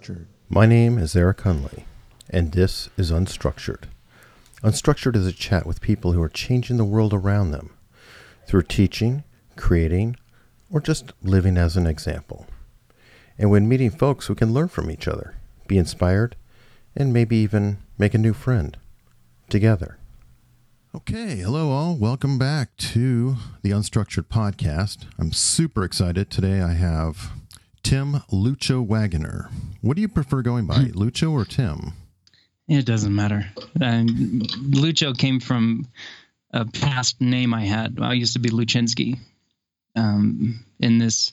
Unstructured. My name is Eric Hunley, and this is Unstructured. Unstructured is a chat with people who are changing the world around them through teaching, creating, or just living as an example. And when meeting folks, we can learn from each other, be inspired, and maybe even make a new friend together. Okay, hello all. Welcome back to the Unstructured Podcast. I'm super excited. Today I have Tim Lucho Wagoner. What do you prefer going by, Lucho or Tim? It doesn't matter. Um, Lucho came from a past name I had. I used to be Luchinsky. Um, in this,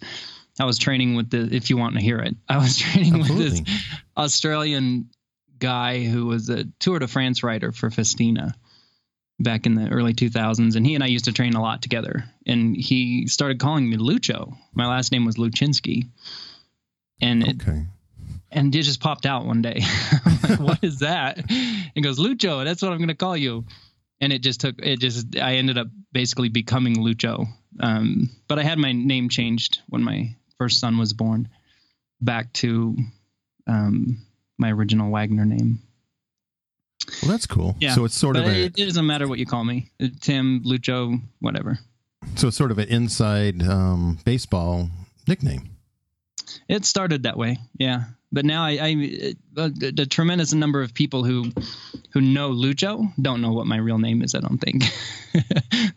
I was training with the. If you want to hear it, I was training Absolutely. with this Australian guy who was a Tour de France rider for Festina back in the early 2000s, and he and I used to train a lot together. And he started calling me Lucho. My last name was Luchinsky, and it, Okay. and it just popped out one day. Like, what is that? He goes, Lucho, that's what I'm going to call you. And it just took, it just, I ended up basically becoming Lucho. Um, but I had my name changed when my first son was born back to um, my original Wagner name. Well, that's cool. Yeah. So it's sort but of a it, it doesn't matter what you call me Tim, Lucho, whatever. so it's sort of an inside um, baseball nickname. It started that way, yeah. But now I, I uh, the, tremendous number of people who who know Lucho don't know what my real name is. I don't think.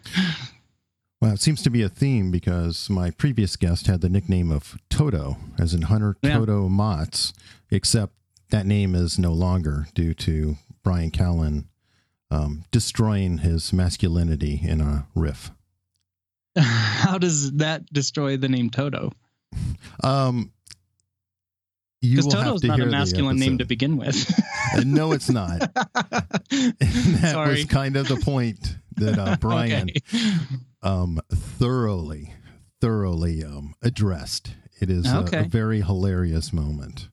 Well, it seems to be a theme because my previous guest had the nickname of Toto, as in Hunter Yeah. Toto Motts, except that name is no longer due to Bryan Callen um, destroying his masculinity in a riff. How does that destroy the name Toto? Um, you Because Toto's to not a masculine name to begin with. Uh, no, it's not. that Sorry. was kind of the point that uh, Bryan Okay. um, thoroughly, thoroughly um, addressed. It is a- a, very hilarious moment.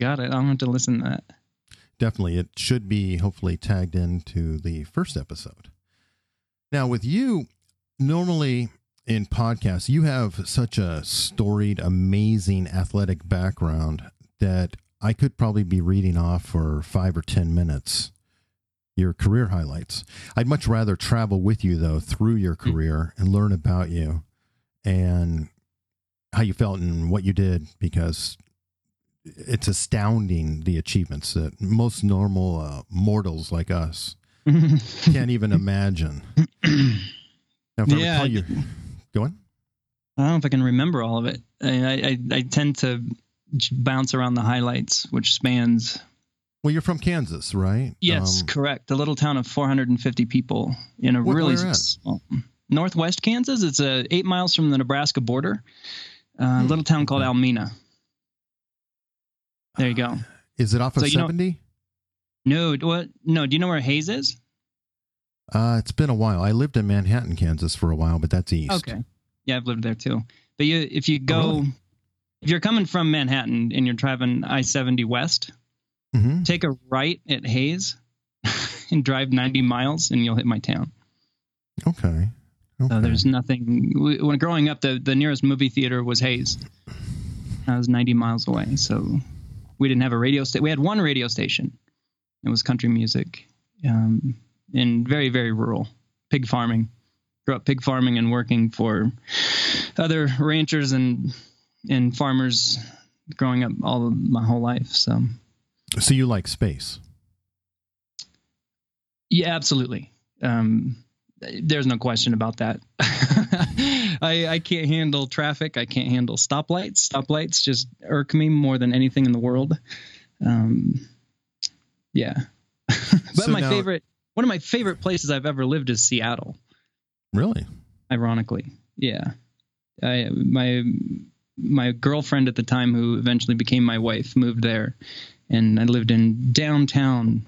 Got it. I'll have to listen to that. Definitely, it should be hopefully tagged into the first episode. Now, with you, normally in podcasts, you have such a storied, amazing athletic background that I could probably be reading off for five or 10 minutes your career highlights. I'd much rather travel with you, though, through your career and learn about you and how you felt and what you did because it's astounding the achievements that most normal uh, mortals like us can't even imagine. Now, if I Yeah. recall you, go on. I don't know if I can remember all of it. I, I, I tend to bounce around the highlights, which spans. Well, you're from Kansas, right? Yes, Um, correct. A little town of 450 people in a really small, northwest Kansas. It's uh, eight miles from the Nebraska border. A Hmm, little town called okay. Almena. There you go. is it off of So, you know- 70? No, what? No. Do you know where Hays is? uh, it's been a while. I lived in Manhattan, Kansas for a while, but that's east. Okay. Yeah, I've lived there too. But you, if you go, really? if you're coming from Manhattan and you're driving I-70 west, hmm take a right at Hays and drive 90 miles, and you'll hit my town. Okay. okay. So there's nothing. When growing up, the the nearest movie theater was Hays. That was 90 miles away. So we didn't have a radio station. We had one radio station. It was country music, um, and very very rural, pig farming. Grew up pig farming and working for other ranchers and and farmers. Growing up all my whole life, so so you like space? Yeah, absolutely. Um, there's no question about that. I, I can't handle traffic. I can't handle stoplights. Stoplights just irk me more than anything in the world. Um, yeah. but So my now- favorite, one of my favorite places I've ever lived is Seattle. Really? Ironically, yeah. I my my girlfriend at the time, who eventually became my wife, moved there, and I lived in downtown,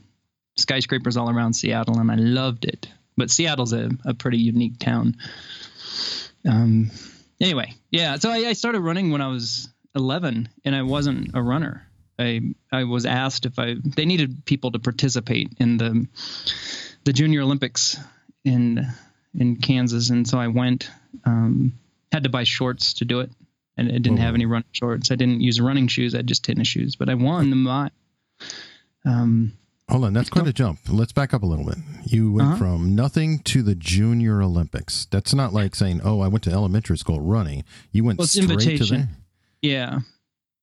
skyscrapers all around Seattle, and I loved it. But Seattle's a, a pretty unique town. Um. Anyway, yeah. So I, I started running when I was 11, and I wasn't a runner. I I was asked if I they needed people to participate in the the Junior Olympics in in Kansas, and so I went. Um, had to buy shorts to do it, and I didn't Whoa. have any running shorts. I didn't use running shoes. I had just tennis shoes, but I won the mile. Um, Hold on, that's quite a jump. Let's back up a little bit. You went Uh-huh. from nothing to the Junior Olympics. That's not like saying, "Oh, I went to elementary school running." You went Well, straight to invitation. there. yeah,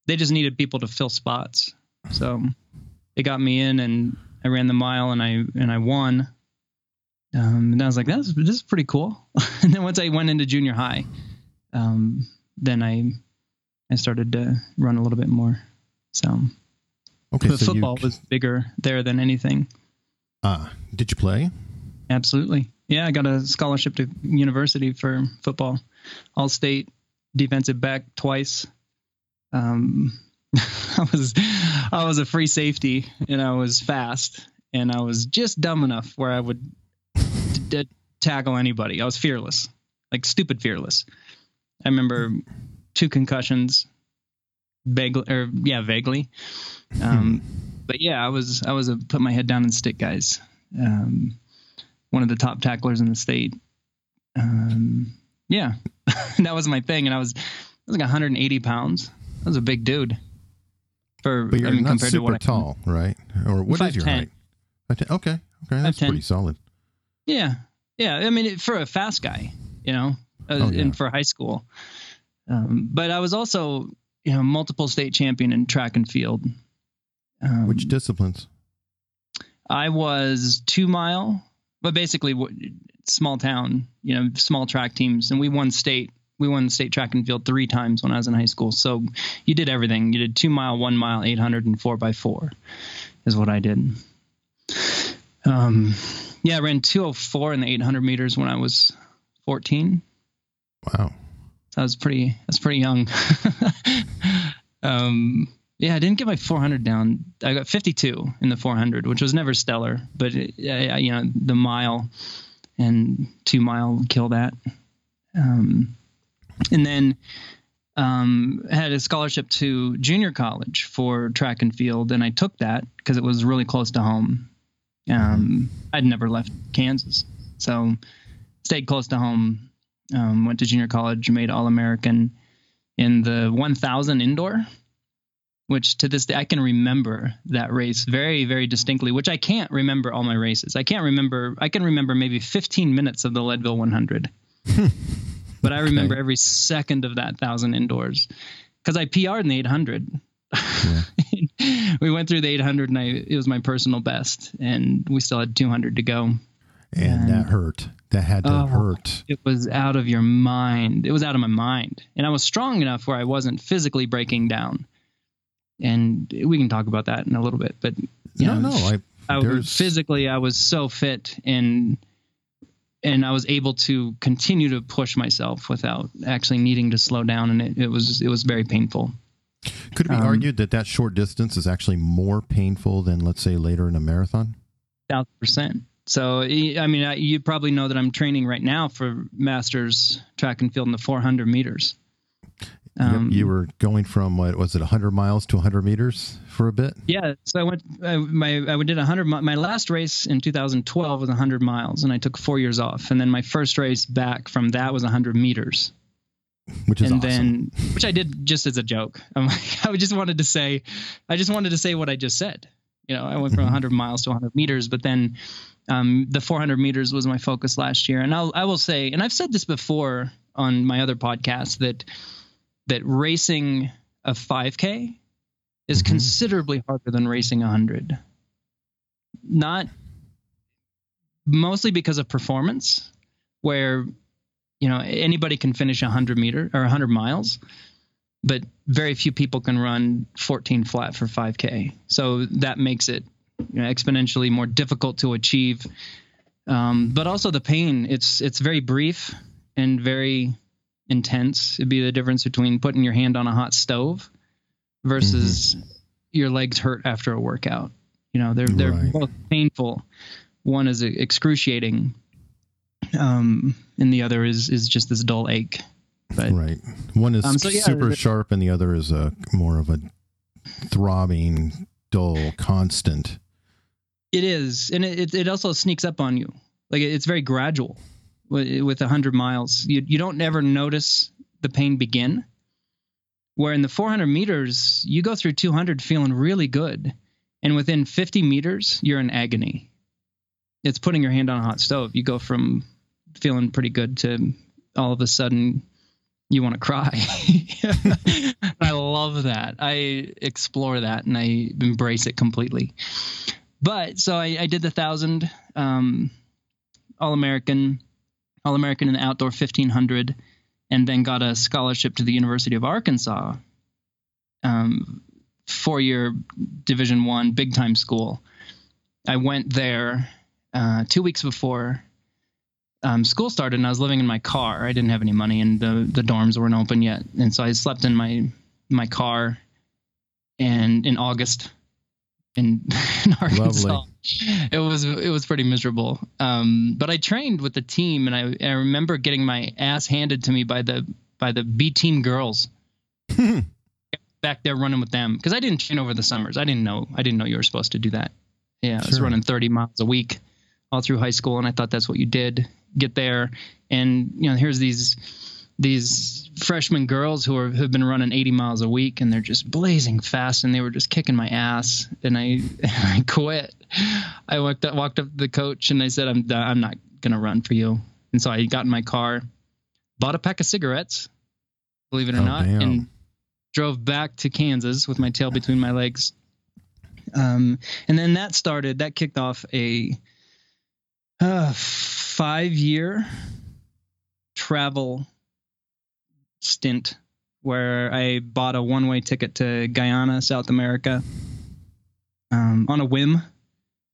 they just needed people to fill spots, so they got me in, and I ran the mile, and I and I won. Um, and I was like, "That's this is pretty cool." and then once I went into junior high, um, then I I started to run a little bit more. So, Okay, but so football you, was bigger there than anything. ah, did you play? Absolutely. Yeah, I got a scholarship to university for football. All state defensive back twice. Um, I was I was a free safety and I was fast and I was just dumb enough where I would t- tackle anybody. I was fearless, like stupid fearless. I remember two concussions, vaguely, or yeah, vaguely. Um, but yeah, I was I was a put my head down and stick guys. Um, one of the top tacklers in the state. Um, yeah, that was my thing, and I was I was like 180 pounds. I was a big dude. For But you're I mean, not compared to what super I, tall, right? Or what is your 5'10". height? Okay, okay, that's 5'10". pretty solid. Yeah, yeah. I mean, it- for a fast guy, you know, uh, Oh, yeah. and for high school. Um, but I was also, you know, multiple state champion in track and field. Um, Which disciplines? I was two mile, but basically small town, you know, small track teams, and we won state. We won state track and field three times when I was in high school. So you did everything. You did two mile, one mile, 800, and four by four is what I did. Um, yeah, I ran 204 in the 800 meters when I was 14. Wow. That was pretty, that's pretty young. um, yeah, I didn't get my 400 down. I got 52 in the 400, which was never stellar, but it, I, I- you know, the mile and two mile kill that. Um, and then um, had a scholarship to junior college for track and field, and I took that because it was really close to home. Um, I'd never left Kansas, so stayed close to home. Um, went to junior college, made All American in the 1000 indoor, which to this day I can remember that race very, very distinctly. Which I can't remember all my races. I can't remember. I can remember maybe 15 minutes of the Leadville 100, but I remember Okay. every second of that thousand indoors because I PR'd in the 800. we went through the 800 and I, it was my personal best, and we still had 200 to go. And that hurt. That had to Oh. hurt. It was out of your mind. It was out of my mind. And I was strong enough where I wasn't physically breaking down. And we can talk about that in a little bit. But you No, know, no. I, I was, physically, I was so fit and and I was able to continue to push myself without actually needing to slow down. And it, it was it was very painful. Could it be um, argued that that short distance is actually more painful than, let's say, later in a marathon? thousand percent. So I mean, I, you probably know that I'm training right now for masters track and field in the 400 meters. Um, yep, you were going from what was it, 100 miles to 100 meters for a bit? Yeah, so I went. I, my I did 100. My last race in 2012 was 100 miles, and I took four years off. And then my first race back from that was 100 meters, Which is and awesome. then which I did just as a joke. I'm like, I just wanted to say, I just wanted to say what I just said. You know, I went from Mhm. 100 miles to 100 meters, but then um, the 400 meters was my focus last year. And I'll I will say, and I've said this before on my other podcast that that racing a 5K is Mhm. considerably harder than racing 100. Not mostly because of performance, where you know anybody can finish a 100 meter or 100 miles, but very few people can run 14 flat for 5K. So that makes it you know, exponentially more difficult to achieve. Um, but also the pain. It's it's very brief and very intense. It'd be the difference between putting your hand on a hot stove versus your legs hurt after a workout. You know, they're they're Right. both painful. One is excruciating, um, and the other is is just this dull ache. But right. One is Um, so yeah, super sharp, and the other is a more of a throbbing, dull, constant. It is, and it, it also sneaks up on you. Like it's very gradual. With with a hundred miles, you you don't ever notice the pain begin, Where in the 400 meters, you go through 200 feeling really good, and within 50 meters, you're in agony. It's putting your hand on a hot stove. You go from feeling pretty good to all of a sudden you want to cry. I love that. I explore that and I embrace it completely. But so I, I did the thousand, um, All American, All American in the outdoor 1500, and then got a scholarship to the University of Arkansas, um, four year Division One big time school. I went there uh, two weeks before um, school started and I was living in my car. I didn't have any money and the, the dorms weren't open yet. And so I slept in my, my car and in August in, in Arkansas, Lovely. it was, it was pretty miserable. Um, but I trained with the team and I, I remember getting my ass handed to me by the, by the B team girls back there running with them. Cause I didn't train over the summers. I didn't know, I didn't know you were supposed to do that. Yeah. I was running 30 miles a week all through high school. And I thought that's what you did get there and you know here's these these freshman girls who are have been running 80 miles a week and they're just blazing fast and they were just kicking my ass and I I quit. I walked up walked up to the coach and I said I'm done. I'm not going to run for you. And so I got in my car, bought a pack of cigarettes, believe it or Oh, not, damn. and drove back to Kansas with my tail between my legs. Um, and then that started that kicked off a uh, five year travel stint where I bought a one way ticket to Guyana, South America, um, on a whim.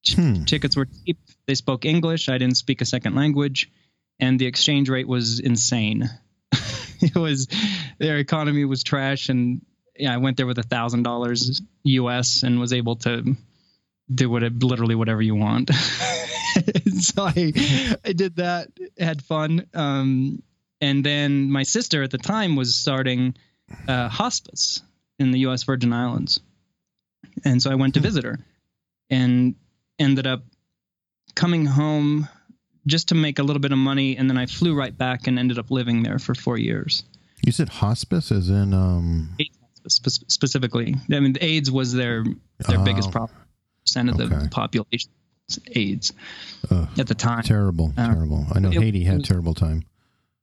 Hmm. Tickets were cheap. They spoke English. I didn't speak a second language, and the exchange rate was insane. it was their economy was trash, and yeah, I went there with a thousand dollars US and was able to do what literally whatever you want. so I I did that, had fun. Um, and then my sister at the time was starting uh, hospice in the U.S. Virgin Islands, and so I went to visit her, and ended up coming home just to make a little bit of money, and then I flew right back and ended up living there for four years. You said hospice as in um AIDS hospice specifically, I mean, AIDS was their their Oh. biggest problem. Percent of Okay. the population AIDS Ugh. at the time. terrible, Uh, terrible. I know it- Haiti had it a was- terrible time.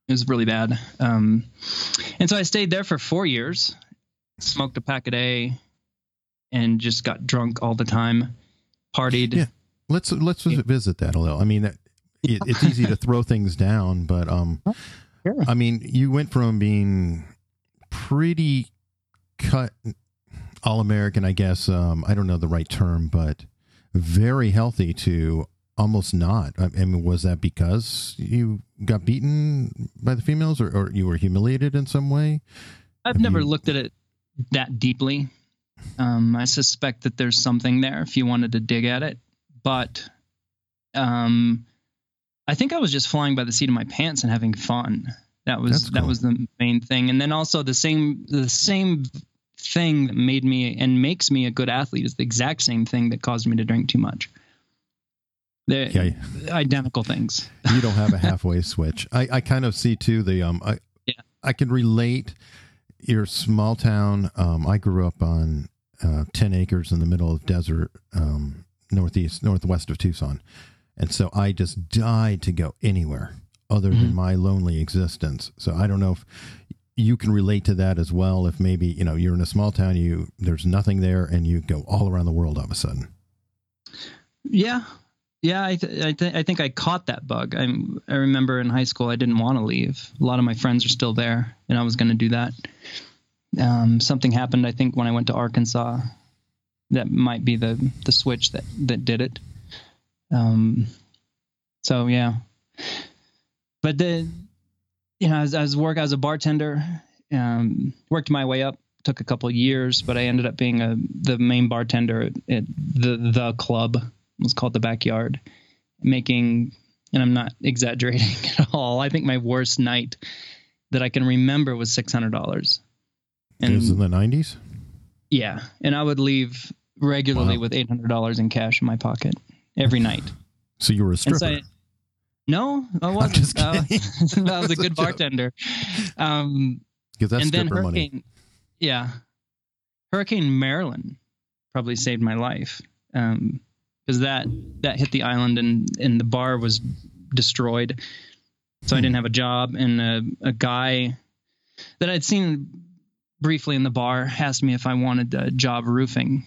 It was really bad. Um, and so I stayed there for four years, smoked a pack a day, and just got drunk all the time, partied. Yeah. Let's let's Yeah. visit that a little. I mean, that, it, it's easy to throw things down, but um, Sure. I mean, you went from being pretty cut all American, I guess. Um, I don't know the right term, but very healthy to almost not. I, mean, was that because you got beaten by the females, or, or you were humiliated in some way? I've Have never you- looked at it that deeply. Um, I suspect that there's something there if you wanted to dig at it, but um, I think I was just flying by the seat of my pants and having fun. That was That's that was the main thing, and then also the same the same thing that made me and makes me a good athlete is the exact same thing that caused me to drink too much. They're Yeah, identical things. you don't have a halfway switch. I, I kind of see too the um I Yeah. I can relate your small town. Um, I grew up on uh, ten acres in the middle of desert, um, northeast northwest of Tucson, and so I just died to go anywhere other than Mhm. my lonely existence. So I don't know if you can relate to that as well. If maybe you know you're in a small town, you there's nothing there, and you go all around the world all of a sudden. Yeah, yeah. I th- I, th- I think I caught that bug. I I remember in high school I didn't want to leave. A lot of my friends are still there, and I was going to do that. Um, something happened. I think when I went to Arkansas, that might be the the switch that that did it. Um, so yeah, but the you know as as work as a bartender, um, worked my way up. Took a couple of years, but I ended up being a the main bartender at, at the the club it was called the backyard making and i'm not exaggerating at all i think my worst night that i can remember was $600 And it was in the nineties. yeah and i would leave regularly Wow. with $800 in cash in my pocket every night So you were a stripper. so I, no i wasn't just Uh, i was a That's a good bartender um because that's and then stripper money. hurricane yeah, Hurricane Marilyn probably saved my life because um, that that hit the island and and the bar was destroyed. So I Hmm. didn't have a job, and a, a guy that I'd seen briefly in the bar asked me if I wanted a job roofing.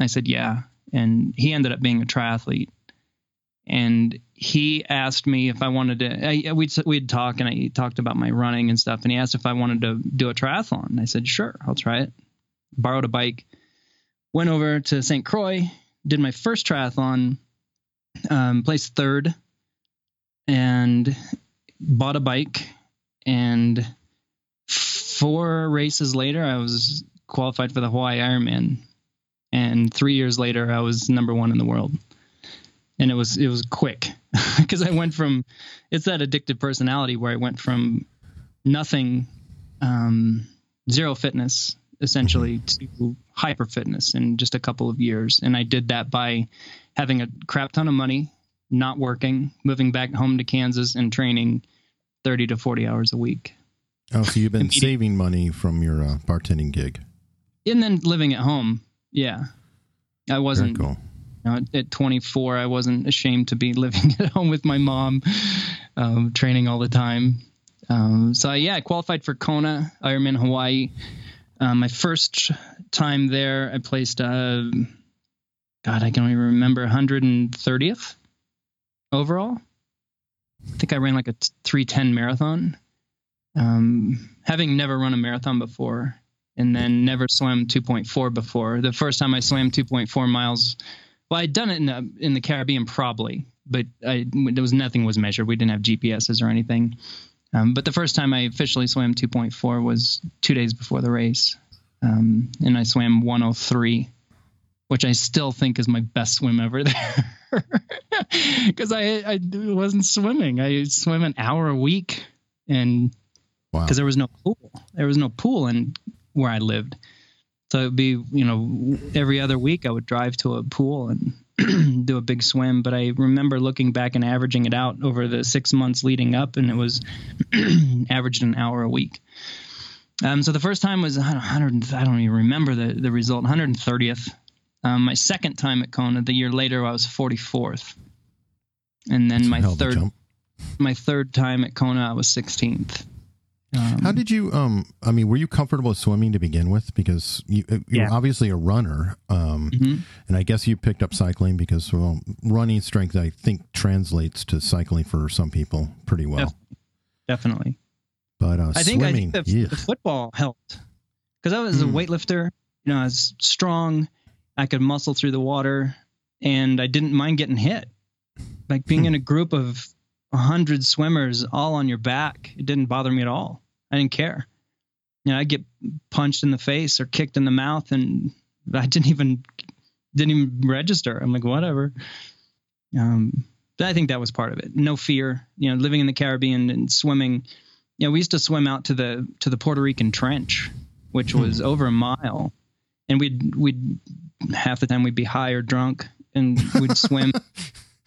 I said yeah, and he ended up being a triathlete. And he asked me if I wanted to. I, we'd we'd talk, and I talked about my running and stuff. And he asked if I wanted to do a triathlon. I said sure, I'll try it. Borrowed a bike, went over to St. Croix, did my first triathlon, um, placed third, and bought a bike. And four races later, I was qualified for the Hawaii Ironman. And three years later, I was number one in the world. And it was it was quick because I went from it's that addictive personality where I went from nothing, um, zero fitness essentially to hyper fitness in just a couple of years. And I did that by having a crap ton of money, not working, moving back home to Kansas and training 30 to 40 hours a week. Oh, so you've been saving money from your uh, bartending gig. And then living at home. Yeah. I wasn't cool. Know, at 24, I wasn't ashamed to be living at home with my mom, um, training all the time. Um, so yeah, I qualified for Kona Ironman Hawaii. Um, my first time there, I placed, uh, God, I can only remember 130th overall. I think I ran like a t- 310 marathon. Um, having never run a marathon before, and then never swam 2.4 before. The first time I swam 2.4 miles well, I'd done it in the in the Caribbean probably, but I there was nothing was measured. We didn't have GPSs or anything. Um, but the first time I officially swam 2.4 was two days before the race, um, and I swam 103, which I still think is my best swim ever there, because I I wasn't swimming. I swam an hour a week, and Wow. because there was no pool. There was no pool in where I lived. So it'd be, you know, every other week I would drive to a pool and do a big swim. But I remember looking back and averaging it out over the six months leading up, and it was averaged an hour a week. Um, so the first time was 100. I don't even remember the the result. 130th. Um, my second time at Kona, the year later, I was 44th. And then That's my hell of a third my third time at Kona, I was 16th. Um, How did you? Um, I mean, were you comfortable swimming to begin with? Because you, you're Yeah. obviously a runner, um, Mhm. and I guess you picked up cycling because well, running strength, I think, translates to cycling for some people pretty well. definitely. But uh, I think I swimming, think the, yeah. the football helped because I was a Hmm. weightlifter. You know, I was strong. I could muscle through the water, and I didn't mind getting hit. Like being Hmm. in a group of a hundred swimmers all on your back, it didn't bother me at all. I didn't care. You know, I get punched in the face or kicked in the mouth, and I didn't even didn't even register. I'm like, whatever. Um, but I think that was part of it. No fear. You know, living in the Caribbean and swimming you know, we used to swim out to the to the Puerto Rican Trench, which was over a mile, and we'd we'd half the time we'd be high or drunk, and we'd swim.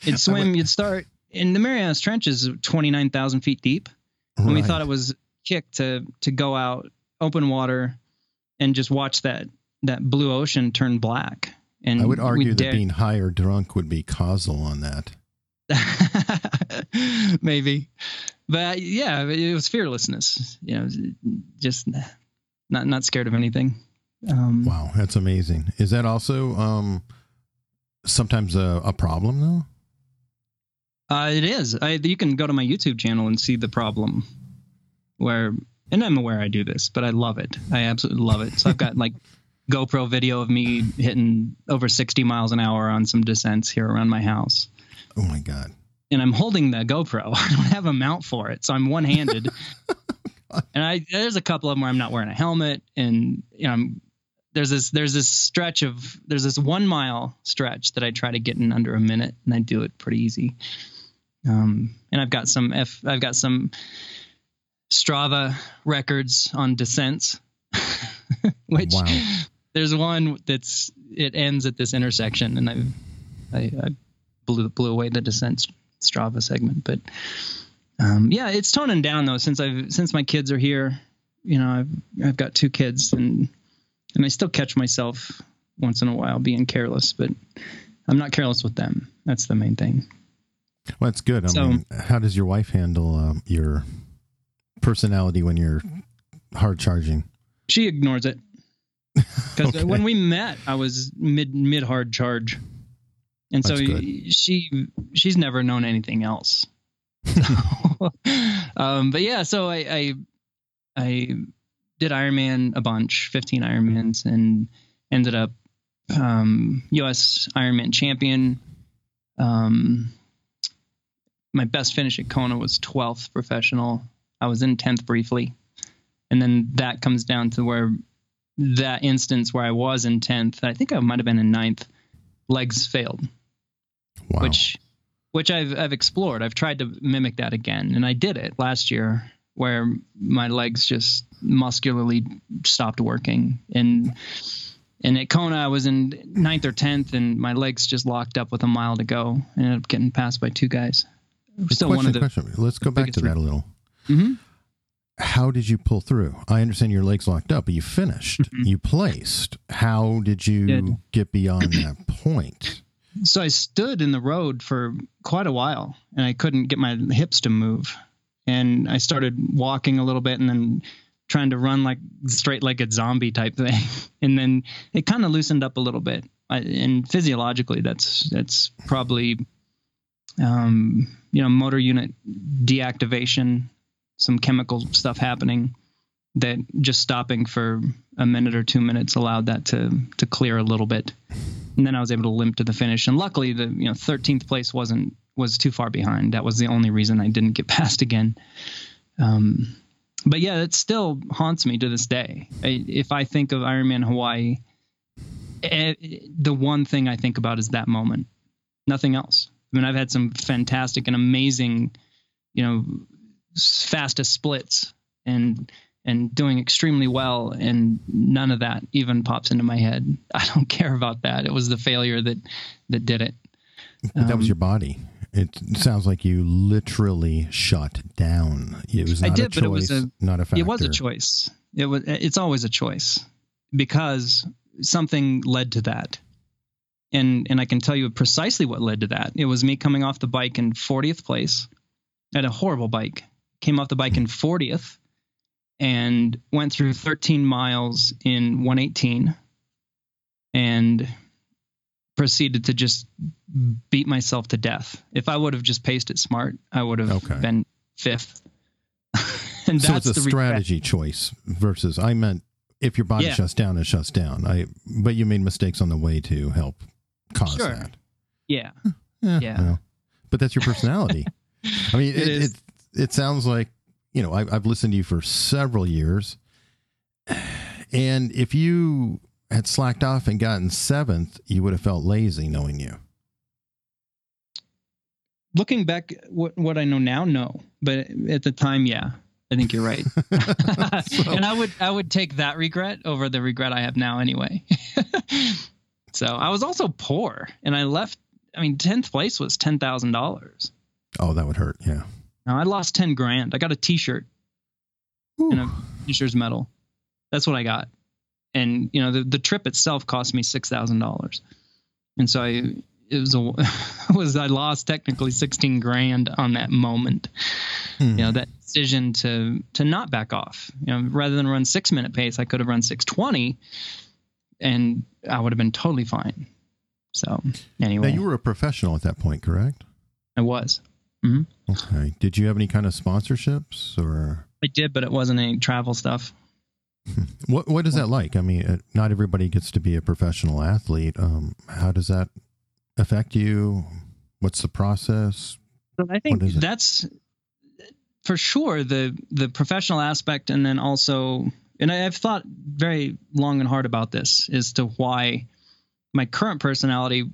You'd swim. You'd start in the Marianas Trench is twenty nine thousand feet deep, and we thought it was kick to to go out open water and just watch that that blue ocean turn black. And I would argue that being high or drunk would be causal on that. maybe but yeah it was fearlessness you know just not not scared of anything um Wow, that's amazing. Is that also um, sometimes a, a problem though? Uh, it is I, you can go to my youtube channel and see the problem where and i'm aware i do this but i love it i absolutely love it so i've got like gopro video of me hitting over 60 miles an hour on some descents here around my house Oh my god. and I'm holding the GoPro. I don't have a mount for it, so I'm one handed. and I there's a couple of them where I'm not wearing a helmet, and you know, I'm, there's this there's this stretch of there's this one mile stretch that I try to get in under a minute, and I do it pretty easy. Um, and I've got some F I've got some Strava records on descents, which Wow. there's one that's it ends at this intersection, and I've I, I blew blew away the descent Strava segment, but um, yeah, it's toning down though since I've since my kids are here. you know, I've I've got two kids and and I still catch myself once in a while being careless, but I'm not careless with them. That's the main thing. Well, that's good. I So- mean, how does your wife handle um, your personality when you're hard charging? She ignores it because Okay. when we met, I was mid mid hard charge, and so she she's never known anything else. um, but yeah, so I, I I did Ironman a bunch, 15 Ironmans, and ended up um, U.S. Ironman champion. Um, my best finish at Kona was 12th professional. I was in 10th briefly, and then that comes down to where that instance where I was in 10th, I think I might have been in 9th, legs failed Wow. which which I've I've explored. I've tried to mimic that again, and I did it last year, where my legs just muscularly stopped working, and and at Kona I was in ninth or tenth, and my legs just locked up with a mile to go. I ended up getting passed by two guys. Still question, one of the question. Let's go back to that a little. Mhm. How did you pull through? I understand your legs locked up, but you finished. Mhm. You placed. How did you get beyond that point? so I stood in the road for quite a while and I couldn't get my hips to move. And I started walking a little bit and then trying to run like straight like a zombie type thing. And then it kind of loosened up a little bit. I, and physiologically, that's that's probably um, you know motor unit deactivation, some chemical stuff happening that just stopping for a minute or two minutes allowed that to to clear a little bit and then I was able to limp to the finish. And luckily, the you know 13th place wasn't was too far behind. That was the only reason I didn't get past again. Um, but yeah, it still haunts me to this day. I, if I think of Ironman Hawaii, eh, the one thing I think about is that moment, nothing else. I mean, I've had some fantastic and amazing, you know, fastest splits and and doing extremely well and none of that even pops into my head i don't care about that it was the failure that that did it But that was Um, your body. It sounds like you literally shut down. It was I did, a but it was a- not a factor. it was a choice it was it's always a choice because something led to that and and i can tell you precisely what led to that it was me coming off the bike in 40th place I had a horrible bike came off the bike in 40th and went through 13 miles in 118 and proceeded to just beat myself to death if i would have just paced it smart i would have Okay. been fifth and so that's it's a the regret. strategy choice versus I meant if your body Yeah. shuts down, it shuts down. I but you made mistakes on the way to help cause Sure. that. yeah Yeah. well, but that's your personality. I mean, It it, is. it, it sounds like, you know, I, I've listened to you for several years. And if you had slacked off and gotten seventh, you would have felt lazy knowing you. looking back what what i know now no but at the time yeah i think you're right So- and i would i would take that regret over the regret i have now anyway so i was also poor and i left i mean 10th place was $10000 oh, that would hurt. Yeah. now i lost 10 grand. I got a t-shirt and a teacher's medal. That's what i got. And you know the, the trip itself cost me $6000 and so i it was a was i lost technically 16 grand on that moment. Hmm. you know that decision to to not back off. You know rather than run six minute pace i could have run 620 and i would have been totally fine so Now, anyway you were a professional at that point, correct? i was Okay. Did you have any kind of sponsorships or i did but it wasn't any travel stuff what? What is that like? I mean, uh, not everybody gets to be a professional athlete. Um, how does that affect you? What's the process? So I think What is it? that's for sure the the professional aspect, and then also, and I, I've thought very long and hard about this as to why my current personality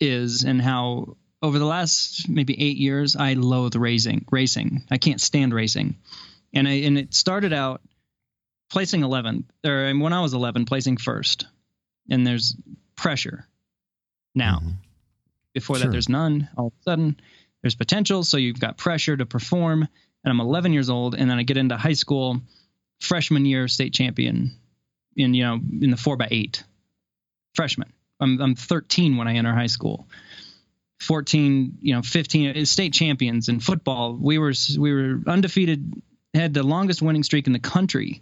is, and how over the last maybe eight years I loathe racing. Racing, I can't stand racing, and I and it started out placing 11th, or when I was 11, placing first, and there's pressure now Mhm. before Sure. that there's none all of a sudden there's potential so you've got pressure to perform and i'm 11 years old and then i get into high school freshman year state champion in you know in the four by eight freshman. I'm I'm 13 when I enter high school. 14, you know, 15 uh, state champions in football. We were we were undefeated, had the longest winning streak in the country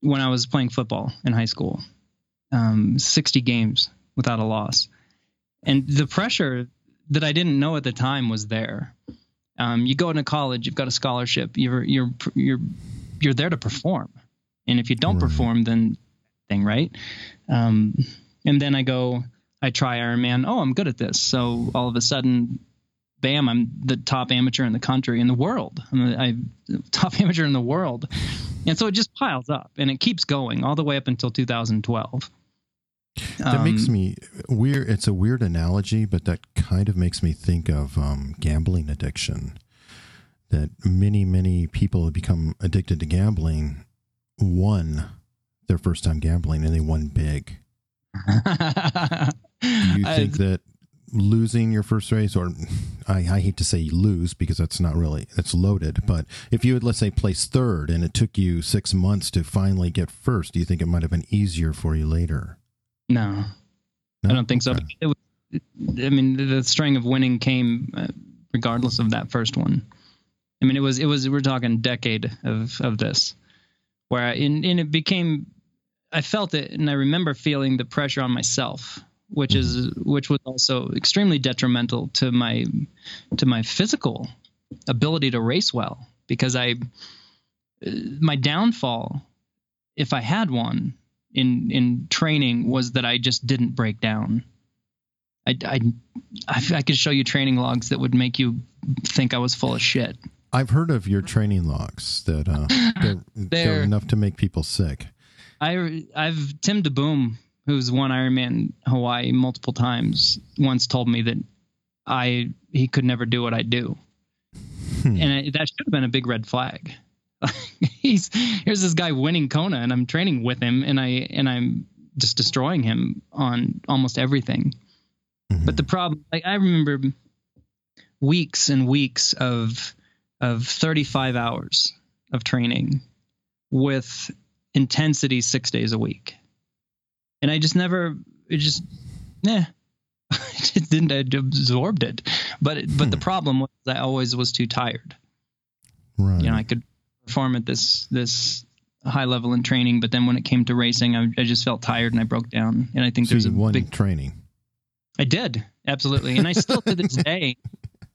when I was playing football in high school. Um, 60 games without a loss, and the pressure that I didn't know at the time was there. Um, you go into college, you've got a scholarship, you're you're you're you're there to perform, and if you don't Right. perform, then thing right. Um, and then I go, I try Ironman. Oh, I'm good at this. So all of a sudden, bam, I'm the top amateur in the country, in the world. I'm the I, top amateur in the world. And so it just piles up and it keeps going all the way up until 2012. That makes Um, me weird. It's a weird analogy, but that kind of makes me think of um, gambling addiction. That many, many people have become addicted to gambling, won their first time gambling, and they won big. Do you I- think that losing your first race, or I, I hate to say lose because that's not really that's loaded, but if you had let's say placed third and it took you six months to finally get first, do you think it might have been easier for you later? no, No? I don't think so. Okay. Was, I mean, the, the string of winning came uh, regardless of that first one. I mean, it was it was we're talking decade of of this, where I, and, and it became, I felt it, and I remember feeling the pressure on myself, which is which was also extremely detrimental to my to my physical ability to race well because I uh, my downfall, if I had one in in training, was that I just didn't break down. I, I, I, I could show you training logs that would make you think I was full of shit. I've heard of your training logs that uh, they're, they're They're- enough to make people sick. I, I've Tim DeBoom, who's won Ironman Hawaii multiple times, once told me that I he could never do what I do, Hmm. and I, that should have been a big red flag. He's here's this guy winning Kona, and I'm training with him, and I and I'm just destroying him on almost everything. Mhm. But the problem, like I remember weeks and weeks of of 35 hours of training with intensity six days a week, and I just never, it just, yeah, I just didn't I absorbed it. But it, but the Hmm. problem was I always was too tired. right. You know, I could perform at this this high level in training, but then when it came to racing, I, I just felt tired and I broke down. And I think so there's a won big training. I did absolutely, and I still to this day,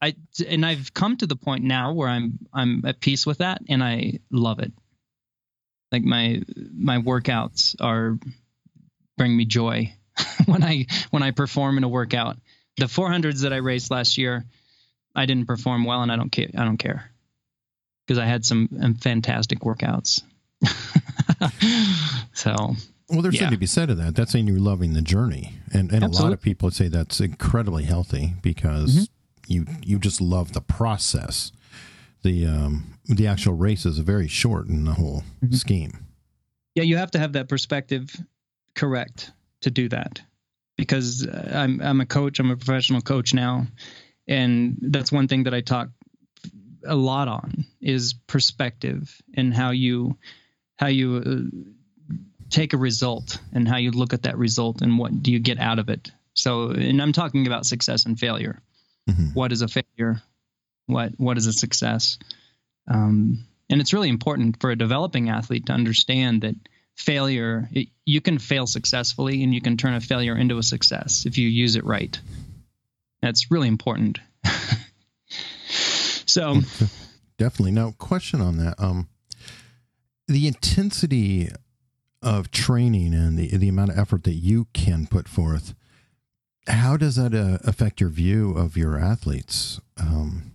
I and I've come to the point now where I'm I'm at peace with that, and I love it. Like my my workouts are bring me joy when I when I perform in a workout. The 400s that I raced last year, I didn't perform well, and I don't care. I don't care because I had some um, fantastic workouts. so Well, there's Yeah. something to be said to that. That's saying you're loving the journey, and and a lot of people would say that's incredibly healthy because Mm-hmm. You you just love the process. The um the actual race is very short in the whole Mm-hmm. scheme. yeah you have to have that perspective correct to do that because uh, i'm i'm a coach i'm a professional coach now and that's one thing that i talk a lot on is perspective and how you how you uh, take a result and how you look at that result and what do you get out of it so and i'm talking about success and failure Mhm. what is a failure what what is a success um, and it's really important for a developing athlete to understand that failure it, you can fail successfully and you can turn a failure into a success if you use it right that's really important so Definitely. Now, question on that. Um, the intensity of training and the the amount of effort that you can put forth. How does that uh, affect your view of your athletes? Um,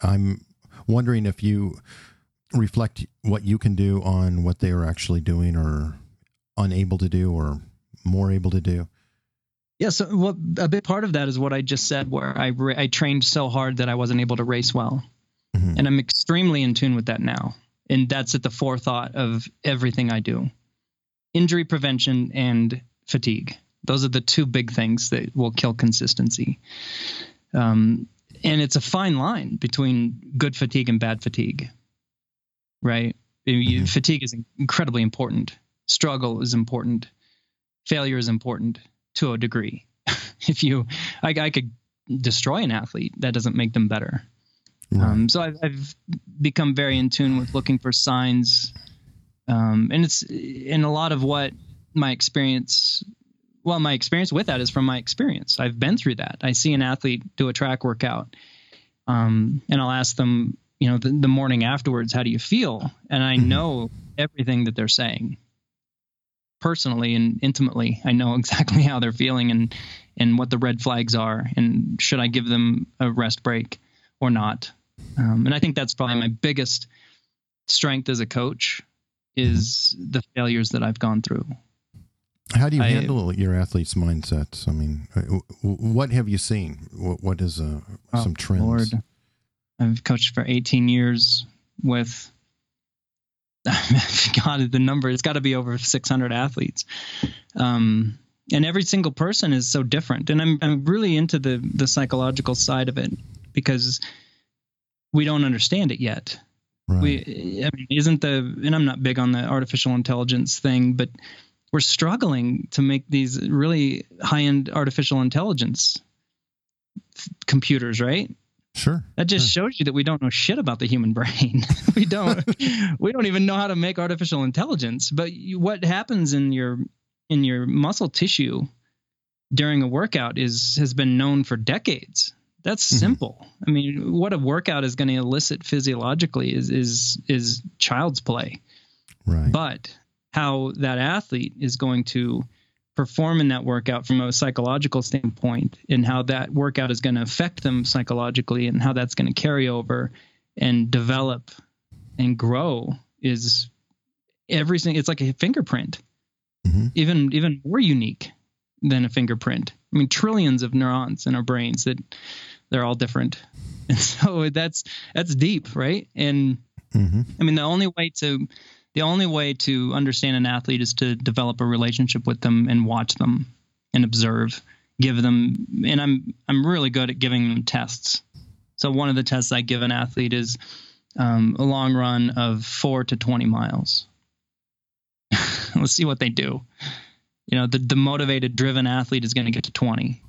I'm wondering if you reflect what you can do on what they are actually doing or unable to do or more able to do. yeah so what a big part of that is what i just said where i ra- i trained so hard that i wasn't able to race well Mhm. and i'm extremely in tune with that now and that's at the forethought of everything i do injury prevention and fatigue those are the two big things that will kill consistency um, and it's a fine line between good fatigue and bad fatigue right You- Fatigue is incredibly important. Struggle is important. Failure is important to a degree. if you, I, I could destroy an athlete, that doesn't make them better. Right. Um, so I've, I've become very in tune with looking for signs, um, and it's in a lot of what my experience. Well, my experience with that is from my experience. I've been through that. I see an athlete do a track workout, um, and I'll ask them, you know, the, the morning afterwards, how do you feel? And I Mhm. know everything that they're saying personally and intimately. I know exactly how they're feeling and and what the red flags are, and should I give them a rest break or not? Um, and I think that's probably my biggest strength as a coach is the failures that I've gone through. How do you I- handle your athletes' mindsets? I mean, uh, w- w- what have you seen? What, what is uh, Oh, some trends? Lord, I've coached for 18 years with God, the number it's got to be over 600 athletes, um, and every single person is so different. And I'm I'm really into the the psychological side of it because we don't understand it yet. Right. We, I mean, isn't the and I'm not big on the artificial intelligence thing, but we're struggling to make these really high end artificial intelligence f- computers, right? sure. That just shows you that we don't know shit about the human brain. we don't we don't even know how to make artificial intelligence. But you, what happens in your in your muscle tissue during a workout is has been known for decades. That's Mhm. simple. I mean, what a workout is going to elicit physiologically is is is child's play. Right. But how that athlete is going to perform in that workout from a psychological standpoint and how that workout is going to affect them psychologically and how that's going to carry over and develop and grow is everything it's like a fingerprint. Mhm. even even more unique than a fingerprint. I mean trillions of neurons in our brains that they're all different. And so that's that's deep right? And hmm I mean, the only way to the only way to understand an athlete is to develop a relationship with them and watch them and observe, give them. And I'm I'm really good at giving them tests. So one of the tests I give an athlete is um, a long run of four to twenty miles. Let's see what they do. You know, the the motivated, driven athlete is going to get to twenty,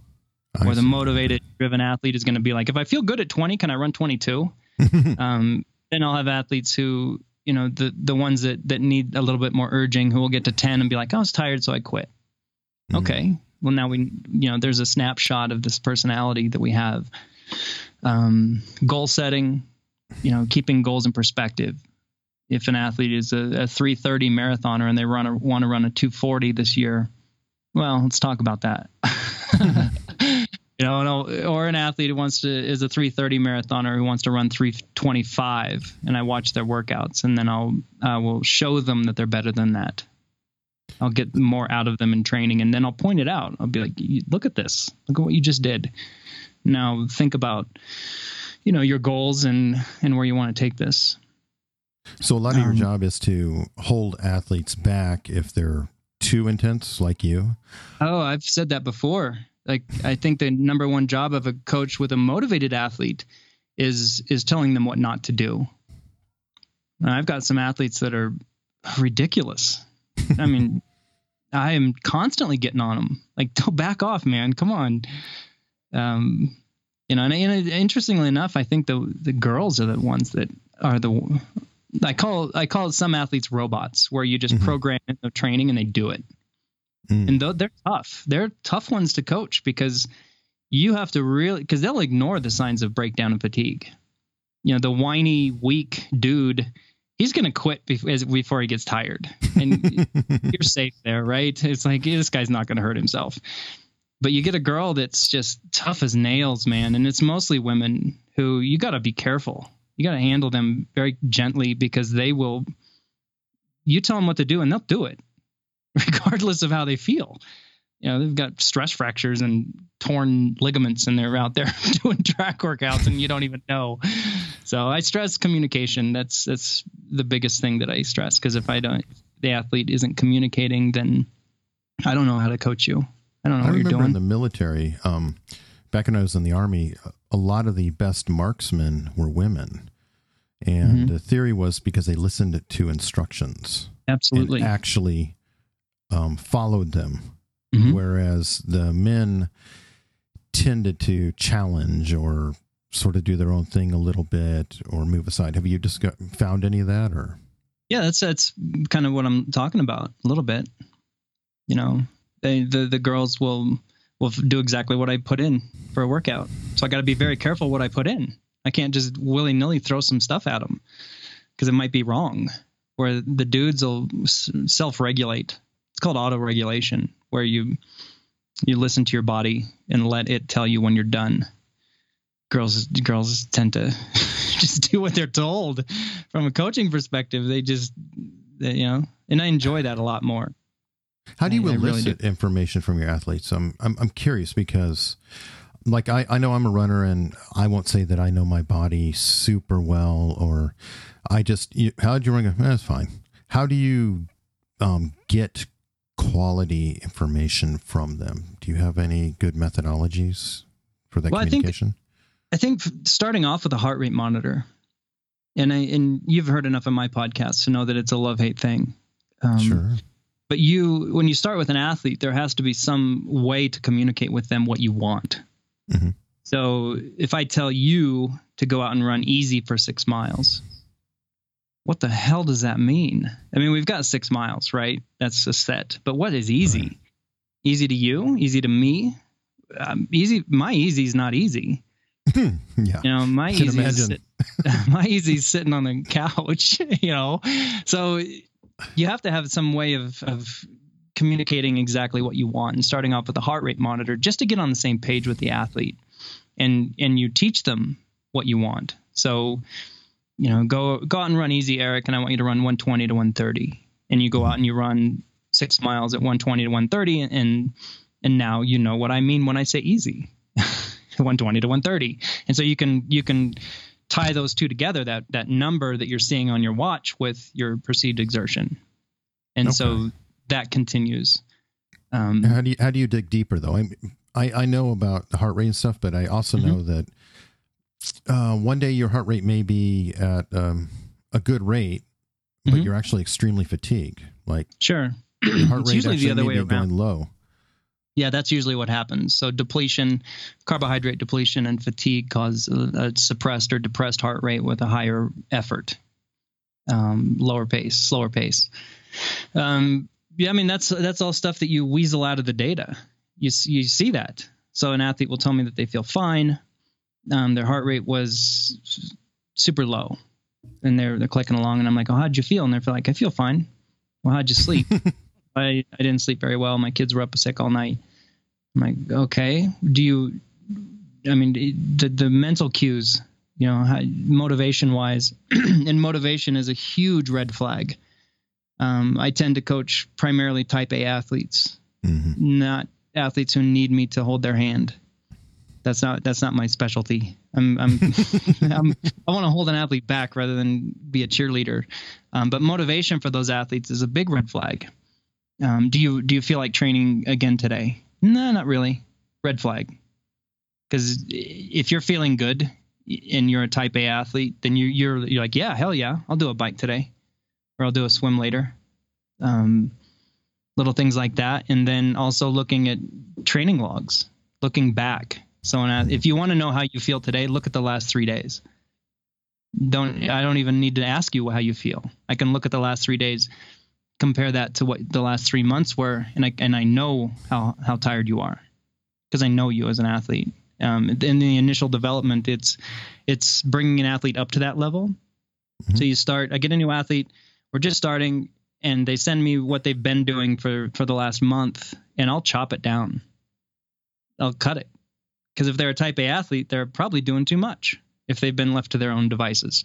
or the motivated, driven athlete is going to be like, if I feel good at twenty, can I run twenty two? um, then I'll have athletes who, you know, the the ones that that need a little bit more urging, who will get to ten and be like, "I was tired, so I quit." Mhm. Okay, well now we, you know, there's a snapshot of this personality that we have. Um, goal setting, you know, keeping goals in perspective. If an athlete is a, a 330 marathoner and they run a, want to run a 240 this year, well, let's talk about that. you know, and- or an athlete who wants to is a 330 marathoner who wants to run 325, and I watch their workouts, and then I'll I will show them that they're better than that. I'll get more out of them in training, and then I'll point it out. I'll be like, "Look at this! Look at what you just did." Now think about, you know, your goals and and where you want to take this. So a lot of your Um, job is to hold athletes back if they're too intense, like you. Oh, I've said that before. Like I think the number one job of a coach with a motivated athlete is is telling them what not to do. And I've got some athletes that are ridiculous. I mean, I am constantly getting on them. Like, don't back off, man. Come on. Um, you know, and, and interestingly enough, I think the the girls are the ones that are the I call I call some athletes robots, where you just Mhm. program in the training and they do it Mm. and they're tough. They're tough ones to coach because you have to really because they'll ignore the signs of breakdown and fatigue. You know the whiny weak dude he's going to quit before he gets tired. And you're safe there right? It's like this guy's not going to hurt himself. But you get a girl that's just tough as nails man and it's mostly women who you got to be careful. You got to handle them very gently because they will you tell them what to do and they'll do it regardless of how they feel. You know, they've got stress fractures and torn ligaments and they're out there doing track workouts and you don't even know. So I stress communication. That's that's the biggest thing that I stress because if I don't if the athlete isn't communicating then I don't know how to coach you. I don't know I what you're remember in the military, um, back when I was in the army, a lot of the best marksmen were women. And Mhm. the theory was because they listened to instructions Absolutely. actually um, followed them, Mhm. whereas the men tended to challenge or sort of do their own thing a little bit or move aside. Have you disco- found any of that or? Yeah, that's that's kind of what I'm talking about a little bit. You know, they the the girls will will do exactly what I put in for a workout. So I got to be very careful what I put in. I can't just willy nilly throw some stuff at them because it might be wrong. Where the dudes will self regulate. It's called auto regulation, where you you listen to your body and let it tell you when you're done. Girls girls tend to just do what they're told from a coaching perspective. They just they, you know, and I enjoy that a lot more. How do you I- I really elicit information from your athletes? I'm, I'm I'm curious because, like, I I know I'm a runner, and I won't say that I know my body super well, or I just you, how did you run? Eh, That's fine. How do you um, get quality information from them? Do you have any good methodologies for that Well, I think- communication? I think starting off with a heart rate monitor, and I and you've heard enough of my podcast to know that it's a love hate thing. Um, sure. But you, when you start with an athlete, there has to be some way to communicate with them what you want. Mhm. So if I tell you to go out and run easy for six miles, what the hell does that mean? I mean, we've got six miles, right? That's a set. But what is easy? Right. Easy to you? Easy to me? Um, easy. My easy is not easy. yeah. You know, my easy is sit- my easy's sitting on the couch. You know, so you have to have some way of of communicating exactly what you want and starting off with a heart rate monitor just to get on the same page with the athlete, and and you teach them what you want. So, you know, go go out and run easy, Eric, and I want you to run 120 to 130, and you go out and you run six miles at 120 to 130, and and now you know what I mean when I say easy. 120 to 130 and so you can you can tie those two together that that number that you're seeing on your watch with your perceived exertion and so that continues um, How do you how do you dig deeper though? I I, I know about the heart rate and stuff, but I also Mm-hmm. know that uh, one day your heart rate may be at um, a good rate, but Mhm. you're actually extremely fatigued. Like sure. your heart rate usually the other way around. going low. yeah that's usually what happens. So depletion carbohydrate depletion and fatigue cause a, a suppressed or depressed heart rate with a higher effort um, lower pace slower pace. Um, yeah i mean that's that's all stuff that you weasel out of the data. You, you see that. So an athlete will tell me that they feel fine um, their heart rate was super low and they're they're clicking along and i'm like oh how'd you feel and they're like i feel fine well how'd you sleep I, I didn't sleep very well. My kids were up a sick all night. I'm like, okay, do you, I mean, the, the mental cues, you know, how, motivation wise, and motivation is a huge red flag. Um, I tend to coach primarily type A athletes, hmm not athletes who need me to hold their hand. That's not that's not my specialty. I'm I'm, I'm I want to hold an athlete back rather than be a cheerleader. Um, but motivation for those athletes is a big red flag. Um, do you do you feel like training again today? No, not really. Red flag. Because if you're feeling good and you're a type A athlete, then you, you're you're like, yeah, hell yeah, I'll do a bike today, or I'll do a swim later. Um, little things like that, and then also looking at training logs, looking back. So when I- if you want to know how you feel today, look at the last three days. Don't I don't even need to ask you how you feel. I can look at the last three days, compare that to what the last three months were, and I and I know how how tired you are because I know you as an athlete. Um, in the initial development, it's it's bringing an athlete up to that level. Mhm. So you start. I get a new athlete. We're just starting, and they send me what they've been doing for for the last month, and I'll chop it down. I'll cut it because if they're a type A athlete, they're probably doing too much if they've been left to their own devices.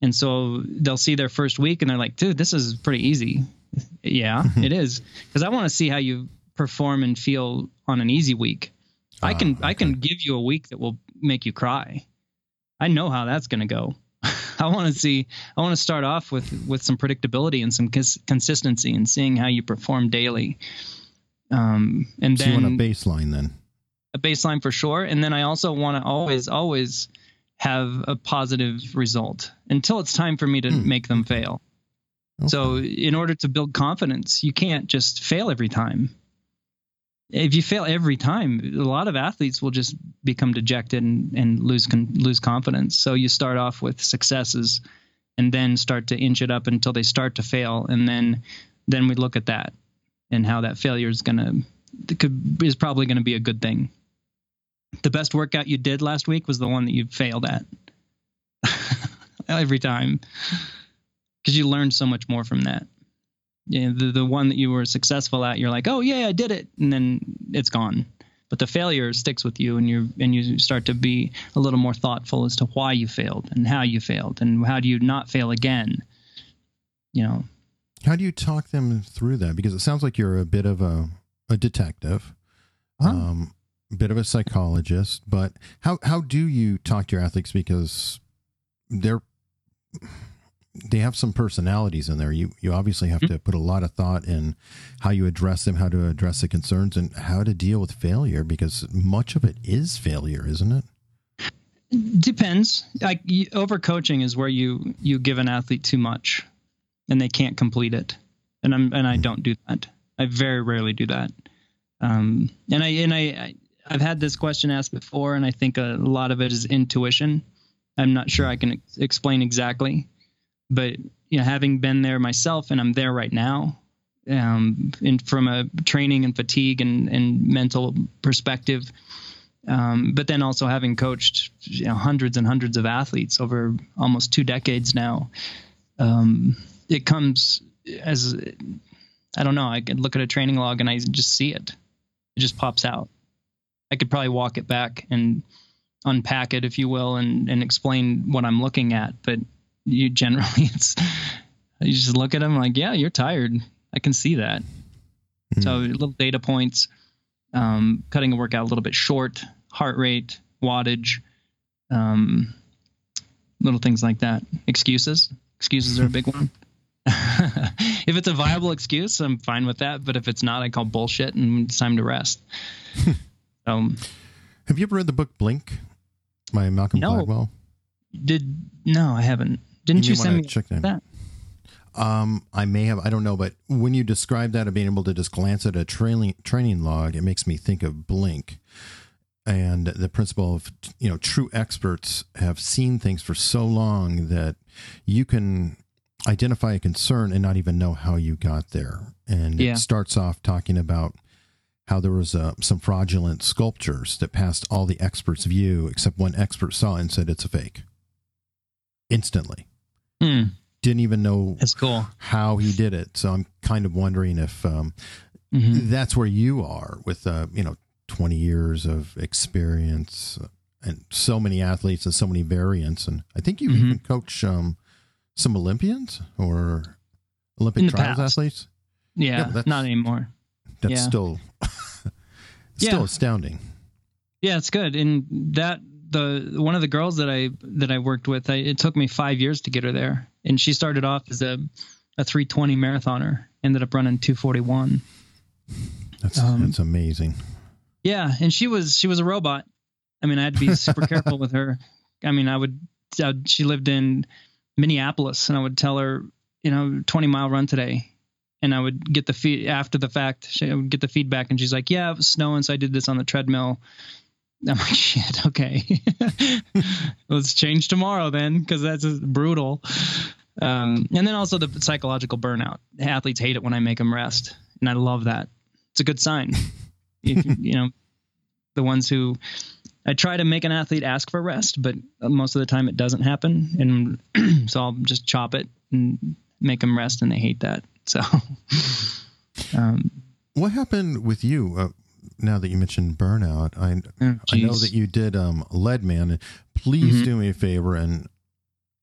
And so they'll see their first week and they're like, dude, this is pretty easy. Yeah, it is. Because I want to see how you perform and feel on an easy week. I can Ah, I can give you a week that will make you cry. I know how that's going to go. I want to see. I want to start off with with some predictability and some cons- consistency and seeing how you perform daily. Um, and So then you want a baseline then? A baseline for sure. And then I also want to always, always have a positive result until it's time for me to Hmm. make them fail. Okay. So, in order to build confidence, you can't just fail every time. If you fail every time, a lot of athletes will just become dejected and, and lose con- lose confidence. So you start off with successes, and then start to inch it up until they start to fail, and then then we look at that and how that failure is gonna could, is probably going to be a good thing. The best workout you did last week was the one that you failed at every time because you learned so much more from that. Yeah, the the one that you were successful at, you're like, oh yeah, I did it, and then it's gone. But the failure sticks with you, and you and you start to be a little more thoughtful as to why you failed and how you failed and how do you not fail again. You know, How do you talk them through that? Because it sounds like you're a bit of a, a detective, Huh? um, bit of a psychologist. But how how do you talk to your athletes? Because they're they have some personalities in there. You you obviously have to put a lot of thought in how you address them, how to address the concerns, and how to deal with failure. Because much of it is failure, isn't it? Depends. Like overcoaching is where you you give an athlete too much, and they can't complete it. And I'm and I don't do that. I very rarely do that. Um, and I and I I've had this question asked before, and I think a lot of it is intuition. I'm not sure I can ex- explain exactly, but you know, having been there myself, and I'm there right now, um, and from a training and fatigue and and mental perspective, um, but then also having coached you know, hundreds and hundreds of athletes over almost two decades now, um, it comes as I don't know. I could look at a training log and I just see it. It just pops out. I could probably walk it back and unpack it, if you will, and and explain what I'm looking at. But you generally, it's you just look at them like, yeah, you're tired. I can see that. So little data points, um, cutting a workout a little bit short, heart rate, wattage, um, little things like that. Excuses. Excuses are a big one. if it's a viable excuse, I'm fine with that. But if it's not, I call bullshit and it's time to rest. um, Have you ever read the book Blink by Malcolm No. Gladwell? did no, I haven't. Didn't you, may send me check that? that? Um, I may have. I don't know, but when you describe that of being able to just glance at a training training log, it makes me think of Blink and the principle of you know true experts have seen things for so long that you can identify a concern and not even know how you got there. And Yeah. it starts off talking about how there was uh, some fraudulent sculptures that passed all the experts' view, except one expert saw it and said it's a fake instantly. Hmm, Didn't even know that's cool. how he did it. So I'm kind of wondering if um, Mhm. that's where you are with uh, you know 20 years of experience and so many athletes and so many variants. And I think you Mhm. even coach um, some Olympians or Olympic trials past. athletes. Yeah, Yeah, not anymore. That's Yeah. still Yeah. still astounding. Yeah, it's good. And that the one of the girls that I that I worked with, I, it took me five years to get her there, and she started off as a a 320 marathoner, ended up running 241. That's Um, that's amazing. Yeah, and she was she was a robot. I mean, I had to be super careful with her. I mean, I would uh, she lived in Minneapolis, and I would tell her, you know, 20 mile run today. And I would get the feed after the fact. She I would get the feedback, and she's like, "Yeah, it was snowing, so I did this on the treadmill." I'm like, "Shit, okay, let's change tomorrow then, because that's brutal." Um, and then also the psychological burnout. Athletes hate it when I make them rest, and I love that. It's a good sign. if, you know, the ones who I try to make an athlete ask for rest, but most of the time it doesn't happen, and so I'll just chop it and make them rest, and they hate that. So, um, What happened with you? Uh, now that you mentioned burnout, I oh, I know that you did um, Leadman. Please Mhm. do me a favor and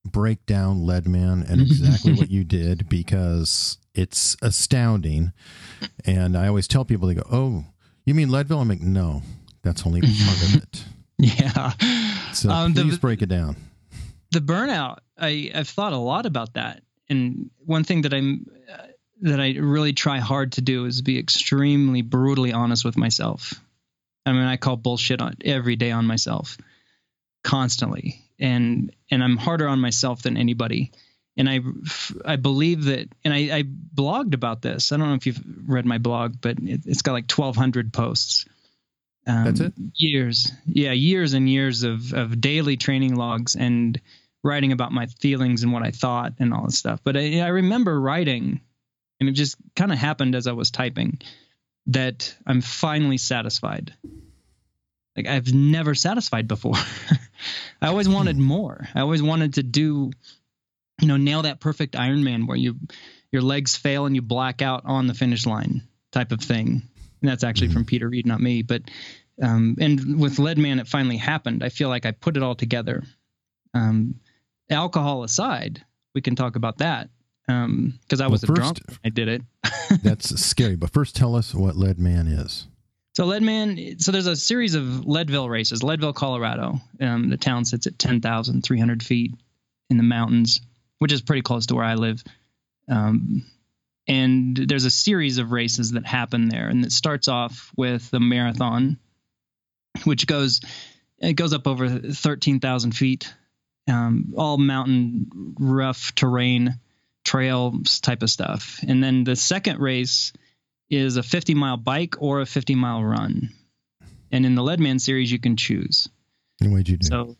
break down Leadman and exactly what you did because it's astounding. And I always tell people, they go, "Oh, you mean Leadville?" I'm like, "No, that's only part of it." yeah. So Um, the- please break it down. the burnout I, i've thought a lot about that and one thing that i'm uh, that i really try hard to do is be extremely brutally honest with myself i mean i call bullshit on every day on myself constantly and and I'm harder on myself than anybody. And I I believe that, and I, I blogged about this. I don't know if you've read my blog, but it, has got like 1,200 posts. Um, That's it. Years, yeah, years and years of of daily training logs and writing about my feelings and what I thought and all this stuff. But I, I remember writing, and it just kind of happened as I was typing that I'm finally satisfied. Like I've never satisfied before. I always wanted more. I always wanted to do, you know, nail that perfect Ironman where you your legs fail and you black out on the finish line type of thing. And that's actually mm-hmm. from Peter Reid, not me. But um, and with Leadman, it finally happened. I feel like I put it all together. Um, alcohol aside, we can talk about that because um, I was well, first, a drunk. I did it. that's scary. But first, tell us what Leadman is. So Leadman, so there's a series of Leadville races. Leadville, Colorado. Um, the town sits at 10,300 feet in the mountains, which is pretty close to where I live. Um, and there's a series of races that happen there, and it starts off with the marathon, which goes it goes up over 13,000 feet, um, all mountain, rough terrain, trails type of stuff. And then the second race is a 50 mile bike or a 50 mile run. And in the Leadman series, you can choose. And what did you do? So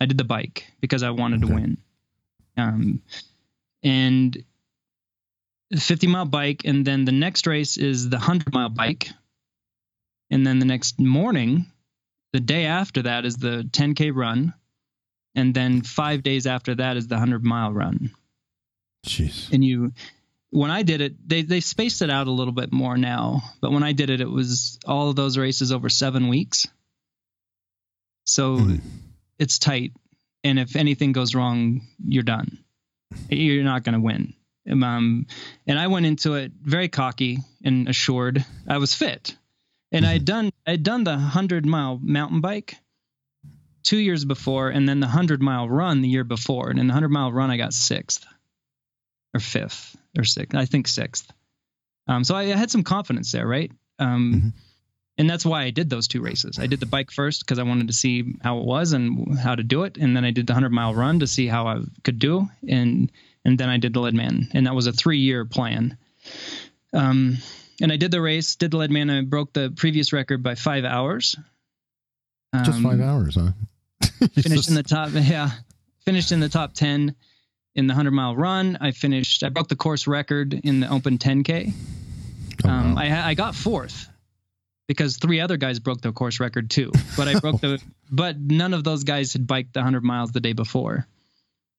I did the bike because I wanted okay. to win. Um, and 50 mile bike. And then the next race is the 100 mile bike. And then the next morning, the day after that is the 10K run. And then five days after that is the 100 mile run. Jeez. And you when I did it, they they spaced it out a little bit more now. But when I did it, it was all of those races over seven weeks. So mm. it's tight, and if anything goes wrong, you're done. You're not going to win. Um, and I went into it very cocky and assured. I was fit, and I had done I'd done the hundred mile mountain bike two years before, and then the hundred mile run the year before. And in the hundred mile run, I got sixth or fifth or sixth. I think sixth. Um, so I, I, had some confidence there, right? Um, mm-hmm. And that's why I did those two races. I did the bike first because I wanted to see how it was and how to do it, and then I did the hundred mile run to see how I could do, and and then I did the Leadman, and that was a three year plan. Um, and I did the race, did the Leadman, I broke the previous record by five hours. Just five um, hours, huh? finished in the top, yeah, finished in the top ten in the 100 mile run. I finished, I broke the course record in the open 10K. Oh, um, I, I got fourth because three other guys broke the course record too. But I broke the, but none of those guys had biked the 100 miles the day before.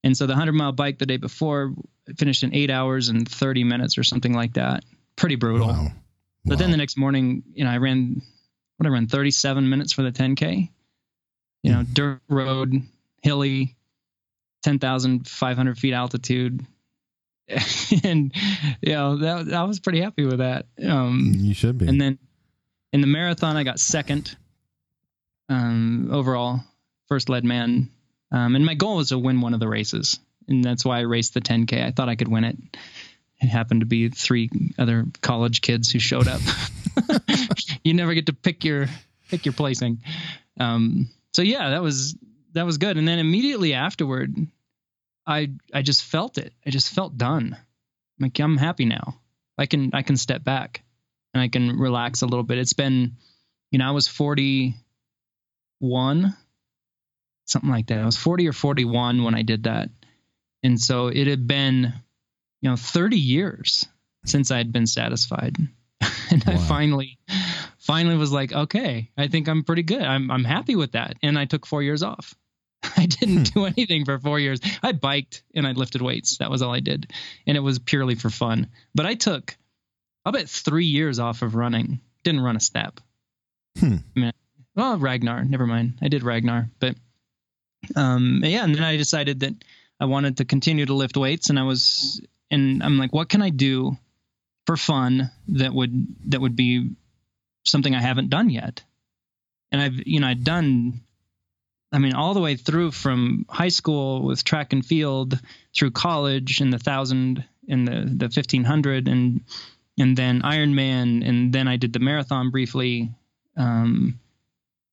And so the 100 mile bike the day before finished in eight hours and 30 minutes or something like that. Pretty brutal. Wow. But wow. then the next morning, you know, I ran, what I ran 37 minutes for the 10K. You know, dirt road, hilly, 10,500 feet altitude. and, you know, that, I was pretty happy with that. Um, you should be. And then in the marathon, I got second um, overall, first Leadman. Um, and my goal was to win one of the races. And that's why I raced the 10K. I thought I could win it. It happened to be three other college kids who showed up. you never get to pick your pick your placing. Um, so yeah, that was that was good. And then immediately afterward, I I just felt it. I just felt done. I'm like I'm happy now. I can I can step back and I can relax a little bit. It's been, you know, I was 41, something like that. I was 40 or 41 when I did that, and so it had been, you know, 30 years since I had been satisfied, and wow. I finally finally was like, okay, I think I'm pretty good. I'm I'm happy with that, and I took four years off. I didn't hmm. do anything for four years. I biked and I lifted weights. That was all I did. And it was purely for fun. But I took, I'll bet three years off of running. Didn't run a step. Hmm. I mean, well, Ragnar, never mind. I did Ragnar. But um, yeah, and then I decided that I wanted to continue to lift weights. And I was, and I'm like, what can I do for fun that would, that would be something I haven't done yet? And I've, you know, I'd done I mean, all the way through from high school with track and field through college in the thousand in the the fifteen hundred and and then Ironman and then I did the marathon briefly, um,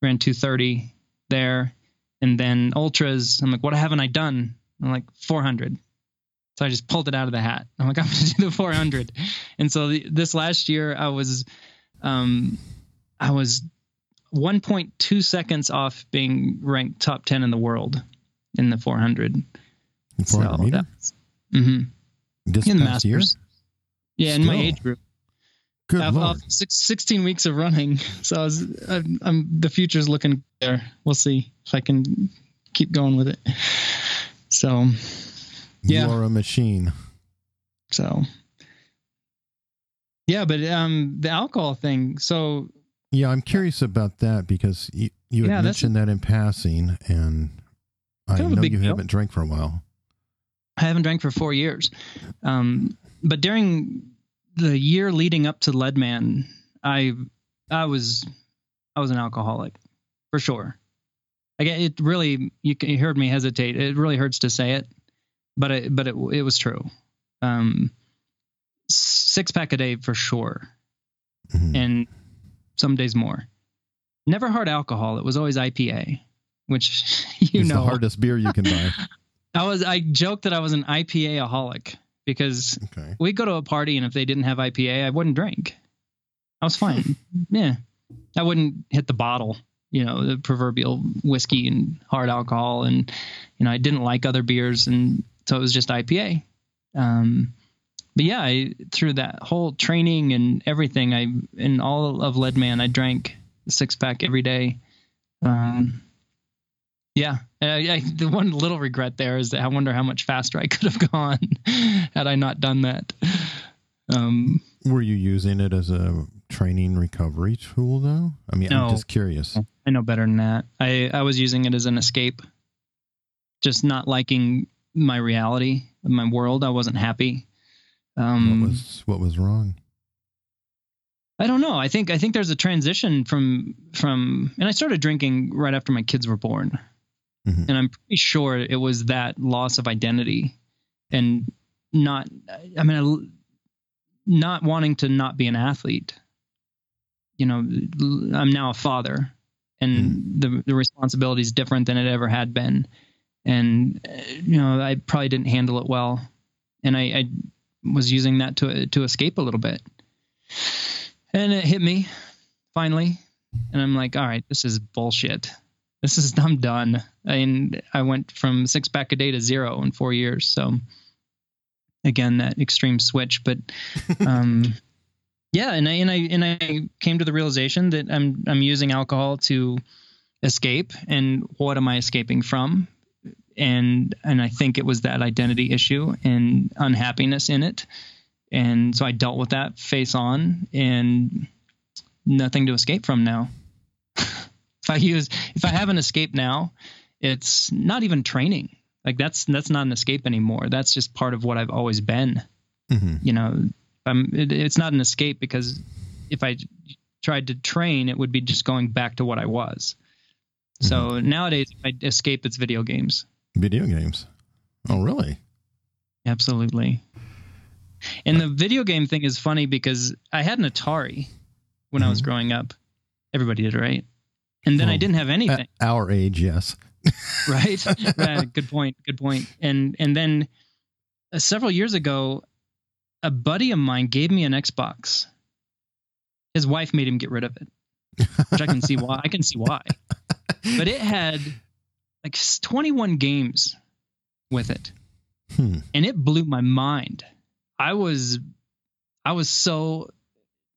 ran two thirty there, and then ultras. I'm like, what haven't I done? I'm like 400. So I just pulled it out of the hat. I'm like, I'm going to do the 400. and so the, this last year, I was, um, I was 1.2 seconds off being ranked top 10 in the world in the 400. 400 so meter? hmm This in the past year? masters. Yeah, in my age group. Good I've, lord. I've six, 16 weeks of running, so I was, I'm, I'm the future's looking there. We'll see if I can keep going with it. So, yeah. You're a machine. so yeah, but um, the alcohol thing. So Yeah, I'm curious about that because you, you had Yeah, that's- mentioned that in passing, and I Kind of a know you deal. haven't drank for a while. I haven't drank for four years. Um, but during the year leading up to Leadman, I I was I was an alcoholic for sure. Like it really you, you heard me hesitate. It really hurts to say it, but it but it it was true. Um, six pack a day for sure, Mhm. and some days more. Never hard alcohol. It was always IPA, which you it's know the hardest beer you can buy. I was I joked that I was an IPA aholic because Okay. we'd go to a party and if they didn't have IPA, I wouldn't drink. I was fine. yeah. I wouldn't hit the bottle, you know, the proverbial whiskey and hard alcohol and you know, I didn't like other beers and so it was just IPA. Um but yeah, I, through that whole training and everything, I in all of Leadman, I drank six pack every day. Um, yeah, I, I, the one little regret there is that I wonder how much faster I could have gone had I not done that. Um, Were you using it as a training recovery tool, though? I mean, No. I'm just curious. I know better than that. I, I was using it as an escape, just not liking my reality, my world. I wasn't happy. Um, what was what was wrong? I don't know. I think I think there's a transition from from and I started drinking right after my kids were born. Mhm. And I'm pretty sure it was that loss of identity and not I mean not wanting to not be an athlete. You know, I'm now a father and the the responsibility is different than it ever had been. And uh, you know, I probably didn't handle it well. And I, I was using that to to escape a little bit. And it hit me finally. And i'm like all right this is bullshit. This is i'm done. And i went from six pack a day to zero in four years. So again that extreme switch. But um yeah and i and i and i came to the realization that i'm i'm using alcohol to escape. And what am i escaping from and and i think it was that identity issue and unhappiness in it and so I dealt with that face on and nothing to escape from now. if I use if I have an escape now, it's not even training. Like that's that's not an escape anymore. That's just part of what I've always been. hmm You know, I'm it, it's not an escape because if I tried to train, it would be just going back to what I was. So nowadays, if I escape, it's video games. Video games. Oh, really? Absolutely. And the video game thing is funny because I had an Atari when I was Mhm. growing up. Everybody did, right? And then I didn't have anything, our age, yes. right? Yeah, good point. Good point. And and then uh, several years ago, a buddy of mine gave me an Xbox. His wife made him get rid of it, which I can see why. I can see why. But it had like 21 games with it Hmm. and it blew my mind. I was I was so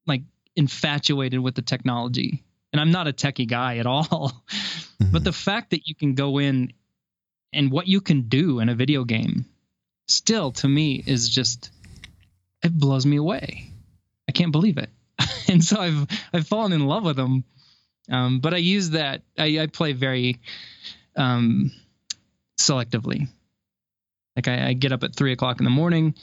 like infatuated with the technology. And I'm not a techie guy at all. Mhm. But the fact that you can go in and what you can do in a video game still to me is just it blows me away. I can't believe it. and so I've I've fallen in love with them. Um, but I use that I, I play very um, selectively. Like I, I get up at three o'clock in the morning,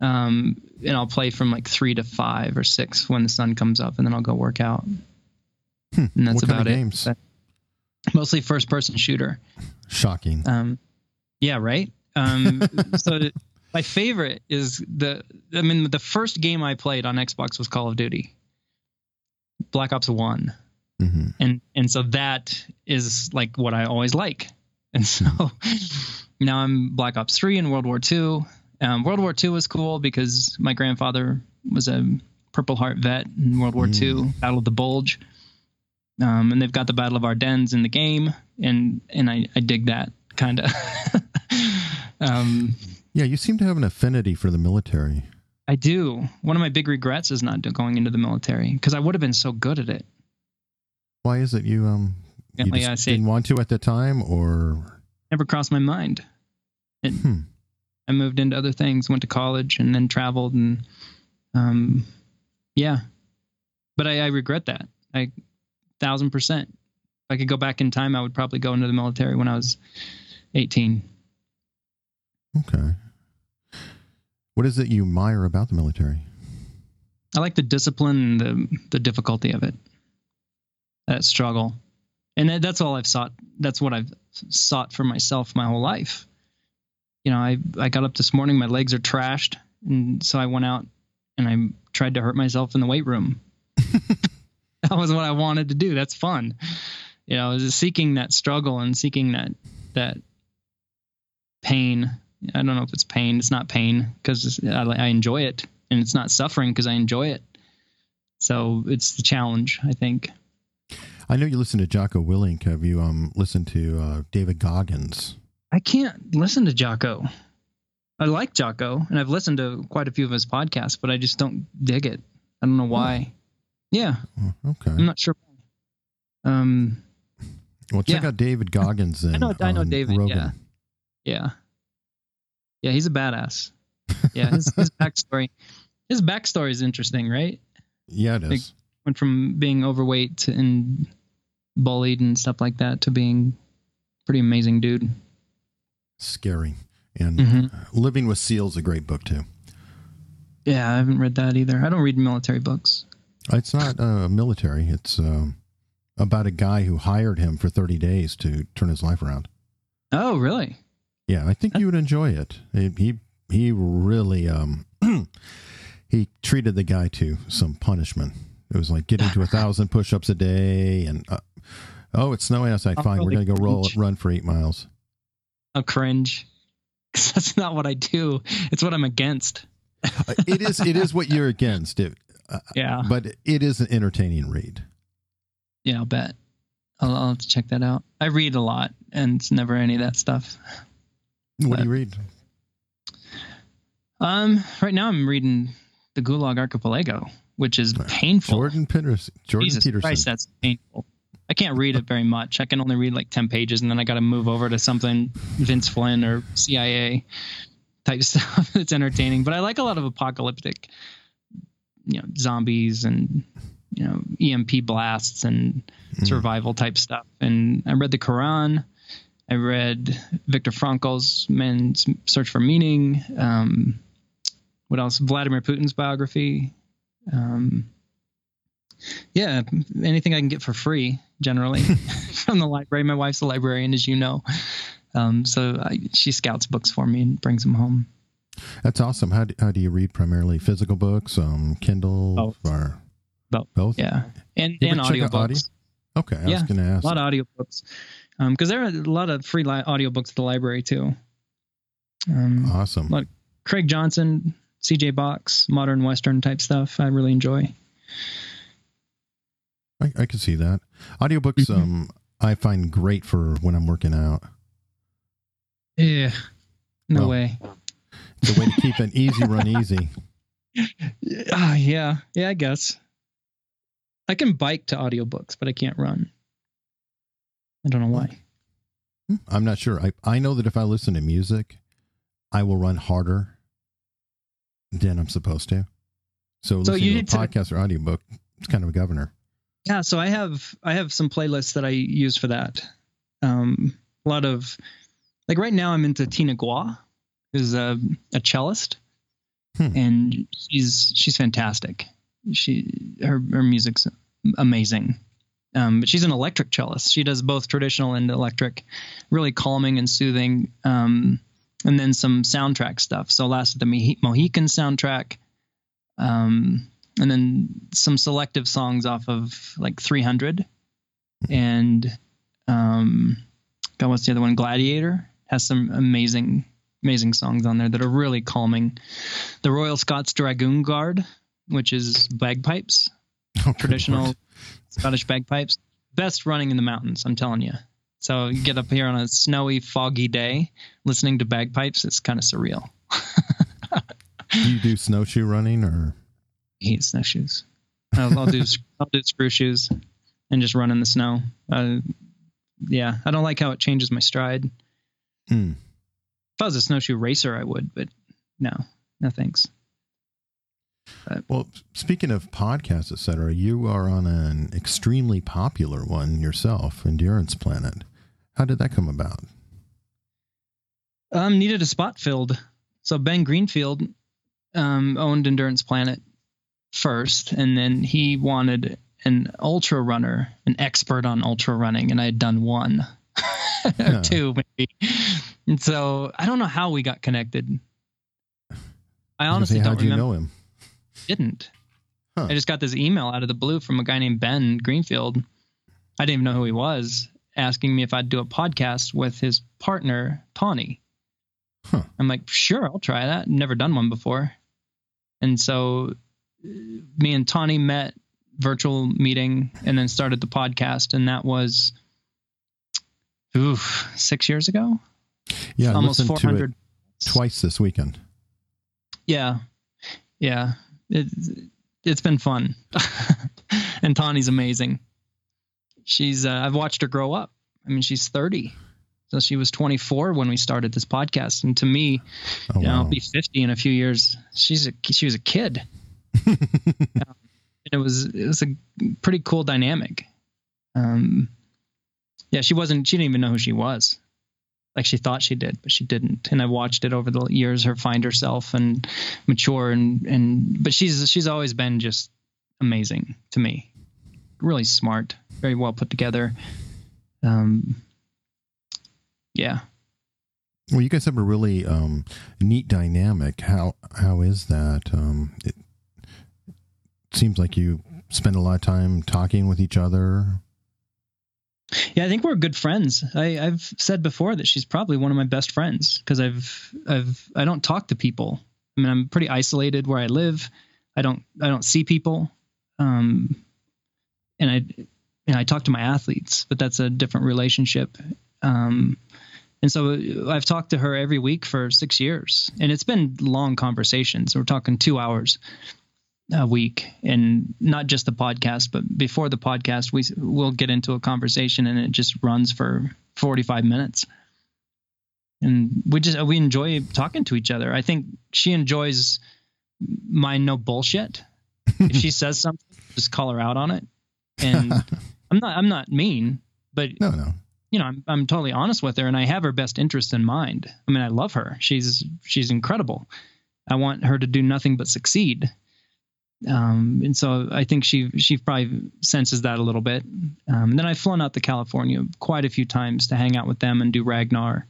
um, and I'll play from like three to five or six when the sun comes up, and then I'll go work out. Hmm. And that's What kind about of it. games? But mostly first person shooter. Shocking. Um, yeah, right. Um, so my favorite is the. I mean, the first game I played on Xbox was Call of Duty, Black Ops One, hmm and and so that is like what I always like. And so now I'm Black Ops 3 and World War II. Um, World War II was cool because my grandfather was a Purple Heart vet in World War II, Battle of the Bulge. Um, and they've got the Battle of Ardennes in the game, and and I, I dig that kind of. um, Yeah, you seem to have an affinity for the military. I do. One of my big regrets is not going into the military because I would have been so good at it. Why is it you um you Yeah, just didn't want to at the time or Never crossed my mind. It, Hmm. I moved into other things, went to college, and then traveled, and um, yeah. But I, I regret that. I thousand percent. If I could go back in time, I would probably go into the military when I was eighteen. okay. What is it you admire about the military? I like the discipline and the the difficulty of it. That struggle, and that, that's all I've sought. That's what I've sought for myself my whole life. You know, I I got up this morning, my legs are trashed, and so I went out and I tried to hurt myself in the weight room. that was what I wanted to do. That's fun. You know, is seeking that struggle and seeking that that pain. I don't know if it's pain. It's not pain because I, I enjoy it, and it's not suffering because I enjoy it. So it's the challenge, I think. I know you listen to Jocko Willink. Have you um listened to uh, David Goggins? I can't listen to Jocko. I like Jocko, and I've listened to quite a few of his podcasts, but I just don't dig it. I don't know why. Yeah, Oh, Okay. I'm not sure. Um, Well, check yeah. out David Goggins. Then I know, I know David. Rogan. Yeah, yeah, yeah. He's a badass. Yeah, his, his backstory, his backstory is interesting, right? Yeah, it is. Like- Went from being overweight and bullied and stuff like that to being pretty amazing dude. Scary. And Mhm. Living with Seals is a great book too. Yeah, I haven't read that either. I don't read military books. It's not uh, military. It's um, about a guy who hired him for 30 days to turn his life around. Oh, really? Yeah, I think you would enjoy it. He he, he really um, he treated the guy to some punishment. It was like getting to a thousand push-ups a day, and uh, oh, it's snowing outside. Fine, we're gonna go roll run for eight miles. I'll cringe. that's not what I do. It's what I'm against. Uh, it is it is what you're against it, Yeah. but it is an entertaining read. Yeah, I'll bet. I'll, I'll have to check that out. I read a lot, and it's never any of that stuff. What do you read? Um, right now I'm reading the Gulag Archipelago, which is painful. Jordan Peterson. Jordan Jesus Peterson. Christ, that's painful. I can't read it very much. I can only read like ten pages, and then I got to move over to something Vince Flynn or CIA type stuff that's entertaining. But I like a lot of apocalyptic, you know, zombies and you know EMP blasts and Mm. survival type stuff. And I read the Quran. I read Viktor Frankl's Man's Search for Meaning. Um, what else? Vladimir Putin's biography. Um, yeah, anything I can get for free, generally from the library. My wife's a librarian, as you know, um, so I, she scouts books for me and brings them home. That's awesome. How do, how do you read? Primarily physical books, um, Kindle, Both. or Both. both? Yeah, and You and ever check audiobooks. audio? Okay, I was Yeah, going to ask. A lot of audiobooks, Um because there are a lot of free li- audiobooks at the library too. Um, awesome. Lot- Craig Johnson, C.J. Box, modern Western type stuff. I really enjoy. I, I can see that. Audiobooks, Mhm. um, I find great for when I'm working out. Yeah, no Well, way. It's a way to keep an easy run easy. Ah, yeah, yeah, I guess. I can bike to audiobooks, but I can't run. I don't know why. Hmm, I'm not sure. I, I know that if I listen to music, I will run harder than I'm supposed to. So, So listening you to a podcast or audiobook, it's kind of a governor. Yeah, so I have I have some playlists that I use for that. Um, a lot of like right now I'm into Tina Guo, who's a, a cellist, Hmm. and she's she's fantastic. She her her music's amazing. Um, but she's an electric cellist. She does both traditional and electric, really calming and soothing. Um, and then some soundtrack stuff. So last of the Mohi- Mohican soundtrack. Um, and then some selective songs off of like 300 and um god what's the other one? Gladiator has some amazing amazing songs on there that are really calming. The Royal Scots Dragoon Guard, which is bagpipes, Oh, traditional Scottish bagpipes, best running in the mountains. I'm telling you. So you get up here on a snowy, foggy day, listening to bagpipes. It's kind of surreal. Do you do snowshoe running or? I hate snowshoes. I'll, I'll do I'll do screw shoes and just run in the snow. Uh, yeah, I don't like how it changes my stride. Hmm. If I was a snowshoe racer, I would, but no, no thanks. Well, speaking of podcasts, et cetera, you are on an extremely popular one yourself, Endurance Planet. How did that come about? Um, needed a spot filled, so Ben Greenfield um, owned Endurance Planet first, and then he wanted an ultra runner, an expert on ultra running, and I had done one or Yeah. two maybe. And so I don't know how we got connected. I honestly Say, don't how'd you remember. know him? Didn't. Huh. I just got this email out of the blue from a guy named Ben Greenfield. I didn't even know who he was, asking me if I'd do a podcast with his partner Tawnee. Huh. I'm like, sure, I'll try that. Never done one before. And so uh, me and Tawnee met virtual meeting and then started the podcast and that was oof, 6 years ago. Yeah, Almost listened to 400 it twice this weekend. Yeah, yeah. It, it's been fun, and Tawnee's amazing. She's uh, I've watched her grow up. I mean, she's 30, so she was 24 when we started this podcast, and to me, Oh, you know, I'll be 50 in a few years. She's a she was a kid. Um, it was it was a pretty cool dynamic. Um, yeah, she wasn't. She didn't even know who she was. Like she thought she did, but she didn't. And I watched it over the years, her find herself and mature and and. But she's she's always been just amazing to me. Really smart, very well put together. Um, yeah, Well, you guys have a really um, neat dynamic. How how is that? Um, it seems like you spend a lot of time talking with each other. Yeah, I think we're good friends. I, I've said before that she's probably one of my best friends because I've I've I don't talk to people. I mean, I'm pretty isolated where I live. I don't I don't see people, um, and I and I talk to my athletes, but that's a different relationship. Um, and so I've talked to her every week for six years, and it's been long conversations. We're talking two hours a week, and not just the podcast, but before the podcast, we will get into a conversation, and it just runs for forty five minutes. And we just we enjoy talking to each other. I think she enjoys my no bullshit. if she says something, just call her out on it. And I'm not I'm not mean, but No, no. you know, I'm I'm totally honest with her and I have her best interest in mind. I mean, I love her. She's she's incredible. I want her to do nothing but succeed. Um, and so I think she she probably senses that a little bit. Um, and then I've flown out to California quite a few times to hang out with them and do Ragnar.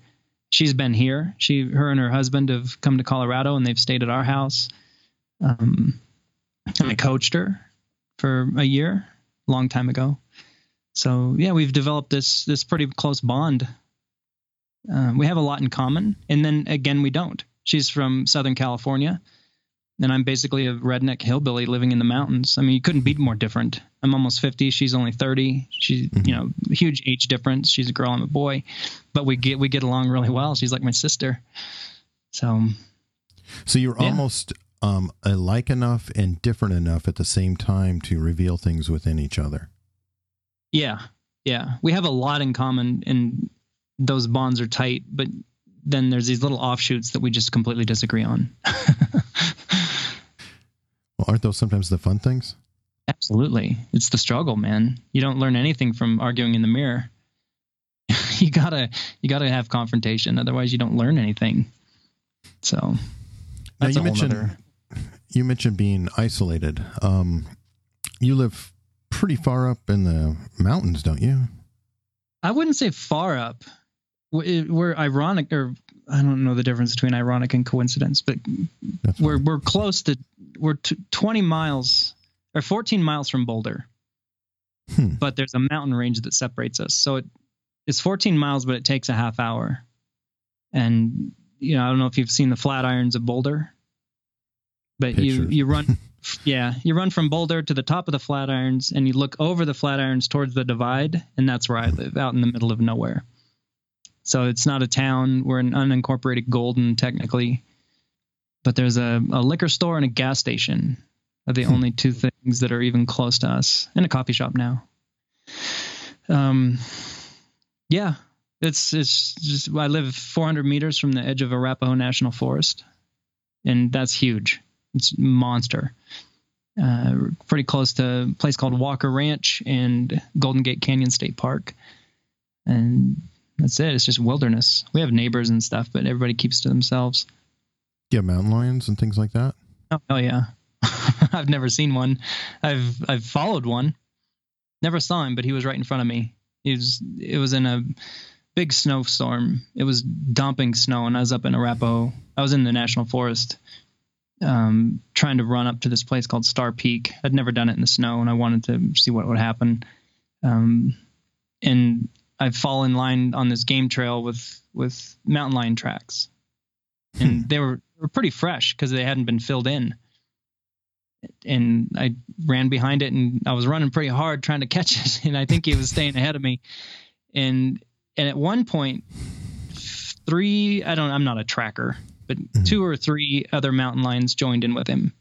She's been here. She her and her husband have come to Colorado and they've stayed at our house. Um, and I coached her for a year, long time ago. So yeah, we've developed this this pretty close bond. Uh, we have a lot in common, and then again, we don't. She's from Southern California, and I'm basically a redneck hillbilly living in the mountains. I mean, you couldn't be more different. I'm almost 50. She's only 30. She's you know huge age difference. She's a girl. I'm a boy, but we get we get along really well. She's like my sister. So So you're Yeah. almost um, alike enough and different enough at the same time to reveal things within each other. Yeah, yeah, we have a lot in common, and those bonds are tight. But then there's these little offshoots that we just completely disagree on. Well, aren't those sometimes the fun things? Absolutely, it's the struggle, man. You don't learn anything from arguing in the mirror. you gotta, you gotta have confrontation, otherwise you don't learn anything. So Now you mentioned nother- you mentioned being isolated. Um, you live pretty far up in the mountains, don't you? I wouldn't say far up. We- We're ironic, or I don't know the difference between ironic and coincidence, but That's we're we're close to we're t- 20 miles or 14 miles from Boulder, Hmm. but there's a mountain range that separates us. So it it's 14 miles, but it takes a half hour. And you know, I don't know if you've seen the Flatirons of Boulder, but you you run, yeah, you run from Boulder to the top of the Flatirons, and you look over the Flatirons towards the divide, and that's where I live, out in the middle of nowhere. So it's not a town. We're an unincorporated Golden, technically, but there's a, a liquor store and a gas station are the only two things that are even close to us, and a coffee shop now. Um, yeah, it's it's just I live 400 meters from the edge of Arapaho National Forest, and that's huge. It's monster. Uh, pretty close to a place called Walker Ranch and Golden Gate Canyon State Park, and that's it. It's just wilderness. We have neighbors and stuff, but everybody keeps to themselves. Yeah, mountain lions and things like that. Oh, oh yeah. I've never seen one. I've I've followed one. Never saw him, but he was right in front of me. He was it was in a big snowstorm. It was dumping snow and I was up in Arapaho. I was in the national forest. Um, trying to run up to this place called Star Peak. I'd never done it in the snow and I wanted to see what would happen. Um, and I fall in line on this game trail with with mountain lion tracks. And they were were pretty fresh because they hadn't been filled in. And I ran behind it, and I was running pretty hard trying to catch it, and I think he was staying ahead of me. And and at one point, three I don't I'm not a tracker, but two or three other mountain lions joined in with him,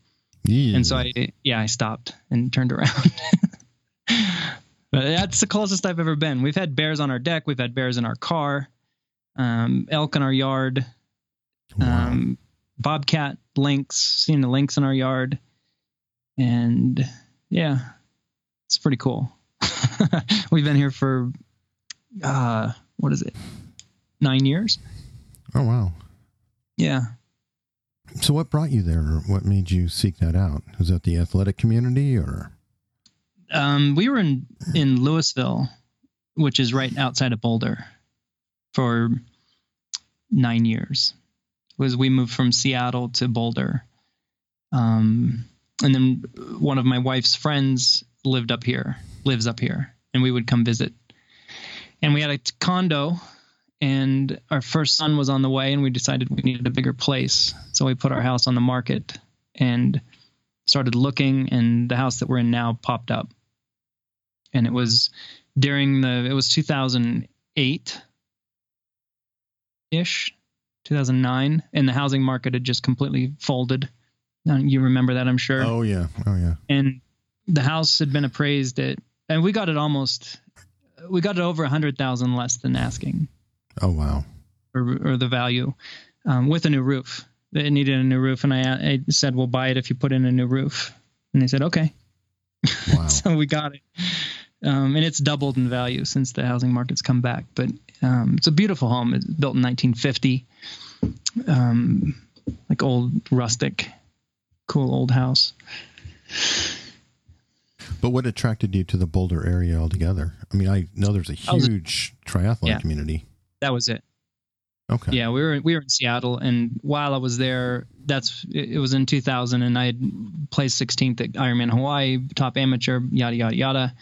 Yeah. and so I yeah I stopped and turned around. but that's the closest I've ever been. We've had bears on our deck, we've had bears in our car, um, elk in our yard, Wow. um, bobcat, lynx, seen the lynx in our yard, and yeah, it's pretty cool. We've been here for uh, what is it, nine years? oh wow. Yeah, So what brought you there? Or what made you seek that out? Was that the athletic community or? um, we were in in Louisville, which is right outside of Boulder, for nine years. Was we moved from Seattle to Boulder, um, and then one of my wife's friends lived up here, lives up here, and we would come visit. And we had a condo, and our first son was on the way, and we decided we needed a bigger place, so we put our house on the market and started looking, and the house that we're in now popped up. And it was during the it was 2008 ish, 2009, and the housing market had just completely folded. Now, you remember that, I'm sure Oh yeah. Oh yeah. and the house had been appraised at and we got it almost we got it over a hundred thousand less than asking Oh wow. or, or the value um, with a new roof it needed a new roof and I, I said we'll buy it if you put in a new roof and they said okay Wow. so we got it um, and it's doubled in value since the housing market's come back but um, it's a beautiful home it's built in 1950 um, like old rustic cool old house But what attracted you to the Boulder area altogether? I mean, I know there's a was- huge triathlon Yeah. community. that was it Okay. Yeah, we were we were in Seattle, and while I was there, that's it it was in 2000, and I had placed 16th at Ironman Hawaii, top amateur, yada yada yada.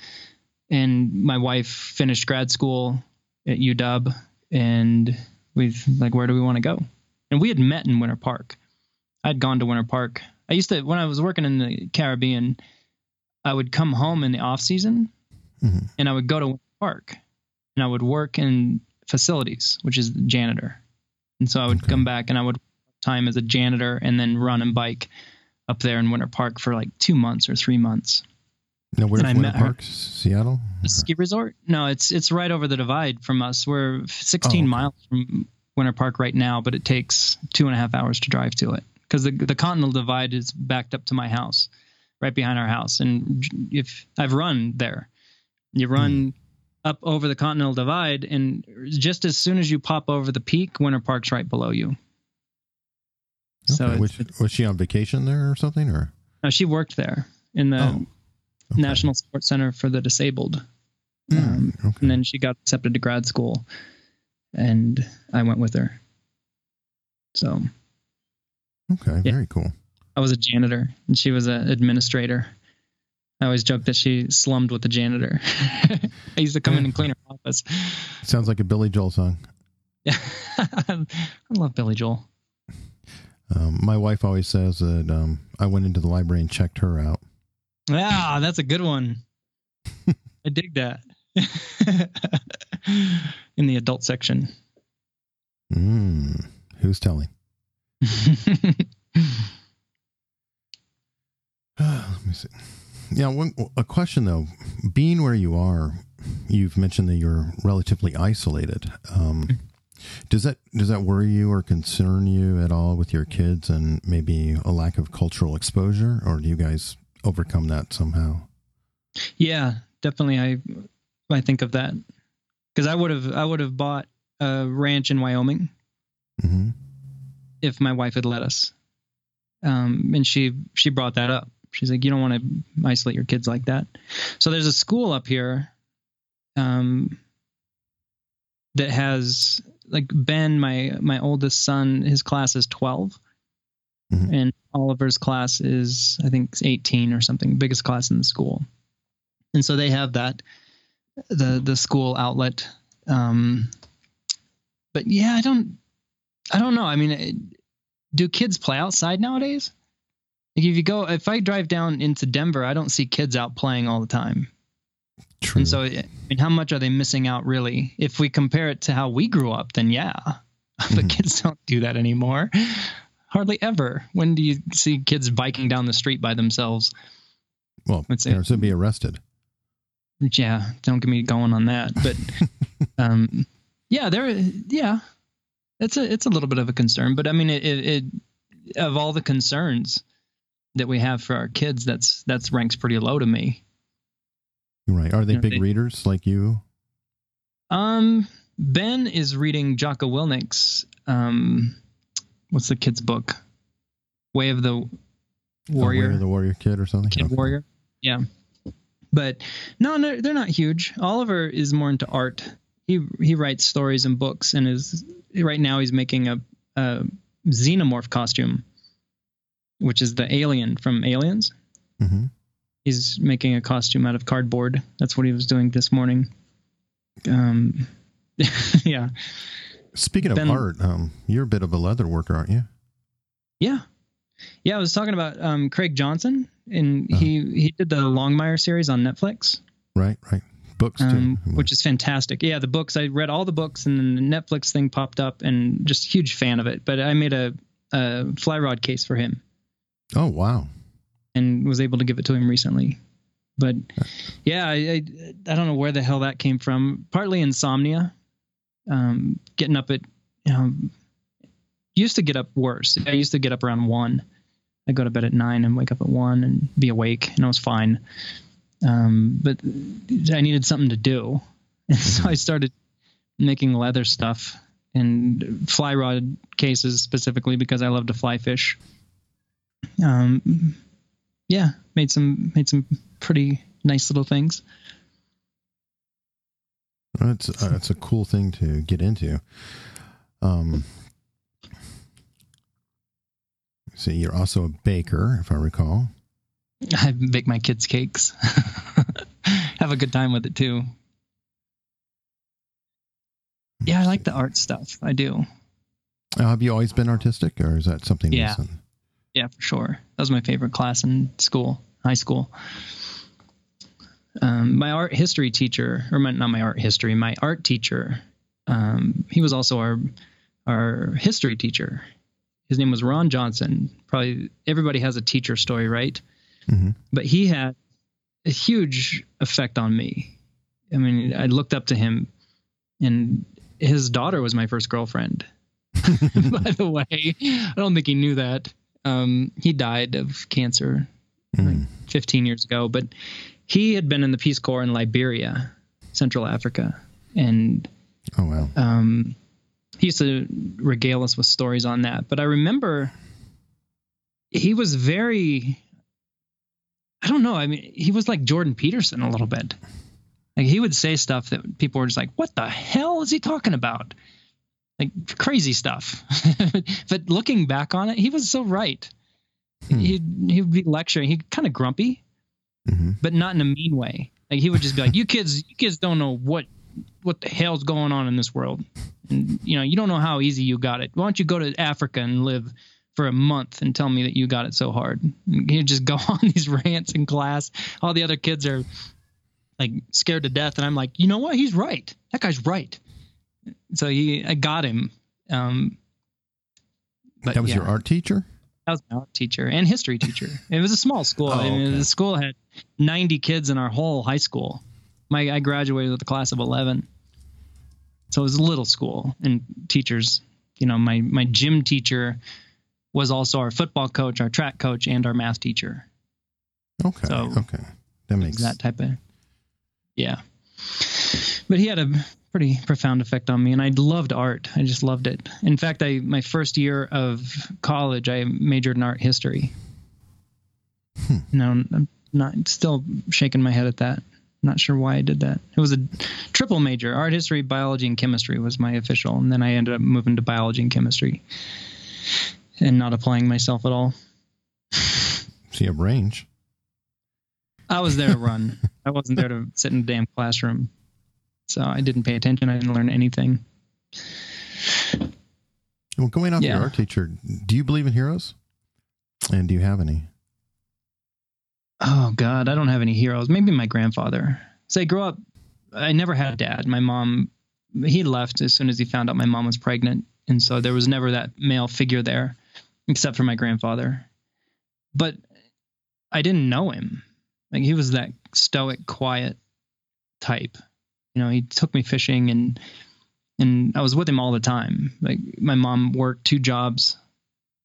And my wife finished grad school at UW, and we've like, where do we want to go? And we had met in Winter Park. I'd gone to Winter Park. I used to when I was working in the Caribbean, I would come home in the off season, Mhm. and I would go to Winter Park, and I would work in facilities, which is the janitor. And so I would Okay. come back and I would time as a janitor and then run and bike up there in Winter Park for like two months or three months. Now, where's And I Winter met her. Park? Seattle? The ski resort? No, it's it's right over the divide from us. We're 16 Oh, okay. miles from Winter Park right now, but it takes two and a half hours to drive to it because the the Continental Divide is backed up to my house, right behind our house. And if I've run there, you hmm. run up over the Continental Divide, and just as soon as you pop over the peak, Winter Park's right below you. So it's, was, was she on vacation there or something? Or no, she worked there in the Oh, okay. National Sports Center for the Disabled. Hmm, Um, okay. and then she got accepted to grad school and i went with her so okay. yeah. Very cool. i was a janitor and she was an administrator I always joke that she slummed with the janitor. I used to come in and clean her office. Sounds like a Billy Joel song. Yeah, I love Billy Joel. Um, my wife always says that um, I went into the library and checked her out. Yeah, that's a good one. I dig that. In the adult section. Mm, who's telling? Let me see. Yeah, one, a question though. Being where you are, you've mentioned that you're relatively isolated. Um, does that does that worry you or concern you at all with your kids and maybe a lack of cultural exposure, or do you guys overcome that somehow? Yeah, definitely. I I think of that because I would have I would have bought a ranch in Wyoming hmm if my wife had let us. Um, and she she brought that up. She's like, you don't want to isolate your kids like that. So there's a school up here, um, that has like Ben, my my oldest son, his class is 12 Mhm. and Oliver's class is I think 18 or something, biggest class in the school. And so they have that the the school outlet. Um, but yeah, I don't I don't know. I mean, it, do kids play outside nowadays? Like if you go, if I drive down into Denver, I don't see kids out playing all the time. True. And so, I mean, how much are they missing out really? If we compare it to how we grew up, then yeah, but Mhm. kids don't do that anymore. Hardly ever. When do you see kids biking down the street by themselves? well, let's parents would be arrested. Yeah, don't get me going on that. But um, yeah, there, yeah, it's a it's a little bit of a concern. But I mean, it, it, it of all the concerns that we have for our kids, that's that's ranks pretty low to me. Right? Are they Yeah, big they- readers like you? Um, Ben is reading Jocko Willink's um, what's the kid's book? Way of the Warrior. Of the warrior kid or something. Kid Okay. Warrior. Yeah. But no, no, they're not huge. Oliver is more into art. He he writes stories and books, and is right now he's making a, a xenomorph costume, which is the alien from Aliens. Mhm. He's making a costume out of cardboard. That's what he was doing this morning. Um, yeah, Speaking of Ben- art, um, you're a bit of a leather worker, aren't you? yeah, yeah. I was talking about um, Craig Johnson, and Uh-huh. he he did the Longmire series on Netflix. Right, right. Books too. um, which is fantastic. Yeah, the books I read all the books, and then the Netflix thing popped up, and just huge fan of it. But I made a, a fly rod case for him oh wow. and was able to give it to him recently. But yeah, I, I I don't know where the hell that came from. Partly insomnia, um, getting up at you know, used to get up worse. I used to get up around one. I go to bed at nine and wake up at one and be awake, and I was fine. Um, but I needed something to do, and so I started making leather stuff and fly rod cases specifically because I love to fly fish. Um, yeah, made some made some pretty nice little things. That's uh, that's a cool thing to get into. Um, see, you're also a baker, if I recall. I bake my kids cakes. Have a good time with it too. Yeah, I like the art stuff. I do. Uh, have you always been artistic, or is that something Yeah. recent? Yeah, for sure. That was my favorite class in school, high school. Um, my art history teacher, or my, not my art history, my art teacher, um, he was also our our history teacher. His name was Ron Johnson. Probably everybody has a teacher story, right? hmm But he had a huge effect on me. I mean, I looked up to him, and his daughter was my first girlfriend. By the way, I don't think he knew that. Um, he died of cancer Mm. 15 years ago, but he had been in the Peace Corps in Liberia, Central Africa, and Oh wow. um, he used to regale us with stories on that. But I remember he was very, I don't know. I mean, he was like Jordan Peterson a little bit. Like he would say stuff that people were just like, "What the hell is he talking about?" Like crazy stuff. but looking back on it, he was so right. Hmm. He he would be lecturing. He kind of grumpy, hmm but not in a mean way. Like he would just be like, "You kids, you kids don't know what what the hell's going on in this world. And, you know, you don't know how easy you got it. Why don't you go to Africa and live for a month and tell me that you got it so hard?" He'd just go on these rants in class. All the other kids are like scared to death, and I'm like, you know what? He's right. That guy's right. So he, I got him. Um, but That was yeah. your art teacher. That was my art teacher and history teacher. It was a small school. Oh, I mean, the school had 90 kids in our whole high school. My I graduated with a class of 11, so it was a little school. And teachers, you know, my my gym teacher was also our football coach, our track coach, and our math teacher. Okay. So- okay. That makes that type of yeah but he had a pretty profound effect on me and i loved art i just loved it in fact i my first year of college i majored in art history Hmm. Not still shaking my head at that not sure why i did that it was a triple major art history biology and chemistry was my official and then i ended up moving to biology and chemistry and not applying myself at all see a range. I was there to run. I wasn't there to sit in a damn classroom. So I didn't pay attention. I didn't learn anything. Well, going off Yeah. your art teacher, do you believe in heroes? And do you have any? Oh God, I don't have any heroes. Maybe my grandfather. So I grew up. I never had a dad. My mom, he left as soon as he found out my mom was pregnant, and so there was never that male figure there, except for my grandfather. But I didn't know him. Like he was that stoic, quiet type. You know, he took me fishing and and I was with him all the time. Like my mom worked two jobs,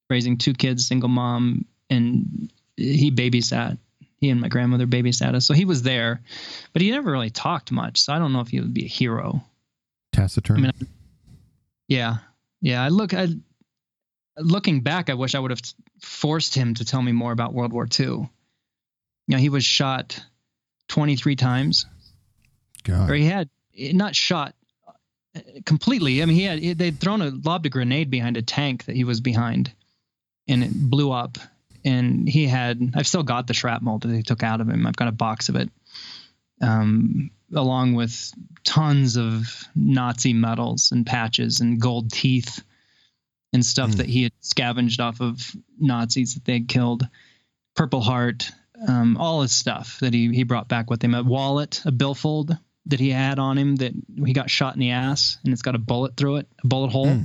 raising two kids, single mom, and he babysat. He and my grandmother babysat us, so he was there, but he never really talked much. So I don't know if he would be a hero. Taciturn. I mean, Yeah, yeah. I look. I looking back, I wish I would have forced him to tell me more about World War II. You know, he was shot 23 times, God. or he had not shot completely. I mean, he had they'd thrown a lobbed a grenade behind a tank that he was behind, and it blew up. And he had I've still got the shrapnel that they took out of him. I've got a box of it, um, along with tons of Nazi medals and patches and gold teeth and stuff Hmm. that he had scavenged off of Nazis that they had killed. Purple Heart, um, all his stuff that he, he brought back with him. A wallet, a billfold that he had on him that he got shot in the ass and it's got a bullet through it, a bullet hole. Hmm.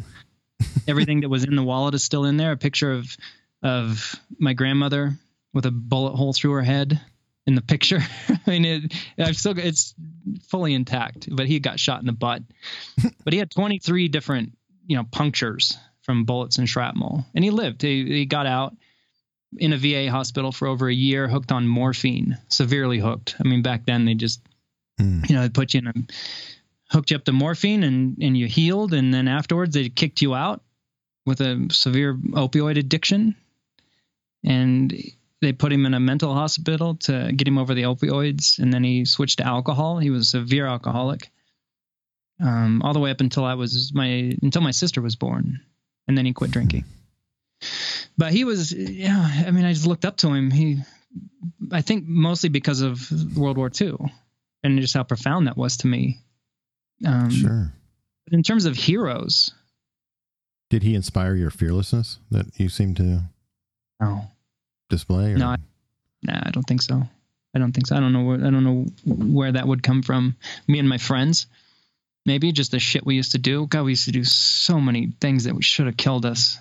Everything that was in the wallet is still in there. A picture of of my grandmother with a bullet hole through her head in the picture. I mean, it, I've still got, it's fully intact, but he got shot in the butt. but he had 23 different, you know, punctures from bullets and shrapnel, and he lived. He, he got out in a VA hospital for over a year, hooked on morphine, severely hooked. I mean, back then they just, Hmm. you know, they put you in a, hooked you up to morphine, and and you healed, and then afterwards they kicked you out with a severe opioid addiction, and they put him in a mental hospital to get him over the opioids, and then he switched to alcohol. He was a severe alcoholic, um, all the way up until I was my until my sister was born, and then he quit drinking. But he was, yeah. I mean, I just looked up to him. He, I think, mostly because of World War II, and just how profound that was to me. Um, Sure. but in terms of heroes, Did he inspire your fearlessness that you seem to no, display? Or? No, I- Nah, I don't think so. I don't think so. I don't know where I don't know where that would come from. Me and my friends, maybe just the shit we used to do. God, we used to do so many things that we should have killed us.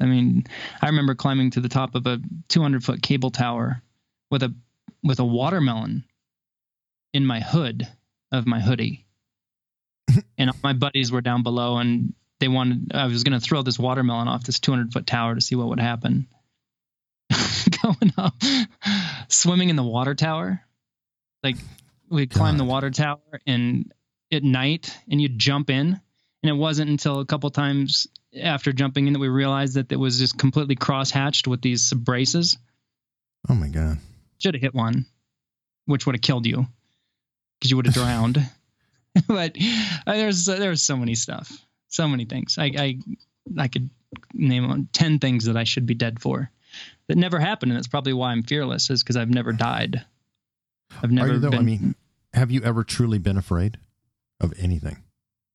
I mean, I remember climbing to the top of a 200 foot cable tower with a with a watermelon in my hood of my hoodie, and all my buddies were down below, and they wanted. I was going to throw this watermelon off this 200 foot tower to see what would happen. going up, swimming in the water tower. Like we climbed the water tower and at night and you jump in. And it wasn't until a couple times after jumping in that we realized that it was just completely cross hatched with these braces. Oh my God. Should have hit one, which would have killed you because you would have drowned. but uh, there's there's so many stuff, so many things. I I I could name on ten things that I should be dead for that never happened, and that's probably why I'm fearless, is because I've never died. I've never you though? been. I mean, have you ever truly been afraid of anything?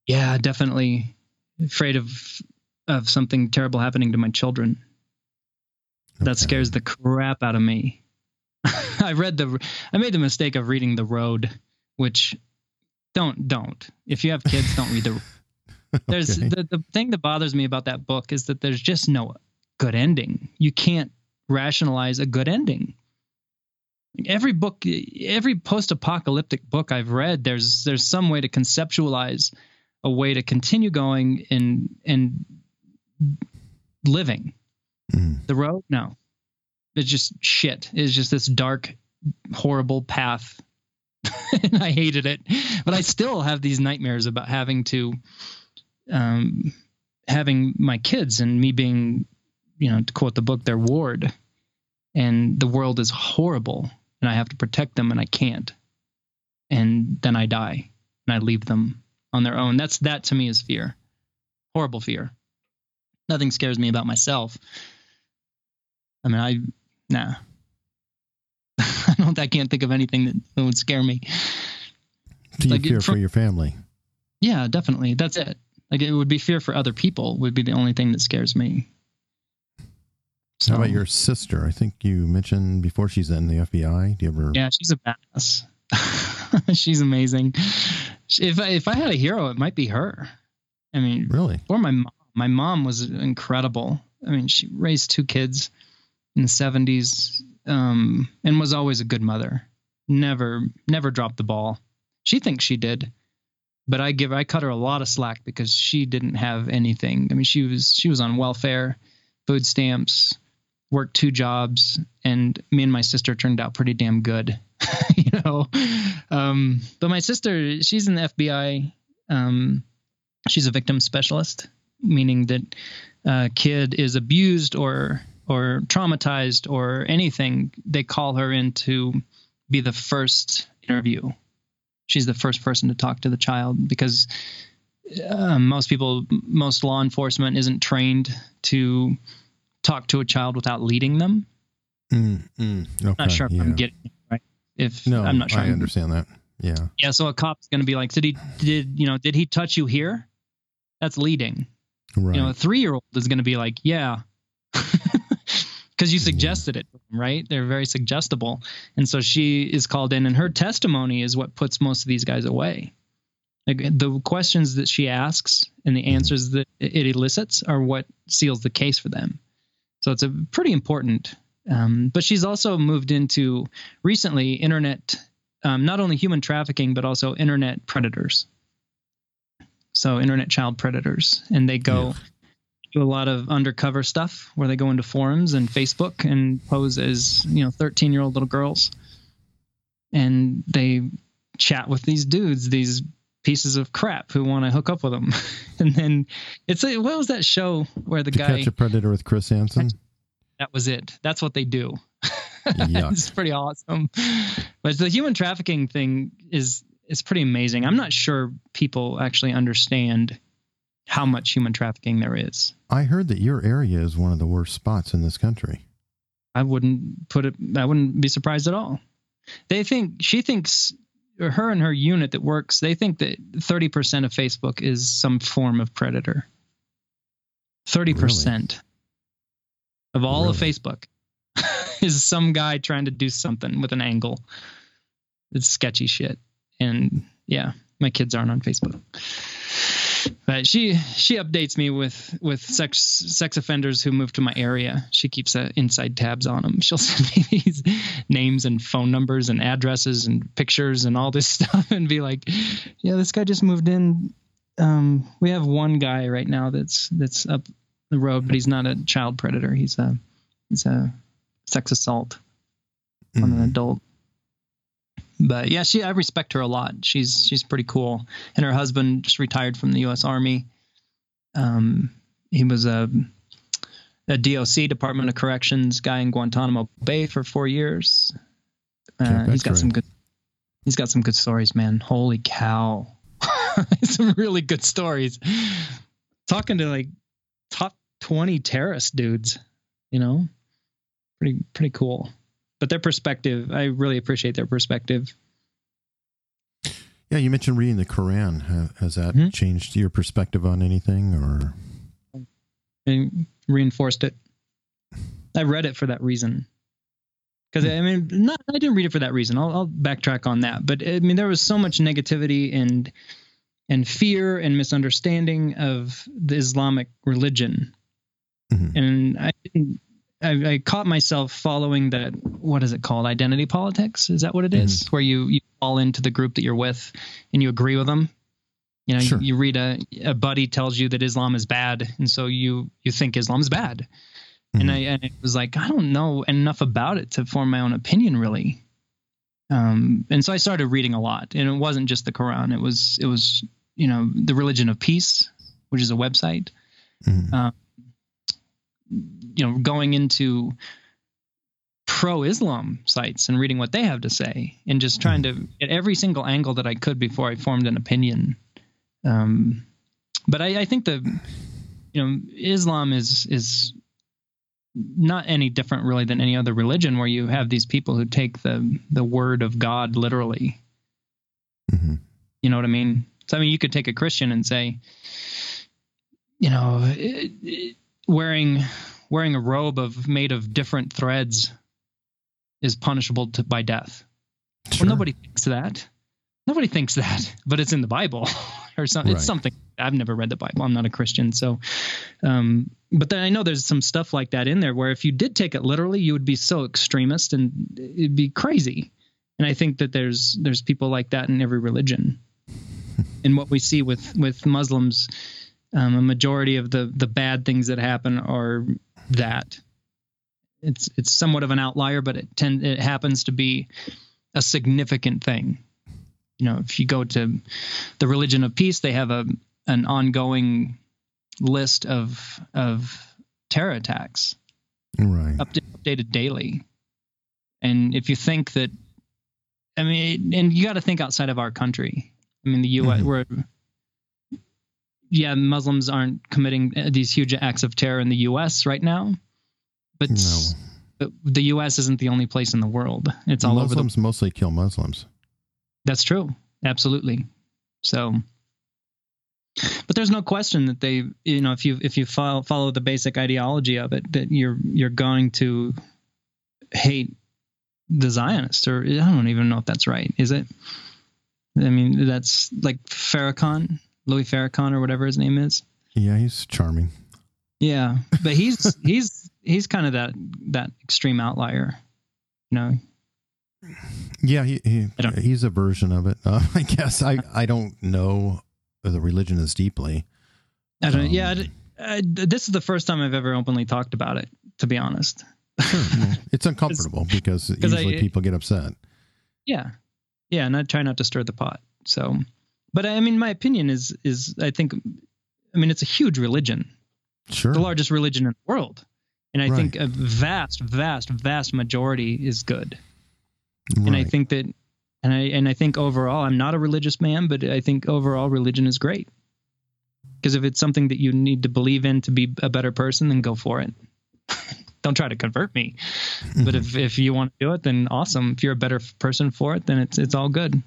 yeah, definitely afraid of of something terrible happening to my children. That scares the crap out of me. I read the I made the mistake of reading The Road, which don't don't. If you have kids, don't read the There's Okay. the, the thing that bothers me about that book is that there's just no good ending. You can't rationalize a good ending. Every book every post-apocalyptic book I've read, there's there's some way to conceptualize a way to continue going and and living. Mm. The road, no. It's just shit. It's just this dark, horrible path. and I hated it. But I still have these nightmares about having to um having my kids and me being, you know, to quote the book, their ward. And the world is horrible and I have to protect them and I can't. And then I die and I leave them on their own. That's that to me is fear. Horrible fear. Nothing scares me about myself. I mean, I nah. I don't. I can't think of anything that would scare me. Do you Like, fear for your family? Yeah, definitely. That's it. Like it would be fear for other people would be the only thing that scares me. How about your sister? I think you mentioned before she's in the FBI. Do you ever? Yeah, she's a badass. she's amazing. If I, if I had a hero, it might be her. I mean, Really? or my mom. My mom was incredible. I mean, she raised two kids in the seventies, um, and was always a good mother. Never, never dropped the ball. She thinks she did, but I give I cut her a lot of slack because she didn't have anything. I mean, she was she was on welfare, food stamps, worked two jobs, and me and my sister turned out pretty damn good. you know, um, but my sister, she's in the FBI. Um, she's a victim specialist, meaning that a kid is abused or or traumatized or anything, they call her in to be the first interview. She's the first person to talk to the child because uh, most people, most law enforcement isn't trained to talk to a child without leading them. Mm, mm, okay. Not sure if yeah. I'm getting it right. If No, I'm not sure. I understand that. Yeah. Yeah, so a cop's going to be like, did he did you know did he touch you here? That's leading. Right. You know, a three year old is going to be like, yeah, because you suggested it, right? They're very suggestible, and so she is called in, and her testimony is what puts most of these guys away. Like the questions that she asks and the answers that it elicits are what seals the case for them. So it's a pretty important. Um, but she's also moved into recently internet, um, not only human trafficking but also internet predators. So internet child predators, and they go Yeah. do a lot of undercover stuff where they go into forums and Facebook and pose as you know 13 year old little girls, and they chat with these dudes, these pieces of crap who want to hook up with them, and then it's a, what was that show where the to guy catch a predator with Chris Hansen. that was it. That's what they do. It's pretty awesome. But the human trafficking thing is is pretty amazing. I'm not sure people actually understand how much human trafficking there is. I heard that your area is one of the worst spots in this country. I wouldn't put it. I wouldn't be surprised at all. They think she thinks, her and her unit that works. They think that 30 percent of Facebook is some form of predator. 30 percent of all of Facebook is some guy trying to do something with an angle. It's sketchy shit. And yeah, my kids aren't on Facebook. But she she updates me with with sex sex offenders who move to my area. She keeps uh, inside tabs on them. She'll send me these names and phone numbers and addresses and pictures and all this stuff and be like, "Yeah, this guy just moved in. Um, we have one guy right now that's that's up the road, but he's not a child predator. He's a he's a sex assault on an Mm. adult. But yeah, she I respect her a lot. She's she's pretty cool. And her husband just retired from the U.S. Army. Um, he was a a DOC Department of Corrections guy in Guantanamo Bay for four years. Uh, he's got some good. He's got some good stories, man. Holy cow, some really good stories. Talking to like top twenty terrorist dudes, you know, pretty pretty cool. But their perspective, I really appreciate their perspective. Yeah, you mentioned reading the Quran. Has that Mhm. changed your perspective on anything, or and reinforced it. I read it for that reason. Because I mean, not I didn't read it for that reason. I'll, I'll backtrack on that. But I mean, there was so much negativity and and fear and misunderstanding of the Islamic religion, Mhm. and I didn't. I, I caught myself following that. What is it called? Identity politics? Is that what it is? Where you you fall into the group that you're with, and you agree with them. You know, Sure. you, you read a a buddy tells you that Islam is bad, and so you you think Islam's bad. And Mhm. I and it was like I don't know enough about it to form my own opinion really. Um, and so I started reading a lot, and it wasn't just the Quran. It was it was you know the Religion of Peace, which is a website. Mhm. Um, you know, going into pro-Islam sites and reading what they have to say, and just trying to get every single angle that I could before I formed an opinion. Um, but I, I think the you know Islam is is not any different really than any other religion where you have these people who take the the word of God literally. Mhm. You know what I mean? So I mean, you could take a Christian and say, you know, it, it- wearing wearing a robe of made of different threads is punishable to, by death. Sure. Well, nobody thinks that. Nobody thinks that, but it's in the Bible or something. Right. It's something. I've never read the Bible. I'm not a Christian, so. Um, but then I know there's some stuff like that in there where if you did take it literally, you would be so extremist and it'd be crazy. And I think that there's there's people like that in every religion. and what we see with with Muslims, um, a majority of the the bad things that happen are that. It's it's somewhat of an outlier, but it tend it happens to be a significant thing. You know, if you go to the religion of peace, they have a an ongoing list of of terror attacks right. upda- updated daily. And if you think that, I mean, and you got to think outside of our country. I mean, the U.S. Mhm. We're yeah, Muslims aren't committing uh, these huge acts of terror in the U.S. right now, but No. but the U.S. isn't the only place in the world. It's all over Muslims mostly kill Muslims. That's true. Absolutely. So, but there's no question that they, you know, if you if you follow follow the basic ideology of it, that you're you're going to hate the Zionists, or I don't even know if that's right. Is it? I mean, that's like Farrakhan, Louis Farrakhan, or whatever his name is. Yeah, he's charming. Yeah, but he's he's he's kind of that that extreme outlier. You know, Yeah, he, he he's a version of it. Uh, I guess I I don't know the religion as deeply. I don't. Um, yeah, I, I, this is the first time I've ever openly talked about it. To be honest. Well, it's uncomfortable because 'cause I- usually people get upset. Yeah, yeah, and I try not to stir the pot. So, but I mean, my opinion is is I think, I mean, it's a huge religion, Sure. the largest religion in the world, and I Right. think a vast, vast, vast majority is good. And I think that, and I and I think overall, I'm not a religious man, but I think overall religion is great. Because if it's something that you need to believe in to be a better person, then go for it. Don't try to convert me. But mm-hmm. if, if you want to do it, then awesome. If you're a better person for it, then it's it's all good.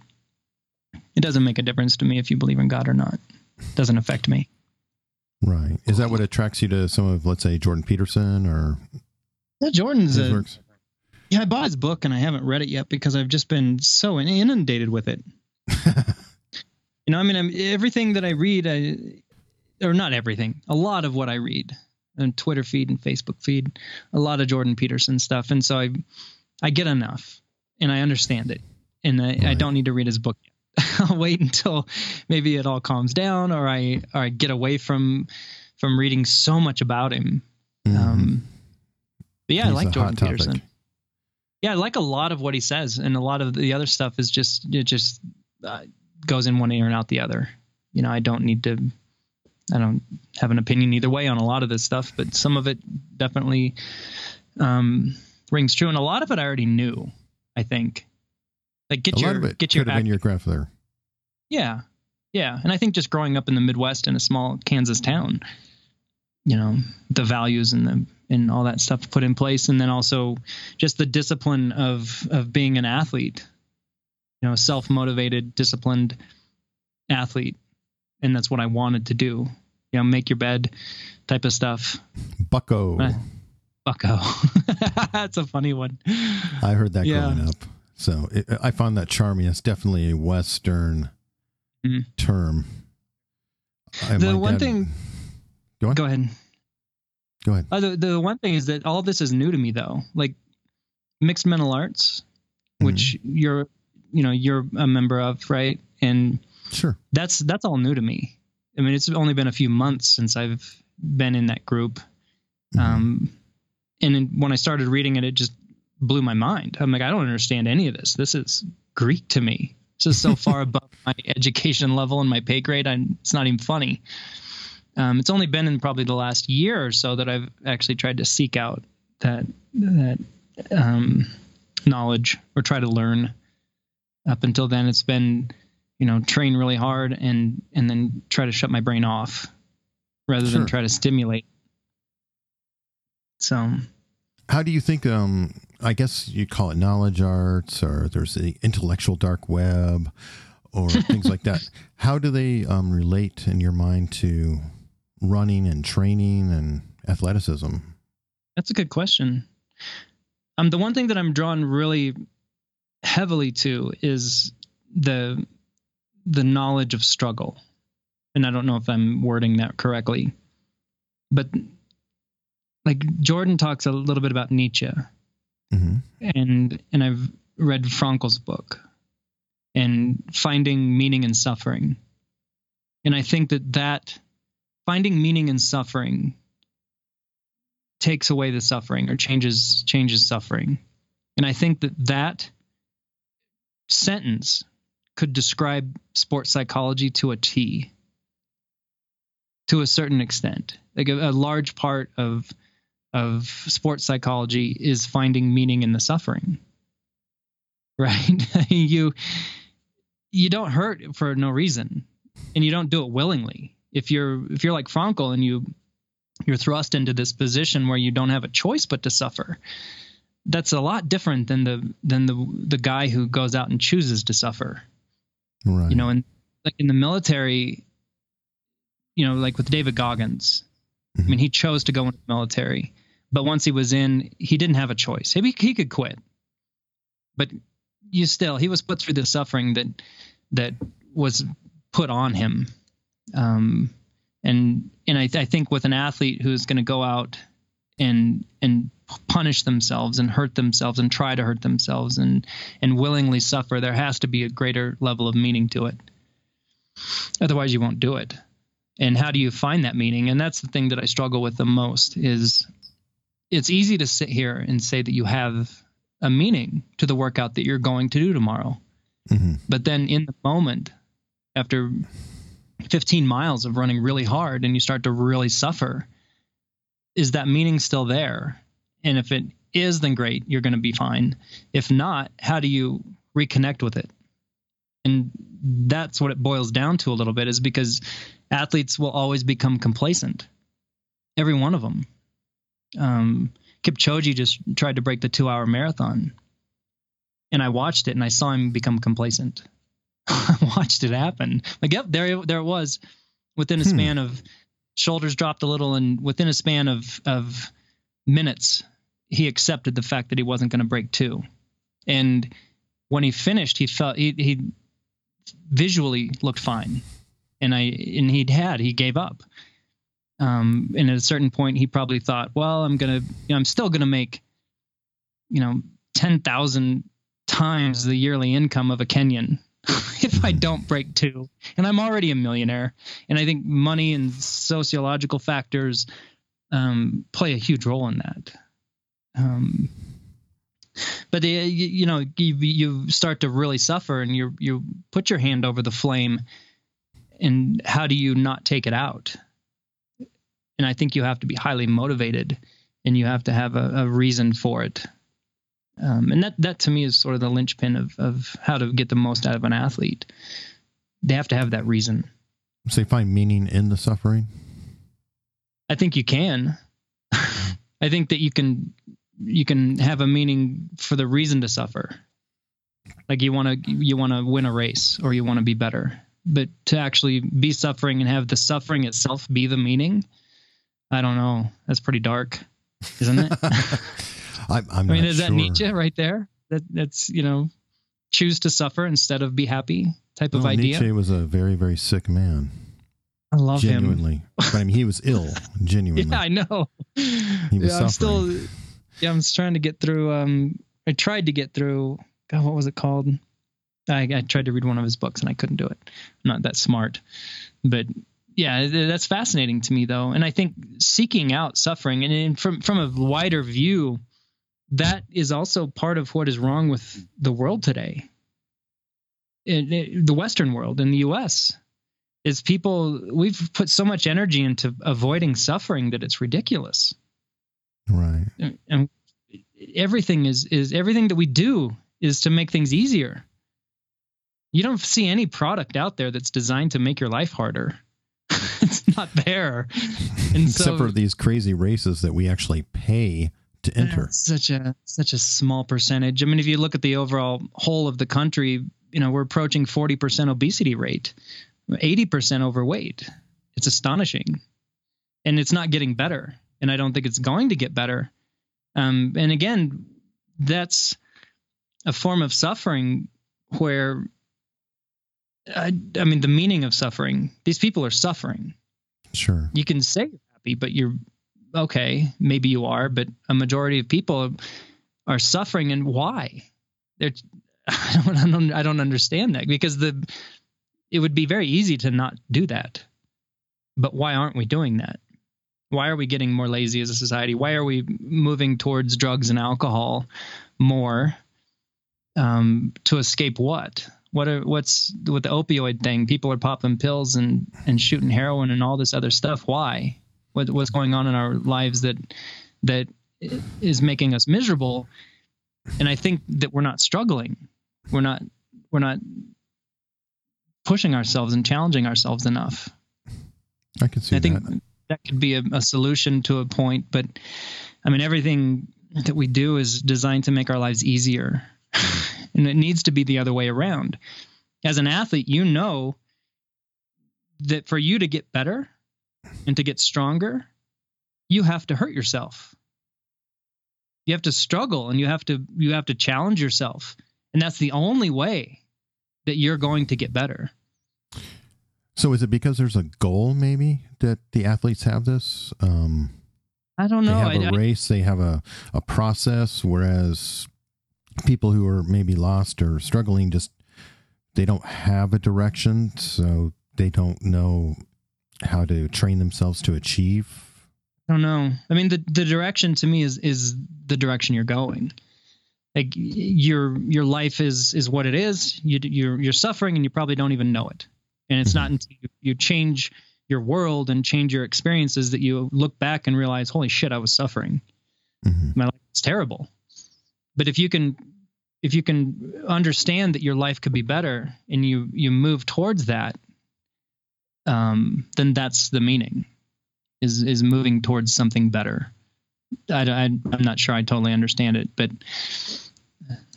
It doesn't make a difference to me if you believe in God or not. It doesn't affect me. Right. Is that what attracts you to some of, let's say, Jordan Peterson or Yeah, Jordan's a, works? yeah. I bought his book and I haven't read it yet because I've just been so inundated with it. You know, I mean, I'm, everything that I read, I, or not everything, a lot of what I read and Twitter feed and Facebook feed, a lot of Jordan Peterson stuff, and so I, I get enough, and I understand it, and I, I don't need to read his book. Yet. I'll wait until maybe it all calms down, or I, or I get away from, from reading so much about him. Mhm. Um, but yeah, I like Jordan topic. Peterson. Yeah, I like a lot of what he says, and a lot of the other stuff is just it just uh, goes in one ear and out the other. You know, I don't need to. I don't have an opinion either way on a lot of this stuff, but some of it definitely um, rings true, and a lot of it I already knew. I think, like get A your lot of it get could your have been your grandfather. yeah, yeah, and I think just growing up in the Midwest in a small Kansas town, you know, the values and the and all that stuff put in place, and then also just the discipline of of being an athlete, you know, self motivated, disciplined athlete, and that's what I wanted to do. You know, make your bed, type of stuff. Bucko. Uh, Bucko. That's a funny one. I heard that Yeah. growing up. So it, I found that charming. It's definitely a Western Mhm. term. I- The one thing- Go on. Go ahead. Go ahead. Uh, the, the one thing is that all this is new to me though. Like mixed mental arts, which you're you know you're a member of, right? And Sure. that's that's all new to me. I mean, it's only been a few months since I've been in that group. Mhm. Um, and when I started reading it, it just blew my mind. I'm like, I don't understand any of this. This is Greek to me. This is so far above my education level and my pay grade. I, it's not even funny. Um, it's only been in probably the last year or so that I've actually tried to seek out that that um, knowledge or try to learn. Up until then, it's been you know train really hard and and then try to shut my brain off rather Sure. than try to stimulate. So How do you think? Um, I guess you call it knowledge arts, or there's the intellectual dark web, or things like that. How do they um, relate in your mind to running and training and athleticism? That's a good question. Um, the one thing that I'm drawn really heavily to is the the knowledge of struggle, and I don't know if I'm wording that correctly, but like Jordan talks a little bit about Nietzsche, hmm and and I've read Frankl's book, and finding meaning in suffering, and I think that that finding meaning in suffering takes away the suffering or changes changes suffering, and I think that that sentence could describe sports psychology to a T. To a certain extent, like a, a large part of of sports psychology is finding meaning in the suffering right? You you don't hurt for no reason and you don't do it willingly. If you're if you're like Frankl and you you're thrust into this position where you don't have a choice but to suffer that's a lot different than the than the the guy who goes out and chooses to suffer. Right. you know and like in the military you know like with david goggins i mean mm-hmm. he chose to go into the military but once he was in he didn't have a choice. He, he could quit. But you still he was put through the suffering that that was put on him. Um and and i, I think with an athlete who's going to go out and and punish themselves and hurt themselves and try to hurt themselves and and willingly suffer there has to be a greater level of meaning to it. Otherwise you won't do it. And how do you find that meaning? And that's the thing that i struggle with the most is it's easy to sit here and say that you have a meaning to the workout that you're going to do tomorrow. Mhm. but then in the moment after 15 miles of running really hard and you start to really suffer is that meaning still there? And if it is then great you're going to be fine. If not how do you reconnect with it? And that's what it boils down to a little bit is because athletes will always become complacent. Every one of them um, kipchoge just tried to break the two hour marathon and i watched it and i saw him become complacent I watched it happen. Like, yep, there, there it was. Within a Hmm. span of shoulders dropped a little, and within a span of of minutes, he accepted the fact that he wasn't going to break two. And when he finished, he felt he he visually looked fine, and I and he'd had he gave up. Um, and at a certain point, he probably thought, well, I'm gonna, you know, I'm still gonna make, you know, ten thousand times the yearly income of a Kenyan if I don't break two. And I'm already a millionaire. And I think money and sociological factors um, play a huge role in that. Um, but uh, you, you know, you, you start to really suffer, and you you put your hand over the flame, and how do you not take it out? And I think you have to be highly motivated, and you have to have a, a reason for it. Um, and that that to me is sort of the linchpin of of how to get the most out of an athlete. They have to have that reason. So you find meaning in the suffering. I think you can. I think that you can you can have a meaning for the reason to suffer. Like you want to you want to win a race or you want to be better, but to actually be suffering and have the suffering itself be the meaning, I don't know. That's pretty dark, isn't it? I, I'm I mean, is that sure. Nietzsche right there? That that's you know, choose to suffer instead of be happy type of Oh, idea. Nietzsche was a very, very sick man. I love him. genuinely. but I mean, he was ill, genuinely. Yeah, I know. He was yeah, I'm still. Yeah, I'm trying to get through. Um, I tried to get through. God, what was it called? I, I tried to read one of his books and I couldn't do it. I'm not that smart, but yeah, that's fascinating to me though. And I think seeking out suffering and in, from from a wider view, that is also part of what is wrong with the world today. The Western world, in the U.S., is people we've put so much energy into avoiding suffering that it's ridiculous right. and everything is is everything that we do is to make things easier you don't see any product out there that's designed to make your life harder it's not there. And Except so for these crazy races that we actually pay to enter. such a such a small percentage. I mean if you look at the overall whole of the country you know we're approaching 40% obesity rate 80% overweight. It's astonishing. And it's not getting better. And i don't think it's going to get better. Um, and again that's a form of suffering where I, I mean the meaning of suffering these people are suffering Sure. you can say you're happy, but you're okay. Maybe you are, but a majority of people are suffering, and why? They're I don't, I don't I don't understand that because the it would be very easy to not do that, but why aren't we doing that? Why are we getting more lazy as a society? Why are we moving towards drugs and alcohol more um, to escape what? What are what's with the opioid thing? People are popping pills and and shooting heroin and all this other stuff. Why? What what's going on in our lives that that is making us miserable? And I think that we're not struggling. We're not we're not pushing ourselves and challenging ourselves enough. I can see I think that. that could be a, a solution to a point, but I mean everything that we do is designed to make our lives easier. and it needs to be the other way around. As an athlete, you know that for you to get better and to get stronger, you have to hurt yourself. You have to struggle and you have to you have to challenge yourself. And that's the only way that you're going to get better. So is it because there's a goal maybe that the athletes have this? Um, I don't know. they have I- a I- race, they have a, a process, whereas people who are maybe lost or struggling just they don't have a direction, so they don't know how to train themselves to achieve. I don't know. I mean, the the direction to me is is the direction you're going. Like your your life is is what it is. You you're you're suffering and you probably don't even know it. And it's not until you, you change your world and change your experiences that you look back and realize, holy shit, I was suffering. Mhm. My life is terrible. But if you can if you can understand that your life could be better and you you move towards that, um, then that's the meaning is is moving towards something better. I, I I'm not sure I totally understand it, but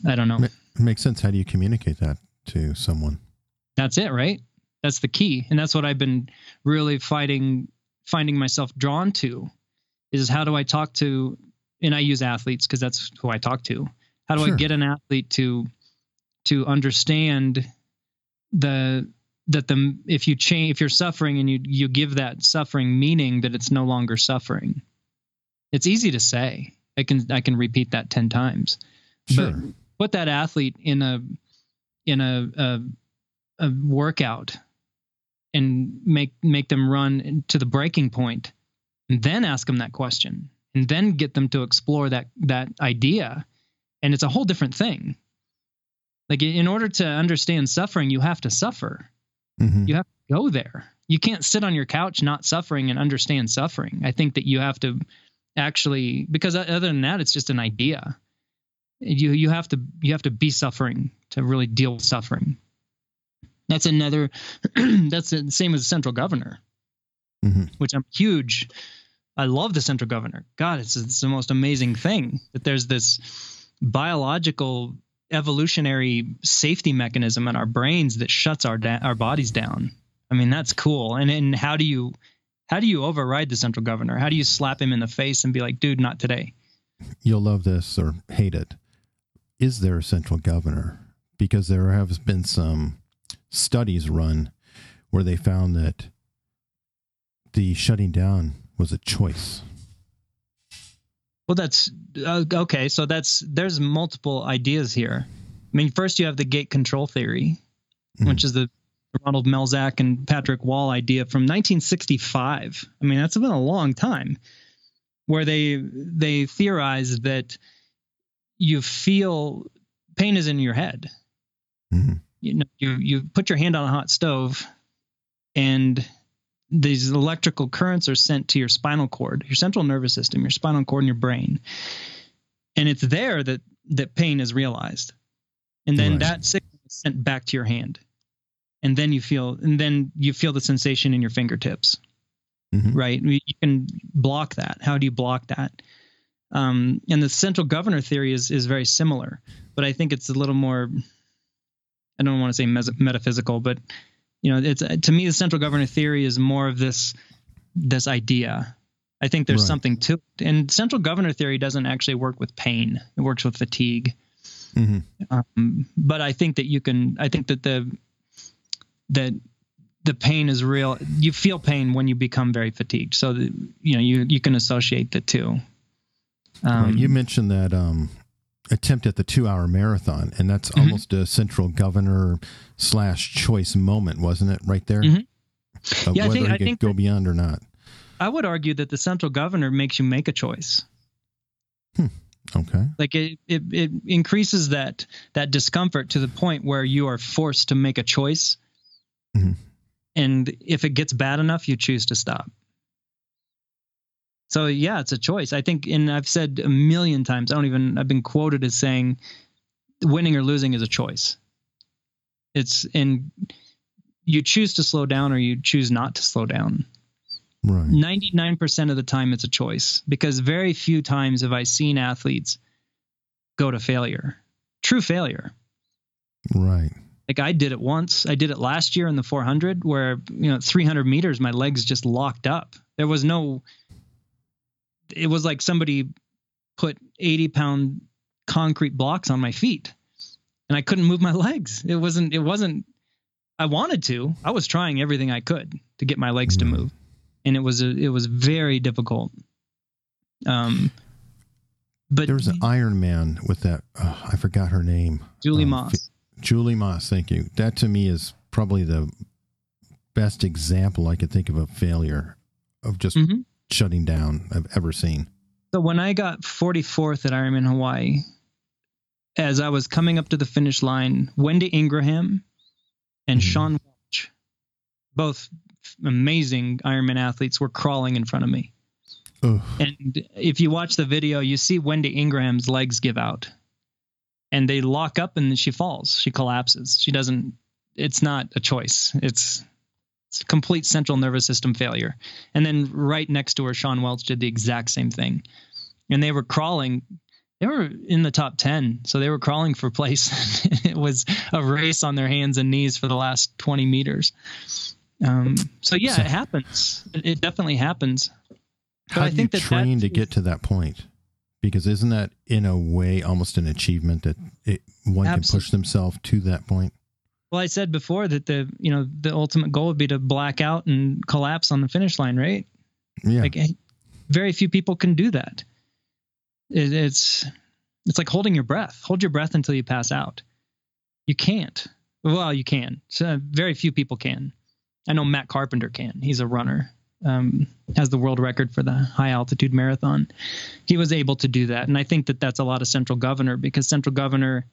I don't know. Ma- Makes sense. How do you communicate that to someone? That's it, right? That's the key, and that's what I've been really fighting, finding myself drawn to, is how do I talk to, and I use athletes because that's who I talk to. How do Sure. I get an athlete to to understand the that the if you change if you're suffering and you you give that suffering meaning that it's no longer suffering. It's easy to say. I can I can repeat that ten times Sure. but put that athlete in a in a, a a workout and make make them run to the breaking point and then ask them that question and then get them to explore that that idea and it's a whole different thing like in order to understand suffering you have to suffer Mhm. you have to go there. You can't sit on your couch not suffering and understand suffering. I think that you have to actually because other than that it's just an idea. You you have to you have to be suffering to really deal with suffering. That's another that's the same as central governor, Mhm. which I'm huge I love the central governor. God, it's, it's the most amazing thing that there's this biological evolutionary safety mechanism in our brains that shuts our da- our bodies down. I mean, that's cool. And and how do you how do you override the central governor? How do you slap him in the face and be like, dude, not today? You'll love this or hate it. Is there a central governor? Because there have been some studies run where they found that the shutting down was a choice. Well, that's uh, okay. So that's there's multiple ideas here. I mean, first you have the gate control theory, Mhm. which is the Ronald Melzack and Patrick Wall idea from 1965. I mean, that's been a long time, where they they theorized that you feel pain is in your head. Mhm. You know, you you put your hand on a hot stove, and these electrical currents are sent to your spinal cord, your central nervous system, your spinal cord, and your brain, and it's there that that pain is realized, and then Right. that signal is sent back to your hand, and then you feel, and then you feel the sensation in your fingertips, Mhm. right? You can block that. How do you block that? Um, and the central governor theory is is very similar, but I think it's a little more. I don't want to say mes- metaphysical, but you know, it's to me the central governor theory is more of this this idea. I think there's Right. something to it. And central governor theory doesn't actually work with pain; it works with fatigue. Mhm. Um, but I think that you can. I think that the that the pain is real. You feel pain when you become very fatigued. So that, you know you you can associate the two. Um, Right. You mentioned that um, attempt at the two-hour marathon, and that's Mhm. almost a central governor slash choice moment, wasn't it? Right there. Mhm. Of Yeah, I whether think- I think go beyond or not. I would argue that the central governor makes you make a choice. Okay. Like it, it, it increases that that discomfort to the point where you are forced to make a choice. Mhm. And if it gets bad enough, you choose to stop. So yeah, it's a choice. I think, and I've said a million times. I don't even. I've been quoted as saying, "Winning or losing is a choice." It's and you choose to slow down or you choose not to slow down. Right. 99% of the time it's a choice because very few times have I seen athletes go to failure. True failure. Right. Like I did it once. I did it last year in the 400 where, you know, 300 meters my legs just locked up. There was no it was like somebody put 80 pound concrete blocks on my feet and I couldn't move my legs. It wasn't it wasn't I wanted to. I was trying everything I could to get my legs to Mhm. move. And it was a, it was very difficult. Um but There was an Ironman with that. Oh, I forgot her name. Julie um, Moss. Julie Moss. Thank you. That to me is probably the best example I could think of a failure of just Mhm. Shutting down I've ever seen. So when I got 44th at Ironman Hawaii, as I was coming up to the finish line, Wendy Ingraham and Mhm. Sian Welch, both amazing Ironman athletes, were crawling in front of me. Ugh. And if you watch the video, you see Wendy Ingraham's legs give out, and they lock up, and she falls. She collapses. She doesn't. It's not a choice. It's complete central nervous system failure. And then right next to her, Sian Welch did the exact same thing, and they were crawling. They were in the top ten, so they were crawling for place. it was a race on their hands and knees for the last twenty meters. Um, so yeah, So- it happens. It, it definitely happens. But How I do think you that train to get to that point? Because isn't that in a way almost an achievement that it, one can push themselves to that point? Well, I said before that the you know the ultimate goal would be to black out and collapse on the finish line, right? Yeah. Like eh, very few people can do that. It, it's it's like holding your breath. Hold your breath until you pass out. You can't. Well, you can. So very few people can. I know Matt Carpenter can. He's a runner. Um, has the world record for the high altitude marathon. He was able to do that, and I think that that's a lot of central governor because central governor,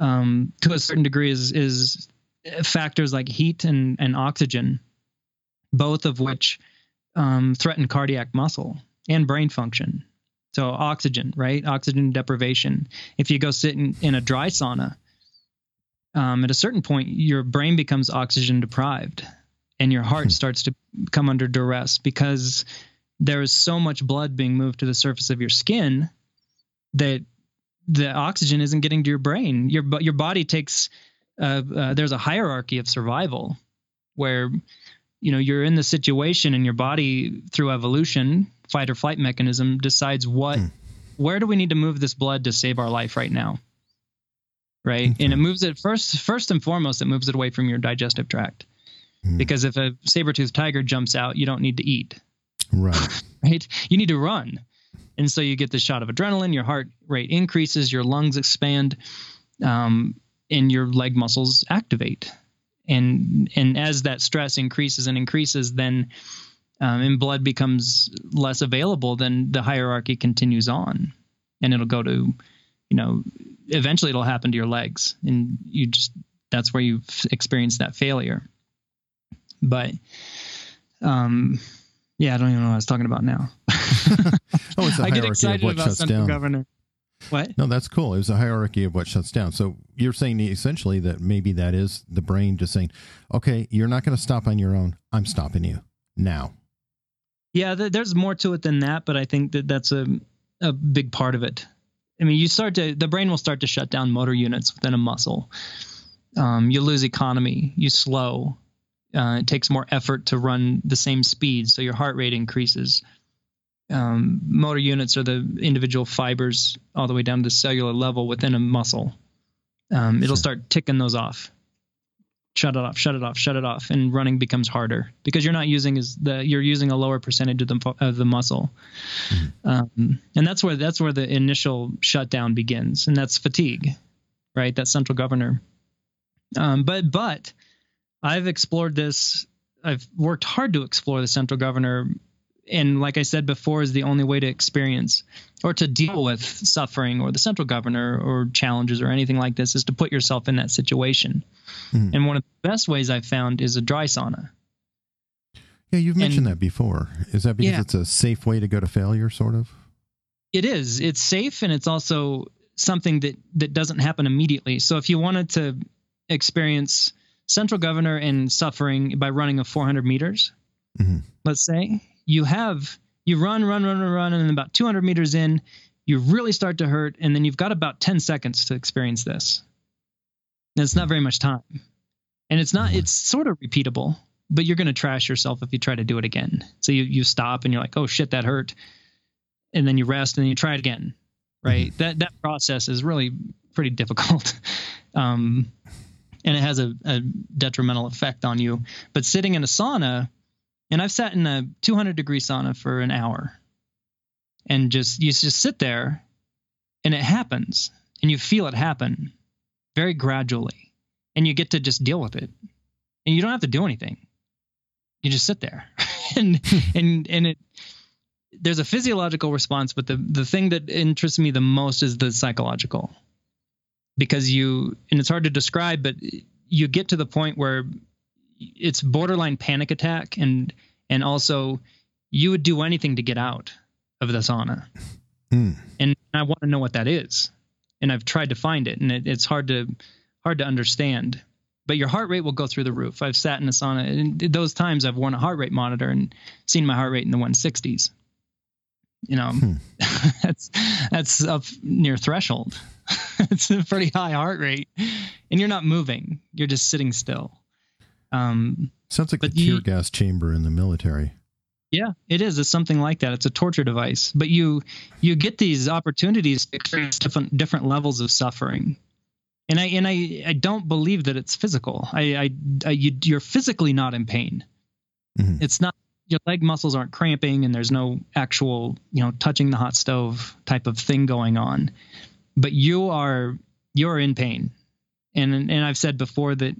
um, to a certain degree, is is factors like heat and and oxygen, both of which um, threaten cardiac muscle and brain function. So oxygen, right? Oxygen deprivation. If you go sit in, in a dry sauna, um, at a certain point, your brain becomes oxygen deprived, and your heart Hmm. starts to come under duress because there is so much blood being moved to the surface of your skin that the oxygen isn't getting to your brain. Your your body takes uh, uh, there's a hierarchy of survival where you know you're in the situation and your body through evolution fight or flight mechanism decides what Hmm. where do we need to move this blood to save our life right now right and it moves it first first and foremost it moves it away from your digestive tract Hmm. because if a saber-toothed tiger jumps out you don't need to eat Right. right you need to run and so you get this shot of adrenaline your heart rate increases your lungs expand um, and your leg muscles activate. And and as that stress increases and increases then um, and blood becomes less available then the hierarchy continues on. And it'll go to you know eventually it'll happen to your legs. And you just that's where you've experienced that failure. But um yeah i don't even know what i was talking about now Oh, it's a i get hierarchy of excited what about shuts central down. governor what No, that's cool. It was a hierarchy of what shuts down. So you're saying essentially that maybe that is the brain just saying, okay, you're not going to stop on your own. I'm stopping you now. Yeah, th- there's more to it than that, but I think that that's a a big part of it. I mean, you start to the brain will start to shut down motor units within a muscle. Um, you lose economy. You slow. Uh, it takes more effort to run the same speed, so your heart rate increases. Um, motor units are the individual fibers all the way down to the cellular level within a muscle. Um, it'll start ticking those off. Shut it off, shut it off, shut it off, and running becomes harder because you're not using as the you're using a lower percentage of the of the muscle, um, and that's where that's where the initial shutdown begins, and that's fatigue, right? That central governor. Um, but but I've explored this. I've worked hard to explore the central governor, and like I said before, is the only way to experience or to deal with suffering or the central governor or challenges or anything like this is to put yourself in that situation. Mhm. And one of the best ways I've found is a dry sauna. Yeah, you've mentioned And- that before. Is that because Yeah. it's a safe way to go to failure, sort of? It is. It's safe and it's also something that that doesn't happen immediately. So if you wanted to experience central governor and suffering by running a 400 meters, Mhm. let's say you have you run, run, run, run, run, and then about 200 meters in, you really start to hurt, and then you've got about 10 seconds to experience this. And it's not very much time, and it's not. It's sort of repeatable, but you're going to trash yourself if you try to do it again. So you you stop and you're like, oh shit, that hurt, and then you rest and then you try it again. Right. That that process is really pretty difficult. Um, and it has a, a detrimental effect on you. But sitting in a sauna, and I've sat in a 200 degree sauna for an hour, and just you just sit there, and it happens, and you feel it happen, very gradually, and you get to just deal with it, and you don't have to do anything. You just sit there, and hmm. and and it. There's a physiological response, but the the thing that interests me the most is the psychological because you and it's hard to describe but you get to the point where it's borderline panic attack and and also you would do anything to get out of the sauna. Mm. and i want to know what that is. And i've tried to find it and it, it's hard to hard to understand. But your heart rate will go through the roof. I've sat in a sauna and those times i've worn a heart rate monitor and seen my heart rate in the 160s you know Hmm. that's that's up near threshold. It's a pretty high heart rate. And you're not moving. You're just sitting still um Sounds like the tear you- gas chamber in the military. yeah it is. It's something like that. It's a torture device. But you you get these opportunities to experience different different levels of suffering. And i and i i don't believe that it's physical. I i, I you, you're physically not in pain. Mhm. it's not your leg muscles aren't cramping and there's no actual you know touching the hot stove type of thing going on. But you are you're in pain. And and i've said before that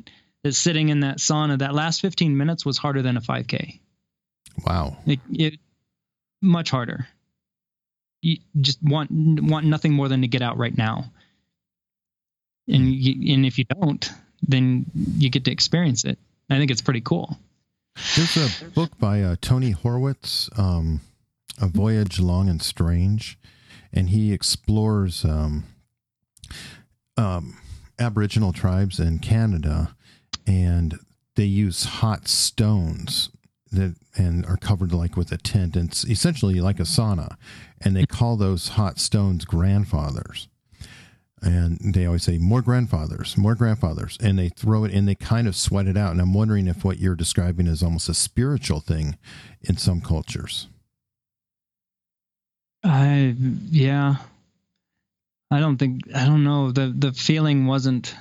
that sitting in that sauna that last 15 minutes was harder than a 5k Wow. it, it much harder. You just want want nothing more than to get out right now. And you, and if you don't then you get to experience it. I think it's pretty cool. There's a book by uh, Tony Horwitz, um, A Voyage Long and Strange, and he explores um, um, Aboriginal tribes in Canada, and they use hot stones that and are covered like with a tent and it's essentially like a sauna and they call those hot stones grandfathers and they always say more grandfathers more grandfathers and they throw it and they kind of sweat it out and i'm wondering if what you're describing is almost a spiritual thing in some cultures I yeah. I don't think I don't know the the feeling wasn't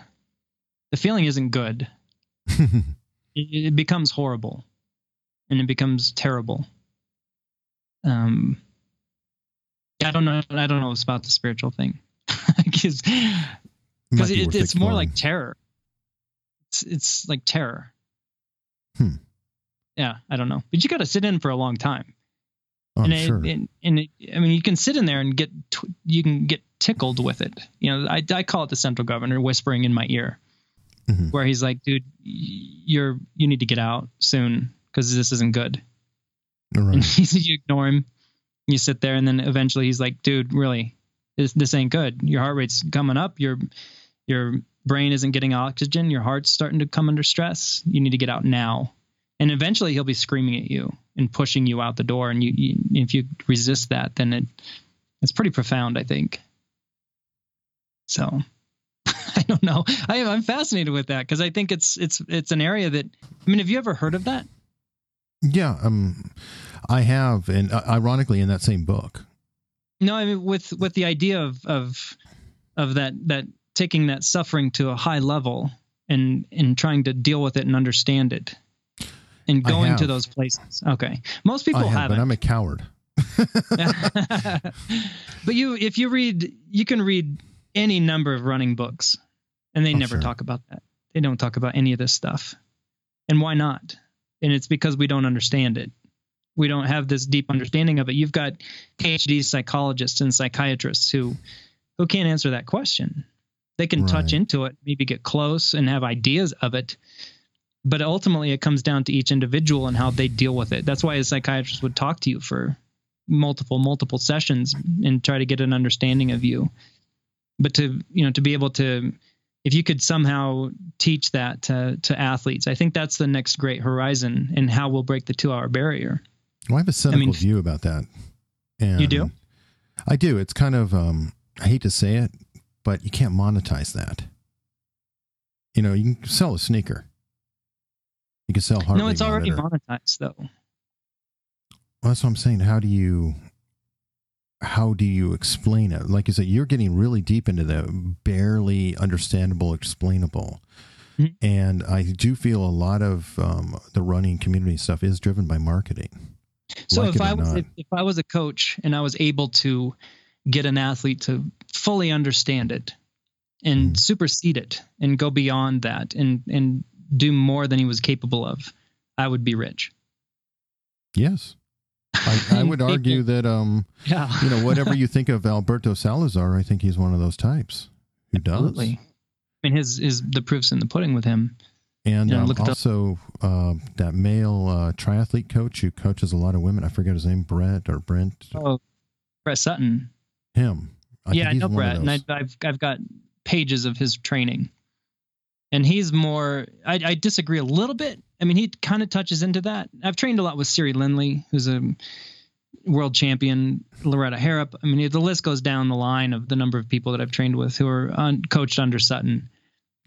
the feeling isn't good. It, it becomes horrible, and it becomes terrible. Um, I don't know. I don't know about the spiritual thing, because because it, it's more like terror. It's it's like terror. Hmm. Yeah, I don't know, but you got to sit in for a long time oh, and sure it, and, and it, I mean, you can sit in there and get you can get tickled with it. You know, I, I call it the central governor whispering in my ear, Mhm. where he's like, "Dude, you're you need to get out soon because this isn't good." Right. And you ignore him, you sit there, and then eventually he's like, "Dude, really, this this ain't good. Your heart rate's coming up. Your your brain isn't getting oxygen. Your heart's starting to come under stress. You need to get out now." And eventually he'll be screaming at you and pushing you out the door. And you, you if you resist that, then it it's pretty profound, I think. So don't know. I, I'm fascinated with that because I think it's it's it's an area that I mean, have you ever heard of that? yeah um i have and uh, ironically in that same book No, I mean with with the idea of of of that that taking that suffering to a high level and and trying to deal with it and understand it and going to those places. Okay, most people i have haven't. but i'm a coward but you, if you read, you can read any number of running books, and they Oh, never sure. talk about that. They don't talk about any of this stuff, and why not? And it's because we don't understand it. We don't have this deep understanding of it. You've got PhD psychologists and psychiatrists who who can't answer that question. They can touch into it, maybe get close and have ideas of it, but ultimately it comes down to each individual and how they deal with it. That's why a psychiatrist would talk to you for multiple multiple sessions and try to get an understanding of you. But to you know to be able to if you could somehow teach that to to athletes, I think that's the next great horizon and how we'll break the 2-hour barrier. Well, I have a cynical mean- view about that. And You do? I do. It's kind of um I hate to say it, but you can't monetize that. You know, you can sell a sneaker. You can sell heart no, it's already monetized though. Well, that's what I'm saying. How do you how do you explain it? Like you said, you're getting really deep into the barely understandable, explainable. Mhm. And I do feel a lot of um, the running community stuff is driven by marketing. So Like if I was if, if I was a coach and I was able to get an athlete to fully understand it and Mhm. supersede it and go beyond that and and do more than he was capable of, I would be rich. Yes. I, I would argue that um, Yeah. you know, whatever you think of Alberto Salazar, I think he's one of those types who does. Absolutely. I mean, his is the proof's in the pudding with him. And um, look it up. also uh, that male uh, triathlete coach who coaches a lot of women. I forget his name, Brett or Brent. Oh, Brett Sutton. Him. I yeah, I know Brett, and I, I've I've got pages of his training, and he's more. I, I disagree a little bit. I mean, he kind of touches into that. I've trained a lot with Siri Lindley, who's a world champion, Loretta Harrop. I mean, the list goes down the line of the number of people that I've trained with who are un, coached under Sutton,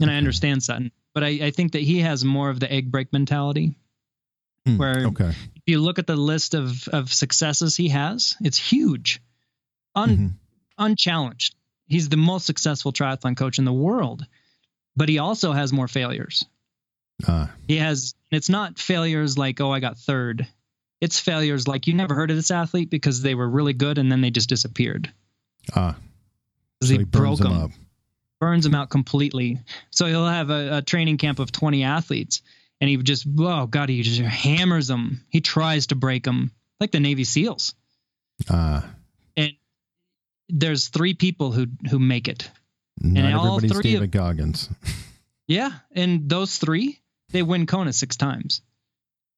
and I understand Sutton, but I, I think that he has more of the egg break mentality. Hmm, where- okay. If you look at the list of of successes he has, it's huge, un, Mhm. unchallenged. He's the most successful triathlon coach in the world, but he also has more failures. Ah, He has, it's not failures like, oh, I got third. It's failures like you never heard of this athlete because they were really good and then they just disappeared. ah. 'Cause So he burns broke them up. burns them out completely. So he'll have a, a training camp of 20 athletes and he just, oh, God, he just hammers them. He tries to break them like the Navy SEALs. Ah, And There's three people who who make it. not all everybody's three of- David Goggins. Yeah, and those three, they win Kona six times.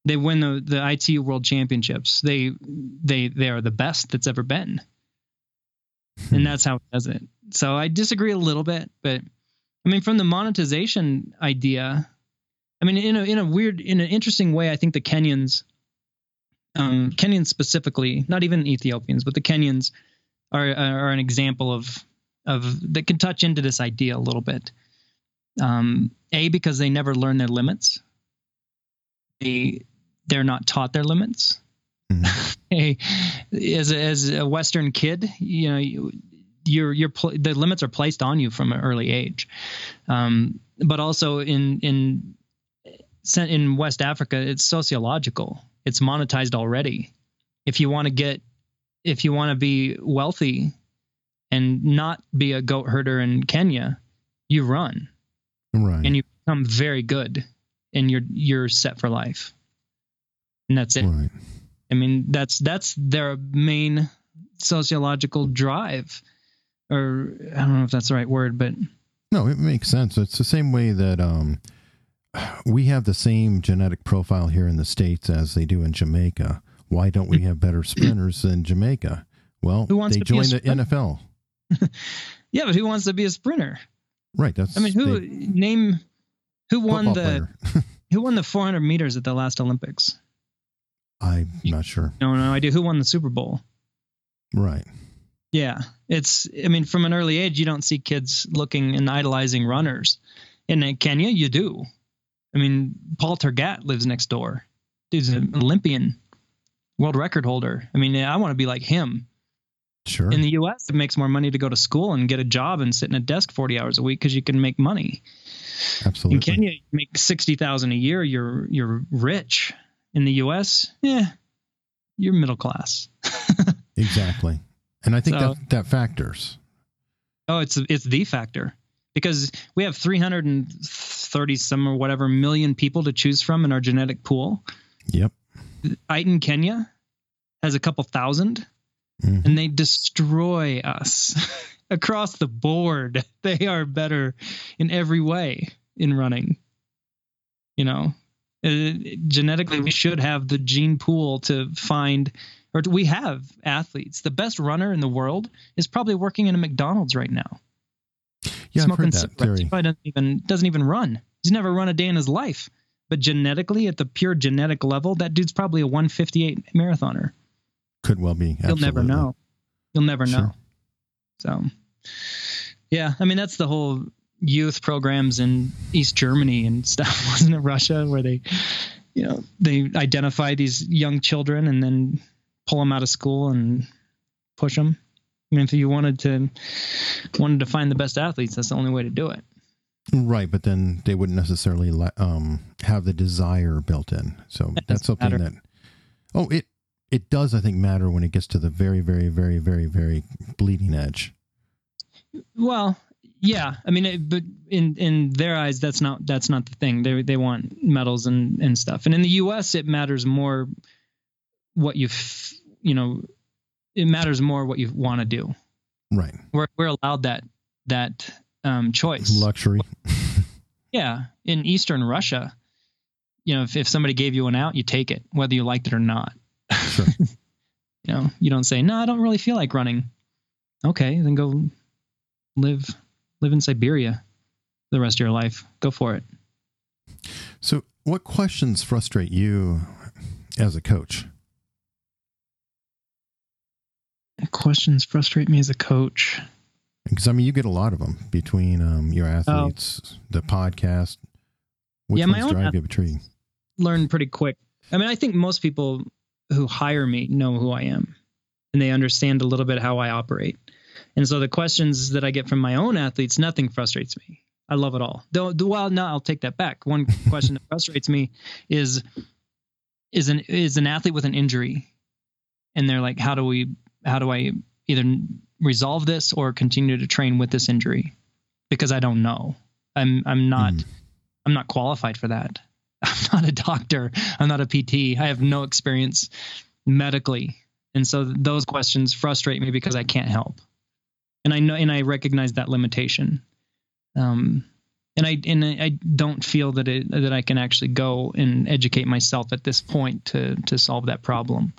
They win the the ITU World Championships. They they they are the best that's ever been, and that's how it does it. So I disagree a little bit, but I mean, from the monetization idea, I mean, in a in a weird, in an interesting way, I think the Kenyans um, Kenyans specifically, not even Ethiopians, but the Kenyans are are an example of of that can touch into this idea a little bit. Um, a because they never learn their limits. They they're not taught their limits. Mhm. a, as a, as a Western kid, you know, you, you're you're pl- the limits are placed on you from an early age. Um, but also in in in West Africa, it's sociological. It's monetized already. If you want to get, if you want to be wealthy, and not be a goat herder in Kenya, you run Right. and you become very good, and you're you're set for life. And that's it. right. I mean, that's that's their main sociological drive, or I don't know if that's the right word, but No, it makes sense. It's the same way that um, we have the same genetic profile here in the States as they do in Jamaica. Why don't we have better sprinters than Jamaica? Well, Who wants they to be a joined the? NFL. yeah, but who wants to be a sprinter? Right. That's I mean, who name who won the who won the 400 meters at the last Olympics? I'm not sure. No, no idea. Who won the Super Bowl? Right. Yeah, it's. I mean, from an early age, you don't see kids looking and idolizing runners. In Kenya, you do. I mean, Paul Tergat lives next door. Dude's an Olympian, world record holder. I mean, I want to be like him. Sure. In the U.S., it makes more money to go to school and get a job and sit in a desk 40 hours a week because you can make money. Absolutely. In Kenya, you make 60,000 a year. You're you're rich. In the U.S., yeah, you're middle class. Exactly. And I think So- that that factors. Oh, it's it's the factor because we have 330 some or whatever million people to choose from in our genetic pool. Yep. Iten, Kenya has a couple thousand, Mhm. and they destroy us across the board. They are better in every way in running. You know, Uh, genetically, we should have the gene pool to find, or we have athletes. The best runner in the world is probably working in a McDonald's right now Yeah, I've heard that cigarettes. He theory. probably doesn't even doesn't even run. He's never run a day in his life. But genetically, at the pure genetic level, that dude's probably a 158 marathoner. Could well be. You'll never know. You'll never Sure. know. So, yeah, I mean that's the whole youth programs in East Germany and stuff, wasn't it? Russia, where they, you know, they identify these young children and then pull them out of school and push them. I mean, if you wanted to wanted to find the best athletes, that's the only way to do it. Right, but then they wouldn't necessarily um, have the desire built in. So That that's something matter. that. Oh, it it does. I think matter when it gets to the very, very, very, very, very bleeding edge. Well, yeah. I mean, it, but in in their eyes, that's not that's not the thing. They they want medals and and stuff. And in the U.S., it matters more what you you know. It matters more what you want to do. Right, We're we're allowed that that um, choice. luxury. Yeah, in Eastern Russia, you know, if if somebody gave you an out, you take it, whether you liked it or not. Sure. You know, you don't say, "No, I don't really feel like running." Okay, then go live live in Siberia the rest of your life. Go for it. So, what questions frustrate you as a coach? Questions frustrate me as a coach. Because I mean, you get a lot of them between um, your athletes, the podcast. Which Yeah, my ones own drive you between? Learn pretty quick. I mean, I think most people who hire me know who I am and they understand a little bit how I operate. And so the questions that I get from my own athletes, nothing frustrates me. I love it all. Though, well, no, I'll take that back. One question that frustrates me is is an is an athlete with an injury, and they're like, how do we, how do I either resolve this or continue to train with this injury? Because I don't know. I'm I'm not Hmm. I'm not qualified for that. I'm not a doctor. I'm not a PT. I have no experience medically. And so those questions frustrate me because I can't help. And I know and I recognize that limitation. Um and I and I don't feel that it that I can actually go and educate myself at this point to to solve that problem.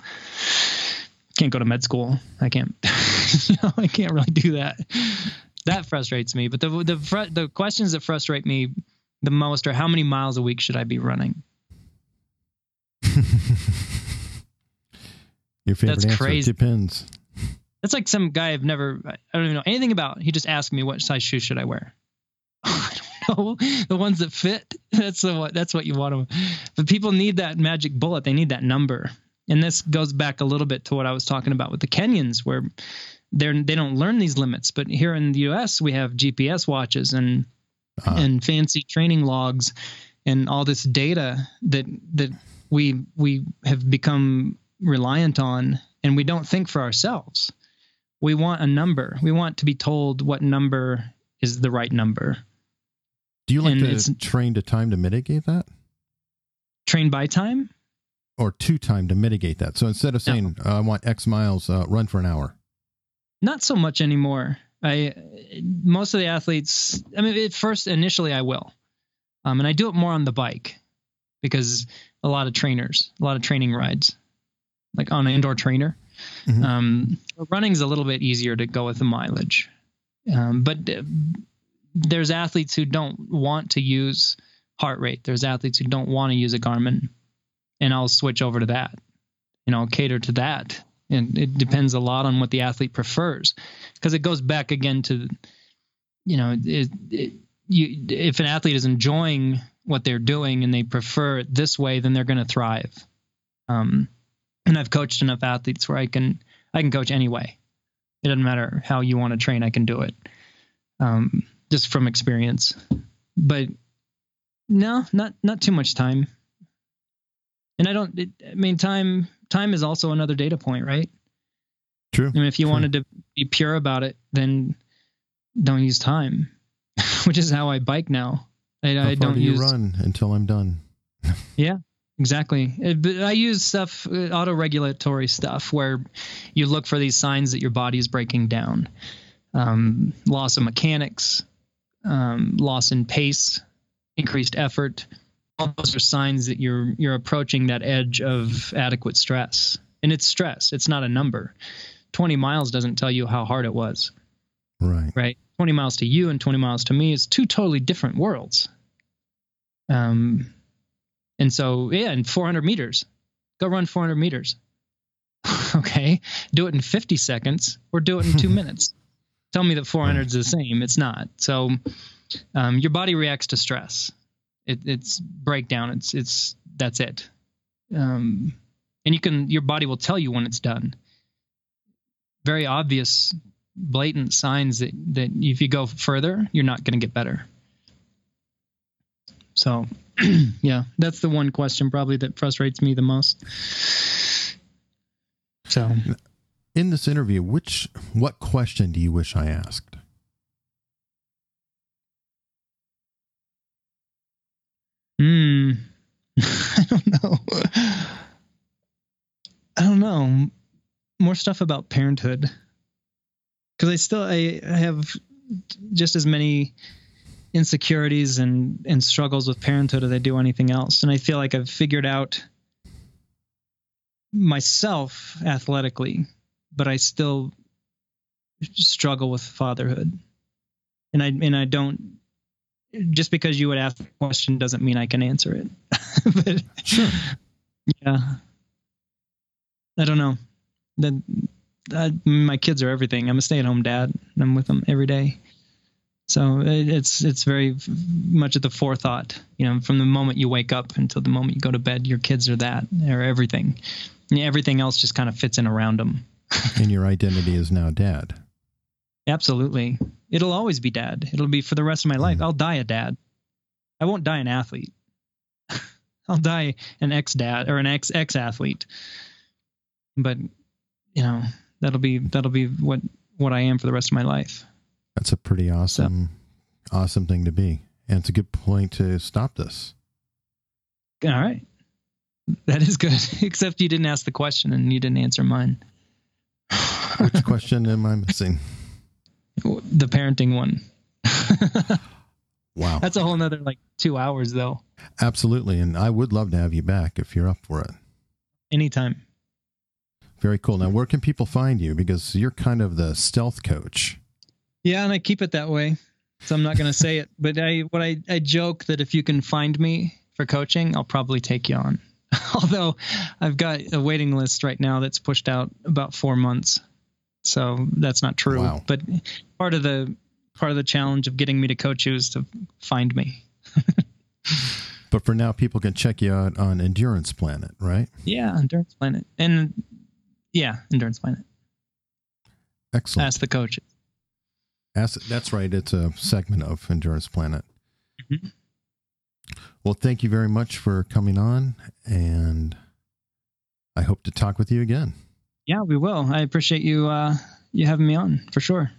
Can't go to med school. I can't you know, I can't really do that. That frustrates me. But the the the questions that frustrate me the most are how many miles a week should I be running? Your favorite That's answer crazy. depends. That's like some guy I've never, I don't even know anything about. He just asked me what size shoes should I wear. I don't know the ones that fit. That's the what. That's what you want to. But people need that magic bullet. They need that number. And this goes back a little bit to what I was talking about with the Kenyans, where they're they don't learn these limits. But here in the U.S., we have GPS watches and Ah. and fancy training logs and all this data that that we we have become reliant on and we don't think for ourselves we want a number we want to be told what number is the right number Do you like and to it's- train to time to mitigate that? train by time Or to time to mitigate that? So instead of saying, uh, I want X miles, uh, run for an hour. not so much anymore i most of the athletes i mean at first initially i will. Um, and i do it more on the bike because a lot of trainers a lot of training rides like on an indoor trainer. Mhm. um, running's a little bit easier to go with the mileage. Um, but uh, there's athletes who don't want to use heart rate. There's athletes who don't want to use a garmin. And i'll switch over to that you know I'll cater to that and it depends a lot on what the athlete prefers. Because it goes back again to you know it, it, you if an athlete is enjoying what they're doing and they prefer it this way then they're going to thrive. Um, and i've coached enough athletes where i can i can coach anyway it doesn't matter how you want to train i can do it. Um, just from experience. But no not not too much time. And i don't it, i mean time time is also another data point right True. I mean, if you True. wanted to be pure about it, then don't use time, which is how I bike now. I, How I don't do you use run until I'm done? Yeah, exactly. Uh, But I use stuff, uh, auto-regulatory stuff, where you look for these signs that your body is breaking down. Um, loss of mechanics, um, loss in pace, increased effort. Those are signs that you're you're approaching that edge of adequate stress, and it's stress. It's not a number. Twenty miles doesn't tell you how hard it was. Right. right? 20 miles to you and 20 miles to me is two totally different worlds. Um, and so, yeah, and 400 meters, go run 400 meters. okay. Do it in 50 seconds or do it in two minutes. Tell me that 400 is the same. It's not. So, um, your body reacts to stress. It, it's breakdown. It's, it's, that's it. Um, and you can, your body will tell you when it's done. Very obvious blatant signs that that if you go further, you're not going to get better. So, yeah, that's the one question probably that frustrates me the most. So, In this interview, which what question do you wish I asked? Hmm, I don't know. I don't know. More stuff about parenthood because I still I, I have just as many insecurities and and struggles with parenthood as I do anything else, and I feel like I've figured out myself athletically, but I still struggle with fatherhood, and I and I don't. Just because you would ask a question doesn't mean I can answer it. but Sure. yeah, I don't know. That my kids are everything. I'm a stay-at-home dad. And I'm with them every day. So it, it's it's very much at the forethought. You know, from the moment you wake up until the moment you go to bed, your kids are that. They're everything. And everything else just kind of fits in around them. and your identity is now dad. Absolutely. It'll always be dad. It'll be for the rest of my life. I'll die a dad. I won't die an athlete. I'll die an ex dad or an ex ex athlete. But you know, that'll be that'll be what what I am for the rest of my life. That's a pretty awesome, awesome thing to be. And it's a good point to stop this. All right. That is good. Except you didn't ask the question and you didn't answer mine. Which question am I missing? the parenting one. Wow. That's a whole nother like two hours though. Absolutely. And I would love to have you back if you're up for it. Anytime. Very cool. Now, where can people find you? Because you're kind of the stealth coach. Yeah, and I keep it that way. So I'm not going to say it, but I what I, I joke that if you can find me for coaching, I'll probably take you on. Although I've got a waiting list right now that's pushed out about four months, so that's not true. Wow. But part of the part of the challenge of getting me to coach you is to find me. But for now, people can check you out on Endurance Planet, right? Yeah, Endurance Planet, and yeah, Endurance Planet. Excellent. Ask the coaches. Ask, that's right. It's a segment of Endurance Planet. Mhm. Well, thank you very much for coming on, and I hope to talk with you again. Yeah, we will. I appreciate you uh, you having me on for sure.